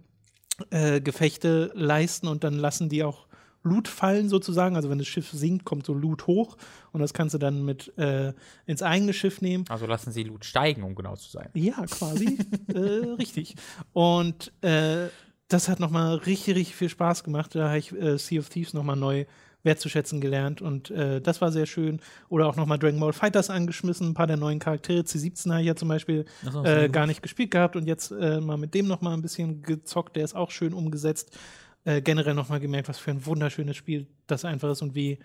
äh, Gefechte leisten und dann lassen die auch Loot fallen sozusagen. Also wenn das Schiff sinkt, kommt so Loot hoch und das kannst du dann mit äh, ins eigene Schiff nehmen. Also lassen Sie Loot steigen, um genau zu sein. Ja, quasi. äh, richtig. Und äh, das hat nochmal richtig, richtig viel Spaß gemacht. Da habe ich äh, Sea of Thieves nochmal neu wertzuschätzen gelernt und äh, das war sehr schön. Oder auch nochmal Dragon Ball Fighters angeschmissen, ein paar der neuen Charaktere. C17 habe ich ja zum Beispiel so, äh, gar nicht gespielt gehabt und jetzt äh, mal mit dem nochmal ein bisschen gezockt. Der ist auch schön umgesetzt. Äh, generell nochmal gemerkt, was für ein wunderschönes Spiel das einfach ist und wie,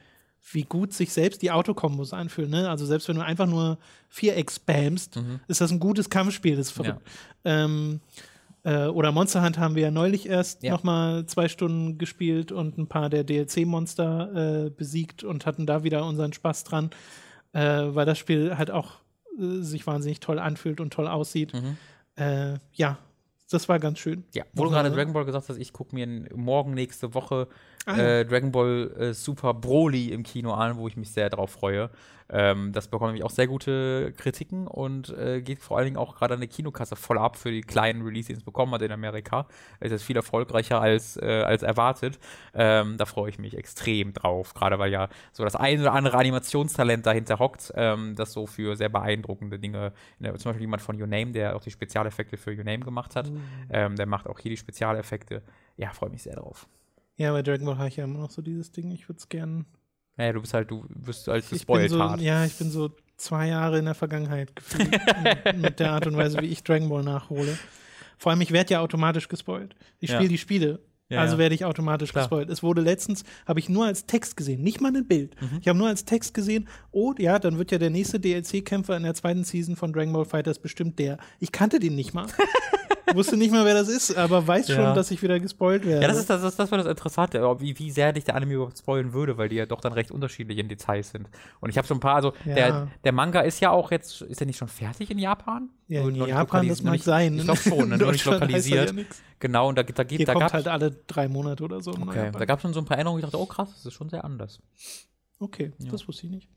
wie gut sich selbst die Autokombos anfühlen. Ne? Also selbst wenn du einfach nur Viereck spammst, ist das ein gutes Kampfspiel. Das ist verrückt. Ähm, äh, oder Monster Hunt haben wir ja neulich erst Ja. noch mal zwei Stunden gespielt und ein paar der DLC-Monster äh, besiegt und hatten da wieder unseren Spaß dran, äh, weil das Spiel halt auch äh, sich wahnsinnig toll anfühlt und toll aussieht. Mhm. Äh, ja, das war ganz schön. Ja, wo du Nochmal- gerade Dragon Ball gesagt hast, ich gucke mir morgen nächste Woche Ah, ja. äh, Dragon Ball äh, Super Broly im Kino an, wo ich mich sehr drauf freue. Ähm, das bekommt nämlich auch sehr gute Kritiken und äh, geht vor allen Dingen auch gerade an der Kinokasse voll ab für die kleinen Releases, die es bekommen hat in Amerika. Es ist viel erfolgreicher als, äh, als erwartet. Ähm, da freue ich mich extrem drauf, gerade weil ja so das ein oder andere Animationstalent dahinter hockt, ähm, das so für sehr beeindruckende Dinge, ne, zum Beispiel jemand von Your Name, der auch die Spezialeffekte für Your Name gemacht hat, ähm, der macht auch hier die Spezialeffekte. Ja, freue mich sehr drauf. Ja, bei Dragon Ball habe ich ja immer noch so dieses Ding. Ich würde es gerne. Naja, du bist halt, du wirst als gespoilt so, hart. ja, ich bin so zwei Jahre in der Vergangenheit gefühlt mit, der Art und Weise, wie ich Dragon Ball nachhole. Vor allem, ich werde ja automatisch gespoilt. Ich Ja. spiele die Spiele. Ja, also ja. werde ich automatisch Klar. gespoilt. Es wurde letztens, habe ich nur als Text gesehen, nicht mal ein Bild. Mhm. Ich habe nur als Text gesehen, oh ja, dann wird ja der nächste DLC-Kämpfer in der zweiten Season von Dragon Ball Fighters bestimmt der. Ich kannte den nicht mal. Wusste nicht mal, wer das ist, aber weiß Ja. schon, dass ich wieder gespoilt werde. Ja, das ist das, das, das war das Interessante, wie, wie sehr dich der Anime überhaupt spoilen würde, weil die ja doch dann recht unterschiedlich in Details sind. Und ich habe so ein paar, also Ja. der, der Manga ist ja auch jetzt, ist er nicht schon fertig in Japan? ja, in Japan, das mag nicht- sein. Ich glaube schon, ne? Nur nicht ja lokalisiert. nix. genau, und da, da, Hier gibt da kommt gab halt alle drei Monate oder so. okay, da gab es schon so ein paar Änderungen, ich dachte, oh krass, das ist schon sehr anders. Okay, das wusste ich nicht.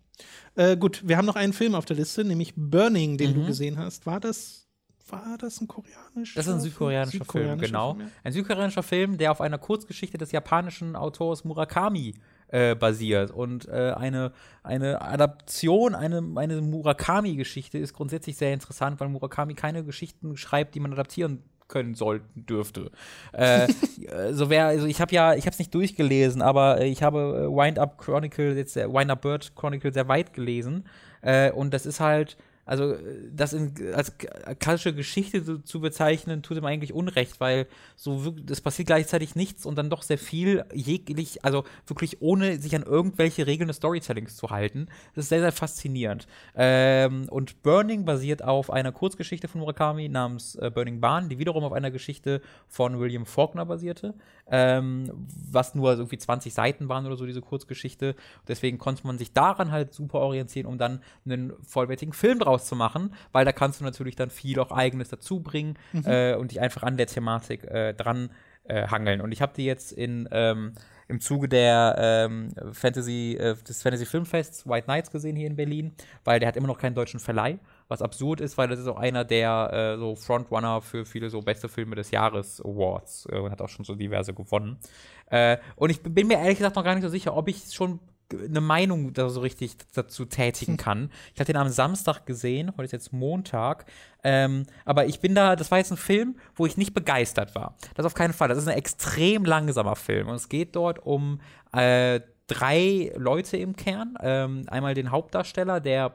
Äh, gut, wir haben noch einen Film auf der Liste, nämlich Burning, den du Mhm. gesehen hast. War das, war das ein koreanischer Das ist ein südkoreanischer, Film, genau. ja. Ein südkoreanischer Film, der auf einer Kurzgeschichte des japanischen Autors Murakami äh, basiert. Und äh, eine, eine Adaption, eine, eine Murakami-Geschichte ist grundsätzlich sehr interessant, weil Murakami keine Geschichten schreibt, die man adaptieren können sollten dürfte. äh, so wer, also ich habe ja, ich habe es nicht durchgelesen, aber äh, ich habe äh, Wind Up Chronicle, jetzt äh, Wind Up Bird Chronicle sehr weit gelesen. Äh, und das ist halt, also äh, das in, als k- klassische Geschichte zu, zu bezeichnen, tut ihm eigentlich Unrecht, weil so es passiert gleichzeitig nichts und dann doch sehr viel jeglich, also wirklich ohne sich an irgendwelche Regeln des Storytellings zu halten. Das ist sehr, sehr faszinierend. Ähm, und Burning basiert auf einer Kurzgeschichte von Murakami namens äh, Burning Barn, die wiederum auf einer Geschichte von William Faulkner basierte, ähm, was nur irgendwie 20 Seiten waren oder so, diese Kurzgeschichte. Deswegen konnte man sich daran halt super orientieren, um dann einen vollwertigen Film draus zu machen, weil da kannst du natürlich dann viel auch Eigenes dazu bringen äh, und dich einfach an der Thematik äh, dran äh, hangeln. Und ich habe die jetzt in ähm, im Zuge der ähm, Fantasy, äh, des Fantasy Filmfests White Nights gesehen hier in Berlin, weil der hat immer noch keinen deutschen Verleih, was absurd ist, weil das ist auch einer der äh, so Frontrunner für viele so beste Filme des Jahres Awards äh, und hat auch schon so diverse gewonnen. Äh, und ich bin mir ehrlich gesagt noch gar nicht so sicher, ob ich schon eine Meinung da so richtig dazu tätigen kann. Ich hatte den am Samstag gesehen, heute ist jetzt Montag. Ähm, aber ich bin da, das war jetzt ein Film, wo ich nicht begeistert war. Das auf keinen Fall. Das ist ein extrem langsamer Film. Und es geht dort um äh, drei Leute im Kern. Ähm, einmal den Hauptdarsteller, der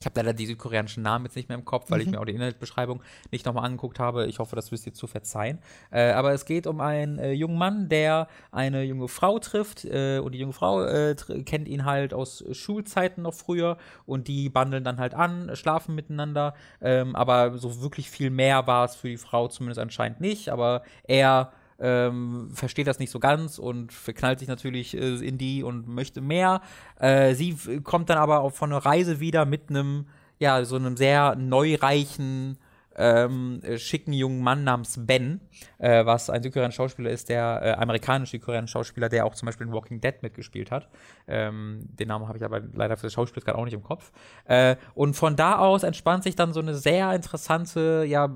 ich habe leider die südkoreanischen Namen jetzt nicht mehr im Kopf, weil mhm. ich mir auch die Inhaltsbeschreibung nicht nochmal angeguckt habe. Ich hoffe, das wisst ihr zu verzeihen. Äh, aber es geht um einen äh, jungen Mann, der eine junge Frau trifft. Äh, und die junge Frau äh, kennt ihn halt aus Schulzeiten noch früher. Und die bandeln dann halt an, schlafen miteinander. Ähm, aber so wirklich viel mehr war es für die Frau zumindest anscheinend nicht. Aber er ähm, versteht das nicht so ganz und verknallt sich natürlich äh, in die und möchte mehr. Äh, sie kommt dann aber auch von einer Reise wieder mit einem, ja, so einem sehr neureichen ähm, schicken jungen Mann namens Ben, äh, was ein südkoreanischer Schauspieler ist, der äh, amerikanische südkoreanische Schauspieler, der auch zum Beispiel in Walking Dead mitgespielt hat. Ähm, den Namen habe ich aber leider für das Schauspiel gerade auch nicht im Kopf. Äh, und von da aus entspannt sich dann so eine sehr interessante, ja,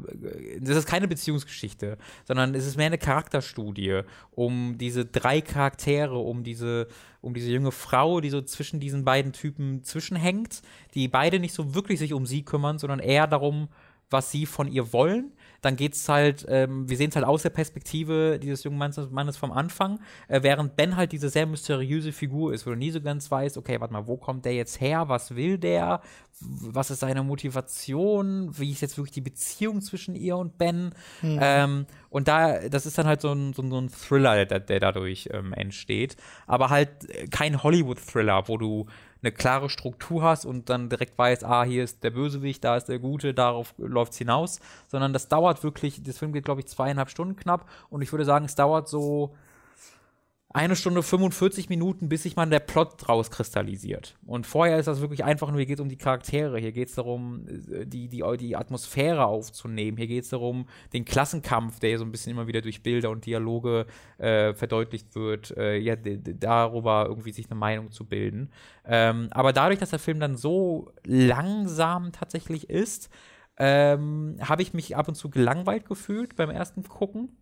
das ist keine Beziehungsgeschichte, sondern es ist mehr eine Charakterstudie um diese drei Charaktere, um diese um diese junge Frau, die so zwischen diesen beiden Typen zwischenhängt, die beide nicht so wirklich sich um sie kümmern, sondern eher darum, was sie von ihr wollen. Dann geht es halt, ähm, wir sehen es halt aus der Perspektive dieses jungen Mannes, Mannes vom Anfang, äh, während Ben halt diese sehr mysteriöse Figur ist, wo du nie so ganz weißt, okay, warte mal, wo kommt der jetzt her? Was will der? Was ist seine Motivation? Wie ist jetzt wirklich die Beziehung zwischen ihr und Ben? Mhm. Ähm, und da, das ist dann halt so ein, so, so ein Thriller, der, der dadurch ähm, entsteht. Aber halt kein Hollywood-Thriller, wo du eine klare Struktur hast und dann direkt weißt, ah, hier ist der Bösewicht, da ist der Gute, darauf läuft es hinaus, sondern das dauert wirklich, das Film geht, glaube ich, zweieinhalb Stunden knapp und ich würde sagen, es dauert so eine Stunde 45 Minuten, bis sich mal der Plot rauskristallisiert. Und vorher ist das wirklich einfach nur, hier geht es um die Charaktere, hier geht es darum, äh, die, die, die Atmosphäre aufzunehmen, hier geht es darum, den Klassenkampf, der so ein bisschen immer wieder durch Bilder und Dialoge äh, verdeutlicht wird, äh, ja, darüber irgendwie sich eine Meinung zu bilden. Ähm, aber dadurch, dass der Film dann so langsam tatsächlich ist, ähm, habe ich mich ab und zu gelangweilt gefühlt beim ersten Gucken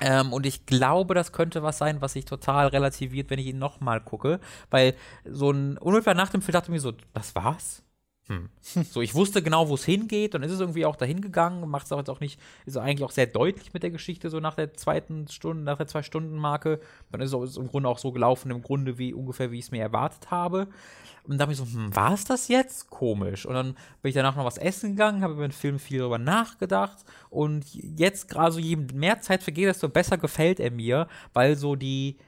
ähm, und ich glaube, das könnte was sein, was sich total relativiert, wenn ich ihn nochmal gucke. Weil so ein unmittelbar nach dem Film dachte ich mir so, das war's? Hm. So, ich wusste genau, wo es hingeht und ist es irgendwie auch dahin gegangen, macht es auch jetzt auch nicht, ist eigentlich auch sehr deutlich mit der Geschichte, so nach der zweiten Stunde, nach der Zwei-Stunden-Marke. Dann ist es im Grunde auch so gelaufen, im Grunde wie ungefähr, wie ich es mir erwartet habe. Und da habe ich so, hm, war es das jetzt? Komisch. Und dann bin ich danach noch was essen gegangen, habe über den Film viel darüber nachgedacht. Und jetzt gerade so, je mehr Zeit vergeht, desto besser gefällt er mir, weil so die,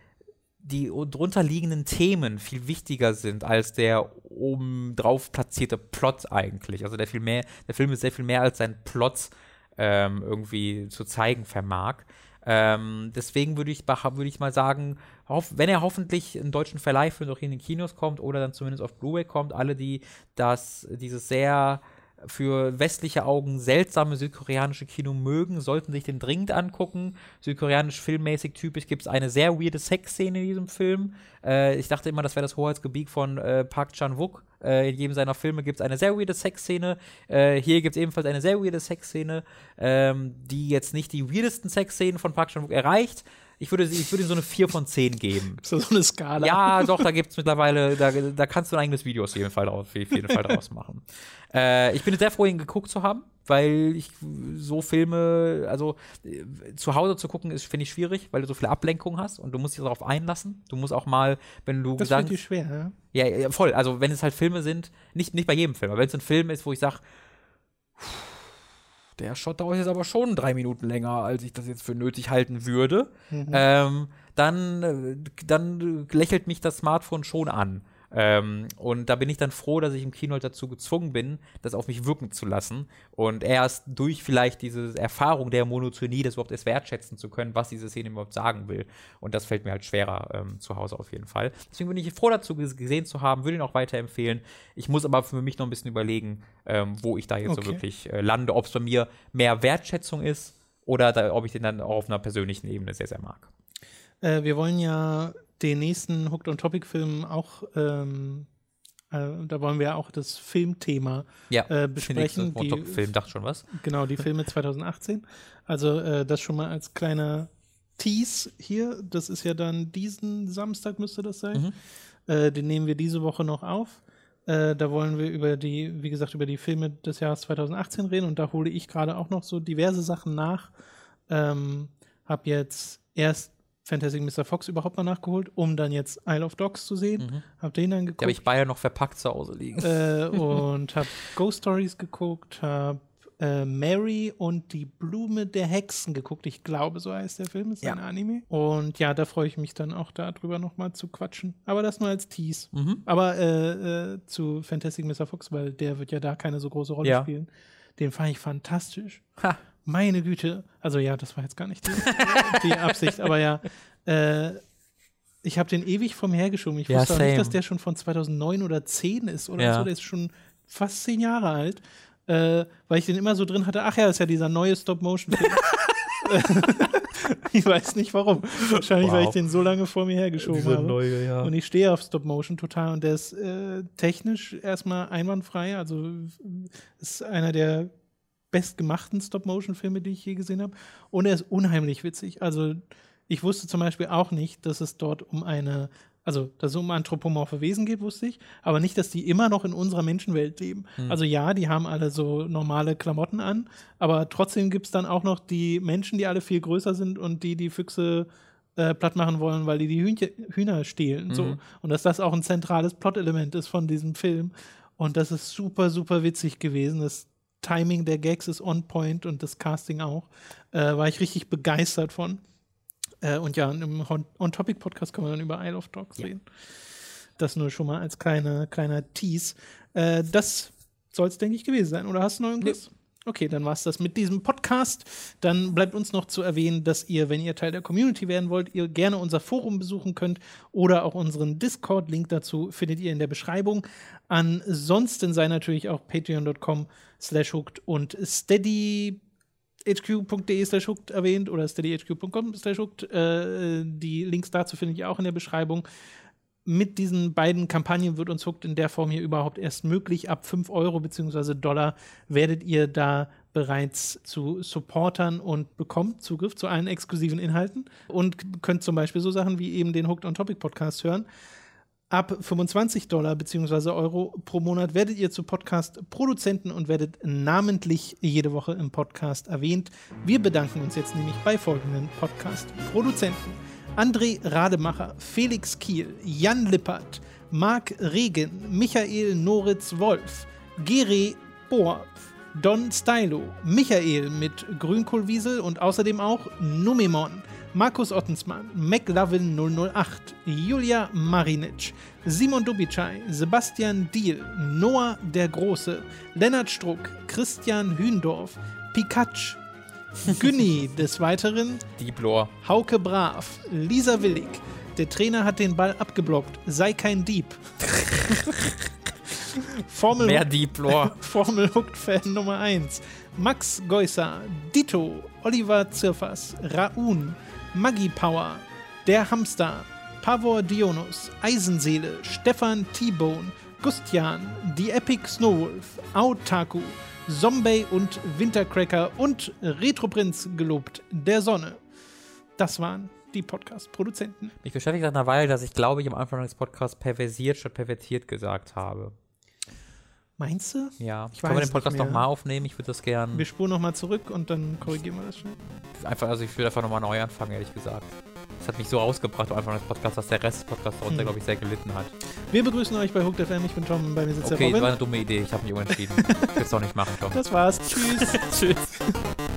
die drunter liegenden Themen viel wichtiger sind als der oben drauf platzierte Plot eigentlich. Also der viel mehr, der Film ist sehr viel mehr als sein Plot ähm, irgendwie zu zeigen vermag. Ähm, deswegen würde ich, würd ich mal sagen, wenn er hoffentlich einen deutschen Verleih für noch in den Kinos kommt oder dann zumindest auf Blu-ray kommt, alle, die das, dieses sehr für westliche Augen seltsame südkoreanische Kino mögen, sollten sich den dringend angucken. Südkoreanisch filmmäßig typisch gibt es eine sehr weirde Sexszene in diesem Film. Äh, ich dachte immer, das wäre das Hoheitsgebiet von äh, Park Chan-wook. Äh, in jedem seiner Filme gibt es eine sehr weirde Sexszene. Äh, hier gibt es ebenfalls eine sehr weirde Sexszene, ähm, die jetzt nicht die weirdesten Sexszenen von Park Chan-wook erreicht, ich würde, ich würde ihm so eine 4 von 10 geben. Ist das so eine Skala? Ja, doch, da gibt es mittlerweile, da, da kannst du ein eigenes Video auf jeden Fall, auf jeden Fall draus machen. Äh, ich bin sehr froh, ihn geguckt zu haben, weil ich so Filme, also äh, zu Hause zu gucken, ist, finde ich, schwierig, weil du so viele Ablenkungen hast und du musst dich darauf einlassen. Du musst auch mal, wenn du Das ist schwer, ja? ja? Ja, voll. Also, wenn es halt Filme sind, nicht, nicht bei jedem Film, aber wenn es ein Film ist, wo ich sage, der Shot dauert jetzt aber schon drei Minuten länger, als ich das jetzt für nötig halten würde, mhm. ähm, dann, äh, dann lächelt mich das Smartphone schon an. Ähm, und da bin ich dann froh, dass ich im Kino halt dazu gezwungen bin, das auf mich wirken zu lassen. Und erst durch vielleicht diese Erfahrung der Monotonie, das überhaupt erst wertschätzen zu können, was diese Szene überhaupt sagen will. Und das fällt mir halt schwerer ähm, zu Hause auf jeden Fall. Deswegen bin ich froh dazu gesehen zu haben, würde ihn auch weiterempfehlen. Ich muss aber für mich noch ein bisschen überlegen, ähm, wo ich da jetzt okay. so wirklich äh, lande, ob es bei mir mehr Wertschätzung ist oder da, ob ich den dann auch auf einer persönlichen Ebene sehr, sehr mag. Äh, wir wollen ja den nächsten Hooked on Topic Film auch, ähm, äh, da wollen wir auch das Filmthema ja, äh, besprechen. Die Film dachte schon was. Genau, die Filme 2018. Also äh, das schon mal als kleiner Tease hier. Das ist ja dann diesen Samstag müsste das sein. Mhm. Äh, den nehmen wir diese Woche noch auf. Äh, da wollen wir über die, wie gesagt, über die Filme des Jahres 2018 reden und da hole ich gerade auch noch so diverse Sachen nach. Ähm, hab jetzt erst Fantastic Mr. Fox überhaupt mal nachgeholt, um dann jetzt Isle of Dogs zu sehen. Mhm. Hab den dann geguckt. Die habe ich beide noch verpackt zu Hause liegen. Äh, und hab Ghost Stories geguckt, hab äh, Mary und die Blume der Hexen geguckt. Ich glaube, so heißt der Film, ist ja. ein Anime. Und ja, da freue ich mich dann auch darüber nochmal zu quatschen. Aber das nur als Tease. Mhm. Aber äh, äh, zu Fantastic Mr. Fox, weil der wird ja da keine so große Rolle ja. spielen. Den fand ich fantastisch. Ha. Meine Güte. Also ja, das war jetzt gar nicht die, die Absicht, aber ja. Äh, ich habe den ewig vom hergeschoben. Ich ja, wusste auch nicht, dass der schon von 2009 oder 10 ist oder ja. so. Der ist schon fast zehn Jahre alt äh, weil ich den immer so drin hatte, ach ja, ist ja dieser neue Stop-Motion-Film. ich weiß nicht warum. Wahrscheinlich, wow. weil ich den so lange vor mir hergeschoben Diese habe. Neue, ja. Und ich stehe auf Stop-Motion total und der ist äh, technisch erstmal einwandfrei. Also ist einer der bestgemachten Stop-Motion-Filme, die ich je gesehen habe. Und er ist unheimlich witzig. Also ich wusste zum Beispiel auch nicht, dass es dort um eine also, dass es um anthropomorphe Wesen geht, wusste ich, aber nicht, dass die immer noch in unserer Menschenwelt leben. Hm. Also ja, die haben alle so normale Klamotten an, aber trotzdem gibt es dann auch noch die Menschen, die alle viel größer sind und die die Füchse äh, platt machen wollen, weil die die Hühnchen, Hühner stehlen. Mhm. So. Und dass das auch ein zentrales Plot-Element ist von diesem Film. Und das ist super, super witzig gewesen. Das Timing der Gags ist on point und das Casting auch. Äh, war ich richtig begeistert von. Äh, und ja, im On-Topic-Podcast kann man dann über Isle of Dogs ja. reden. Das nur schon mal als kleine, kleiner Tease. Äh, das soll es, denke ich, gewesen sein. Oder hast du noch irgendwas? Ja. Okay, dann war es das mit diesem Podcast. Dann bleibt uns noch zu erwähnen, dass ihr, wenn ihr Teil der Community werden wollt, ihr gerne unser Forum besuchen könnt oder auch unseren Discord-Link dazu findet ihr in der Beschreibung. Ansonsten sei natürlich auch patreon.com slash hooked und steady hq.de slash hooked erwähnt oder steadyhq.com slash hooked. Äh, die Links dazu findet ihr auch in der Beschreibung. Mit diesen beiden Kampagnen wird uns Hooked in der Form hier überhaupt erst möglich. Ab 5 Euro bzw. Dollar werdet ihr da bereits zu Supportern und bekommt Zugriff zu allen exklusiven Inhalten und könnt zum Beispiel so Sachen wie eben den Hooked on Topic Podcast hören. Ab 25 Dollar bzw. Euro pro Monat werdet ihr zu Podcast-Produzenten und werdet namentlich jede Woche im Podcast erwähnt. Wir bedanken uns jetzt nämlich bei folgenden Podcast-Produzenten: André Rademacher, Felix Kiel, Jan Lippert, Marc Regen, Michael Noritz Wolf, Gere Bohr, Don Stylo, Michael mit Grünkohlwiesel und außerdem auch Numemon. Markus Ottensmann, McLovin 008, Julia Marinic, Simon Dubicai, Sebastian Diel, Noah der Große, Lennart Struck, Christian Hündorf, Pikachu, Günni des Weiteren, Dieblor, Hauke Brav, Lisa Willig, der Trainer hat den Ball abgeblockt, sei kein Dieb. Formel Mehr Dieblor. Formel Hooked Fan Nummer 1. Max Geusser, Dito, Oliver Zirfas, Raun, Maggie Power, Der Hamster, Pavor Dionus, Eisenseele, Stefan T-Bone, Gustian, Die Epic Snowwolf, Autaku, Zombie und Wintercracker und Retroprinz gelobt der Sonne. Das waren die Podcast-Produzenten. Mich beschäftigt seit einer Weile, dass ich glaube, ich am Anfang des Podcasts perversiert statt pervertiert gesagt habe. Meinst du? Ja. Ich Können wir den Podcast nochmal aufnehmen? Ich würde das gern. Wir spuren nochmal zurück und dann korrigieren wir das schon. Einfach, also ich würde einfach nochmal neu anfangen, ehrlich gesagt. Das hat mich so ausgebracht am Anfang des Podcasts, dass der Rest des Podcasts darunter, hm. glaube ich, sehr gelitten hat. Wir begrüßen euch bei Hooked FM. Ich bin Tom, bei mir sitzt okay, der Okay, das war eine dumme Idee. Ich habe mich umentschieden. ich will es doch nicht machen, Tom. Das war's. Tschüss. Tschüss.